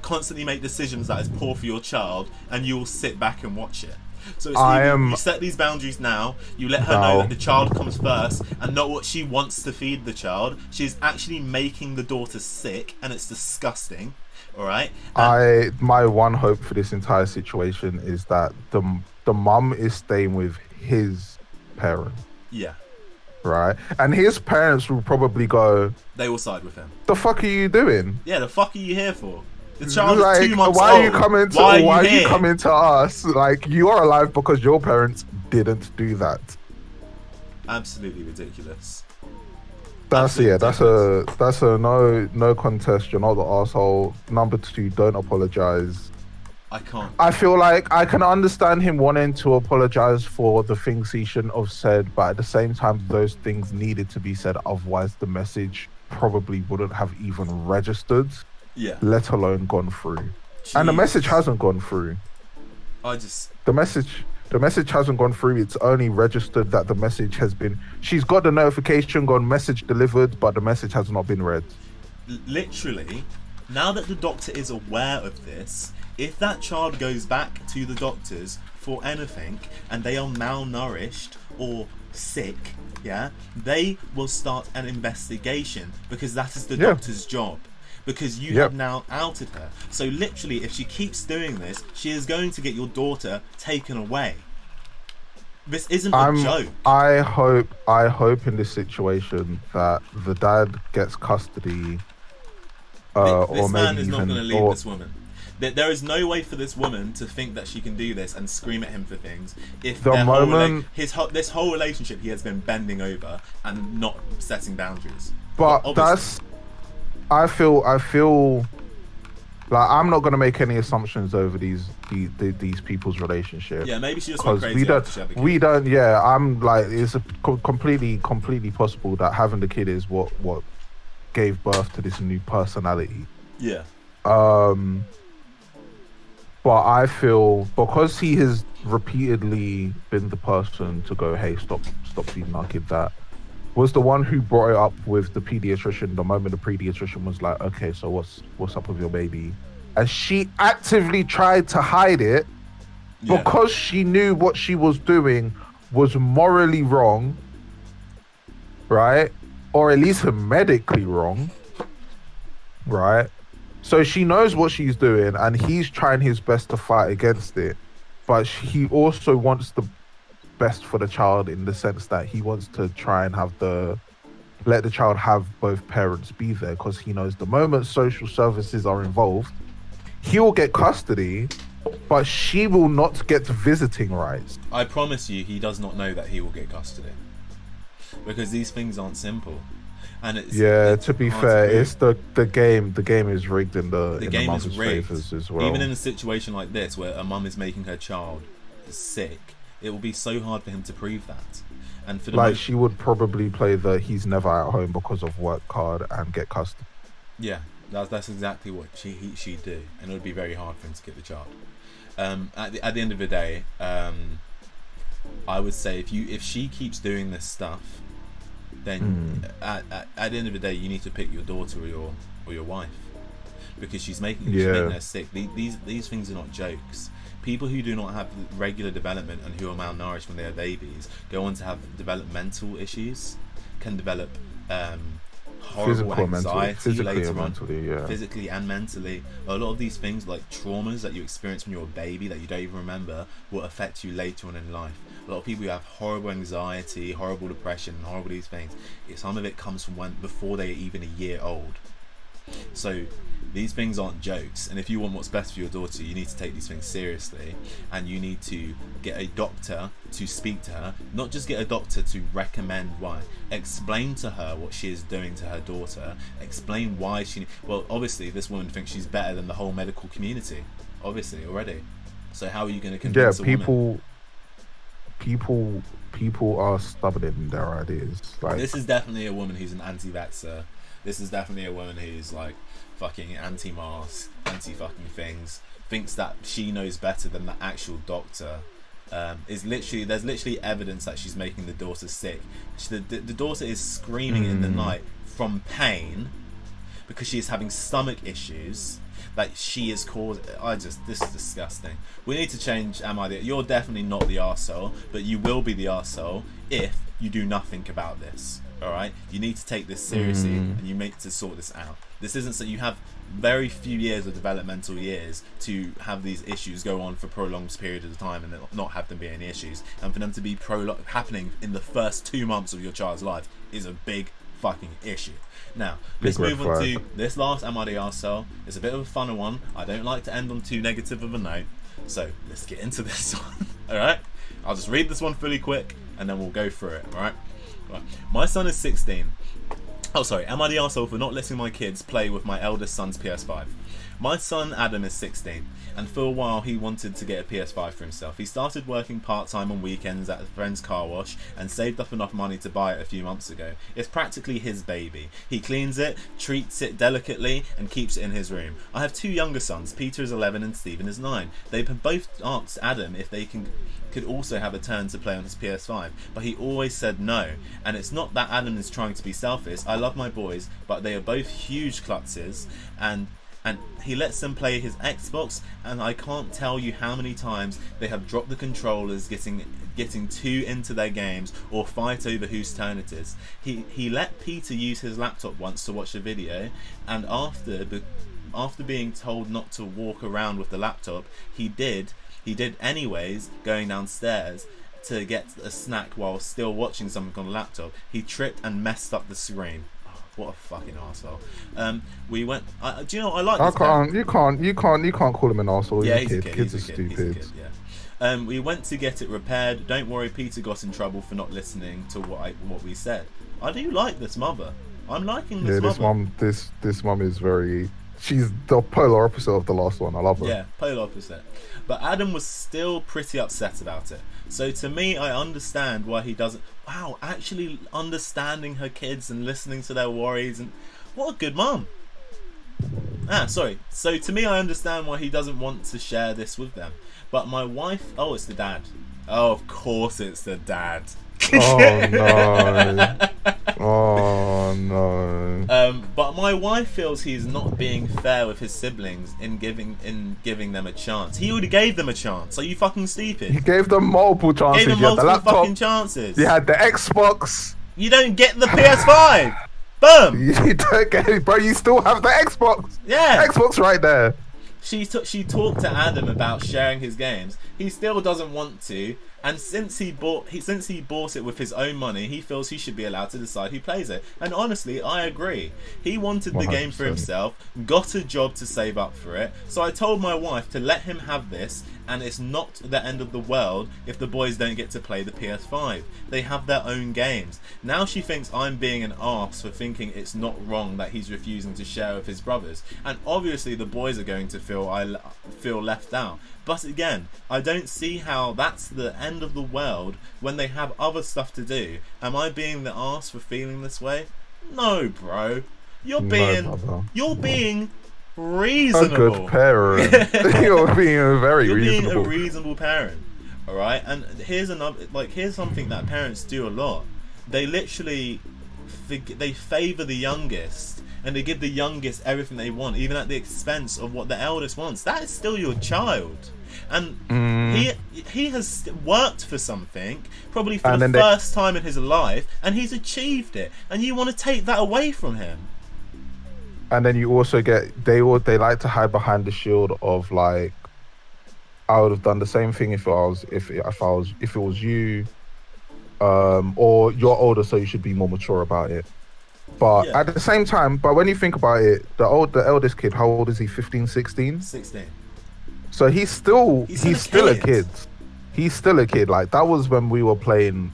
Constantly make decisions that is poor for your child, and you will sit back and watch it. So it's I am- you set these boundaries now. You let her No. know that the child comes first, and not what she wants to feed the child. She's actually making the daughter sick, and it's disgusting. All right. And- I my one hope for this entire situation is that the the mum is staying with his parent, yeah, right? And his parents will probably go, they will side with him. "The fuck are you doing?" Yeah, the fuck are you here for? The child like, is two months why old. are you coming to why why, are you, are you coming to us? Like you are alive because your parents didn't do that. Absolutely ridiculous. That's Absolute yeah. That's a that's a no no contest. You're not the asshole. Number two, don't apologize. I can't. I feel like I can understand him wanting to apologize for the things he shouldn't have said, but at the same time, those things needed to be said. Otherwise, the message probably wouldn't have even registered, Yeah. let alone gone through. and the message hasn't gone through. I just The message, the message hasn't gone through. It's only registered that the message has been. She's got the notification, gone message delivered, but the message has not been read. literally now that the doctor is aware of this if that child goes back to the doctors for anything and they are malnourished or sick yeah they will start an investigation because that is the Yeah. doctor's job because you Yep. have now outed her so literally if she keeps doing this she is going to get your daughter taken away this isn't a I'm. joke I hope. I hope in this situation that the dad gets custody. Uh, Thi- this or man maybe is not going to leave or- this woman. There, there is no way for this woman to think that she can do this and scream at him for things if The their whole moment- his this whole relationship he has been bending over and not setting boundaries. but obviously- that's. I feel. I feel. Like I'm not gonna make any assumptions over these the, the, these people's relationship. yeah, maybe she just went crazy we after she had the don't we don't yeah i'm like it's co- completely completely possible that having the kid is what what gave birth to this new personality yeah, um but i feel because he has repeatedly been the person to go hey stop stop feeding our kid that was the one who brought it up with the pediatrician the moment the pediatrician was like okay so what's what's up with your baby and she actively tried to hide it yeah. because she knew what she was doing was morally wrong, right? Or at least medically wrong, right? So she knows what she's doing, and he's trying his best to fight against it. But he also wants the best for the child in the sense that he wants to try and have the let the child have both parents be there because he knows the moment social services are involved, he will get custody, but she will not get visiting rights. I promise you, he does not know that he will get custody because these things aren't simple. And it's Yeah, it's to be fair, prove. it's the the game. The game is rigged in the, the in game the is rigged. favors as well. Even in a situation like this, where a mum is making her child sick, it will be so hard for him to prove that. And for the like most, she would probably play the he's never at home because of work card and get custody. yeah, that's that's exactly what she he, she'd do, and it would be very hard for him to get the child. Um, at the at the end of the day, um, I would say if you if she keeps doing this stuff, then Hmm. at, at, at the end of the day, you need to pick your daughter or your or your wife because she's making she's making her sick. The- These these things are not jokes. People who do not have regular development and who are malnourished when they are babies go on to have developmental issues, can develop um, horrible Physical anxiety physically later and on mentally, yeah. physically and mentally. A lot of these things, like traumas that you experience when you're a baby that you don't even remember, will affect you later on in life. A lot of people who have horrible anxiety, horrible depression, and horrible these things, some of it comes from when before they're even a year old. So these things aren't jokes, and if you want what's best for your daughter, you need to take these things seriously, and you need to get a doctor to speak to her. Not just get a doctor to recommend why. Explain to her what she is doing to her daughter. Explain why she. Well, obviously, this woman thinks she's better than the whole medical community. Obviously, already. So how are you going to Yeah, convince a woman? people, people, people are stubborn in their ideas. Like This is definitely a woman who's an anti-vaxxer. This is definitely a woman who's like fucking anti-mask, anti-fucking things. Thinks that she knows better than the actual doctor. Um, is literally there's literally evidence that she's making the daughter sick. She, the, the, daughter is screaming in the Mm. night from pain because she is having stomach issues that she is caused. I just this is disgusting. We need to change. Am I the? You're definitely not the arsehole, but you will be the arsehole if you do nothing about this. All right, you need to take this seriously Mm. and you make to sort this out. This isn't so you have very few years of developmental years to have these issues go on for prolonged periods of time and not have them be any issues, and for them to be prolo- happening in the first two months of your child's life is a big fucking issue. Now, let's move on flag. to this last MRDR cell. It's a bit of a funner one. I don't like to end on too negative of a note, so let's get into this one. all right, I'll just read this one fully quick, and then we'll go through it. All My son is 16. Oh, sorry. Am I the asshole for not letting my kids play with my eldest son's PS5? My son Adam is 16, and for a while he wanted to get a PS5 for himself. He started working part time on weekends at a friend's car wash and saved up enough money to buy it a few months ago. It's practically his baby. He cleans it, treats it delicately, and keeps it in his room. I have two younger sons. Peter is 11 and Stephen is 9. They have both asked Adam if they can could also have a turn to play on his PS5, but he always said no. And it's not that Adam is trying to be selfish. I love my boys, but they are both huge klutzes, and and he lets them play his Xbox, and I can't tell you how many times they have dropped the controllers, getting getting too into their games, or fight over whose turn it is. He he let Peter use his laptop once to watch a video, and after be- after being told not to walk around with the laptop, he did. He did anyways, going downstairs to get a snack while still watching something on the laptop. He tripped and messed up the screen. What a fucking asshole. Um, we went. I, do you know? I like. I can't. You can't. You can't. You can't call him an asshole. yeah, he's, a kid. He's Kids a are kid. He's a stupid. kid. Yeah. Um, we went to get it repaired. Don't worry, Peter got in trouble for not listening to what I, what we said. I do like this mother. I'm liking this Yeah, this mother. mum. This this mum is very. She's the polar opposite of the last one. I love her. Yeah, polar opposite. But Adam was still pretty upset about it. So to me, I understand why he doesn't. Wow, actually understanding her kids and listening to their worries and what a good mom. Ah, sorry. So to me, I understand why he doesn't want to share this with them. But my wife, oh, it's the dad. Oh, of course, it's the dad. Oh no. oh no. Um, but my wife feels he's not being fair with his siblings in giving in giving them a chance. He already gave them a chance. Are you fucking stupid? He gave them multiple chances. Gave them had the laptop. fucking chances. You had the Xbox. You don't get the PS5. Boom. You don't get it, bro. You still have the Xbox. Yeah. Xbox right there. She took. She talked to Adam about sharing his games. He still doesn't want to. And since he bought, he since he bought it with his own money, he feels he should be allowed to decide who plays it. And honestly, I agree. He wanted the game for himself, got a job to save up for it. So I told my wife to let him have this, and it's not the end of the world if the boys don't get to play the PS5. They have their own games. Now she thinks I'm being an arse for thinking it's not wrong that he's refusing to share with his brothers. And obviously the boys are going to feel I feel left out. But again, I don't see how that's the end of the world when they have other stuff to do. Am I being the arse for feeling this way? No, bro. You're being brother. you're being A reasonable. good parent. You're being a very You're being reasonable. a reasonable parent, all right. And here's another, like, here's something that parents do a lot. They literally, they favor the youngest, and they give the youngest everything they want, even at the expense of what the eldest wants. That is still your child, and Mm. he he has worked for something, probably for And the then they- first time in his life, and he's achieved it, and you want to take that away from him. And then you also get they all they like to hide behind the shield of like I would have done the same thing if I was if if I was if it was you um or you're older so you should be more mature about it but Yeah. at the same time but when you think about it the old the eldest kid how old is he 15 16 Sixteen. so he's still He's he's, still a kid. kid he's still a kid like that was when we were playing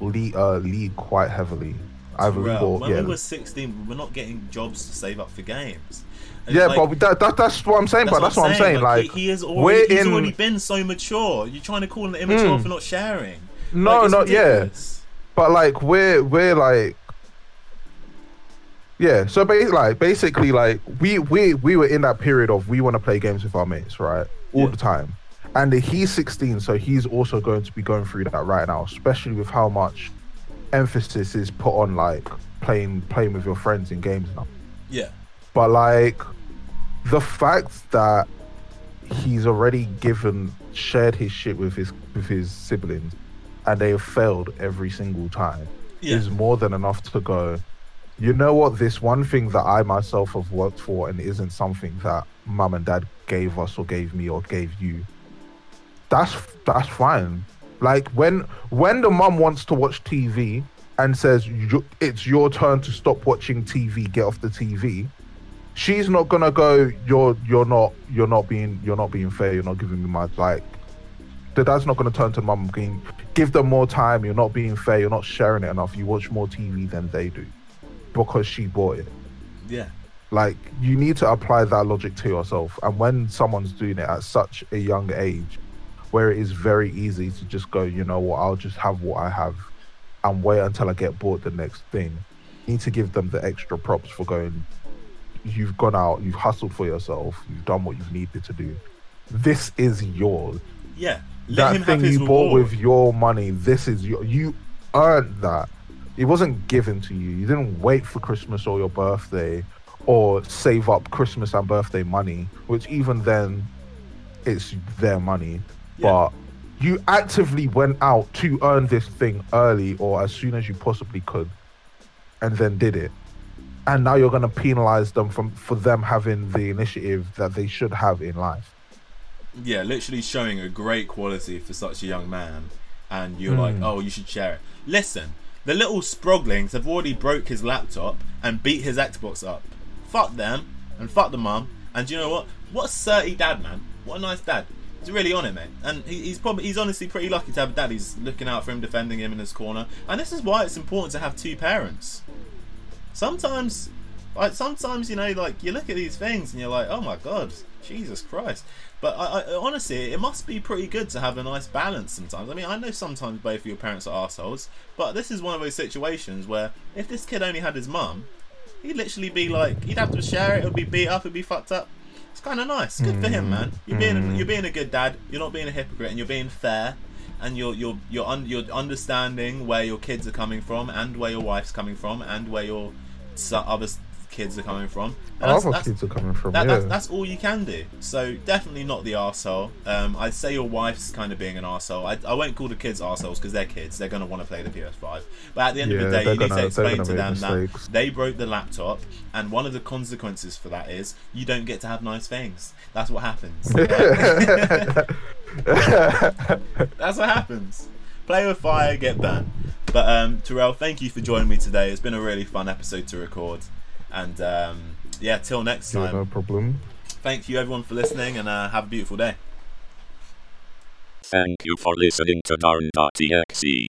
league uh league quite heavily either league Tyrell, or when yeah we were 16, we were not getting jobs to save up for games. And yeah, like, but that, that, that's what I'm saying. But that's what I'm saying. Like, he, he has already, he's in. already been so mature. You're trying to call him immature Mm. for not sharing. No, Like, it's no, yeah. But like we're we're like yeah. So ba- like basically like we we we were in that period of we want to play games with our mates, right? All Yeah. the time. And he's 16, so he's also going to be going through that right now, especially with how much emphasis is put on like playing playing with your friends in games now. Yeah, But like the fact that he's already given shared his shit with his with his siblings and they have failed every single time Yeah. is more than enough to go you know what this one thing that i myself have worked for and isn't something that mum and dad gave us or gave me or gave you that's that's fine like when when the mum wants to watch tv and says it's your turn to stop watching tv get off the tv she's not gonna go you're you're not you're not being you're not being fair you're not giving me my like the dad's not gonna turn to mum and give them more time you're not being fair you're not sharing it enough you watch more tv than they do because she bought it yeah. Like you need to apply that logic to yourself. And when someone's doing it at such a young age, where it is very easy to just go, you know what, I'll just have what I have and wait until I get bored the next thing. You need to give them the extra props for going. You've gone out, you've hustled for yourself, you've done what you've needed to do. This is yours. Yeah. Let him that thing have his you bought with your money, this is your. You earned that. It wasn't given to you. You didn't wait for Christmas or your birthday, or save up Christmas and birthday money, which even then, it's their money. Yeah. But you actively went out to earn this thing early or as soon as you possibly could, and then did it. And now you're gonna penalize them from for them having the initiative that they should have in life. yeah, literally showing a great quality for such a young man, and you're Hmm. like, oh, you should share it. Listen, the little sproglings have already broke his laptop and beat his Xbox up. Fuck them, and fuck the mum. And you know what? What a certy dad, man. What a nice dad. He's really on it, mate. And he, he's probably he's honestly pretty lucky to have a dad. He's looking out for him, defending him in his corner. And this is why it's important to have two parents. Sometimes, like sometimes you know, like you look at these things and you're like, oh my god, Jesus Christ. But I, I honestly, it must be pretty good to have a nice balance sometimes. I mean, I know sometimes both of your parents are assholes, but this is one of those situations where if this kid only had his mum, he'd literally be like, he'd have to share it. It would be beat up. It'd be fucked up. Kind of nice. Good for him, hmm. man. You're being hmm. you're being a good dad. You're not being a hypocrite, and you're being fair. And you're you're you're un- you're understanding where your kids are coming from, and where your wife's coming from, and where your so- other kids are coming from. And Other kids are coming from that, yeah. that's, that's all you can do. So definitely not the arsehole. Um, I'd say your wife's kind of being an arsehole. I, I won't call the kids arseholes because they're kids. They're going to want to play the PS5. But at the end Yeah, of the day, you need gonna- to explain to them that they broke the laptop, and one of the consequences for that is you don't get to have nice things. That's what happens. That's what happens. Play with fire, get burnt. But um, Tyrell, thank you for joining me today. It's been a really fun episode to record. And um, yeah, till next time. no problem. Thank you everyone for listening and uh, have a beautiful day. Thank you for listening to Darn.exe.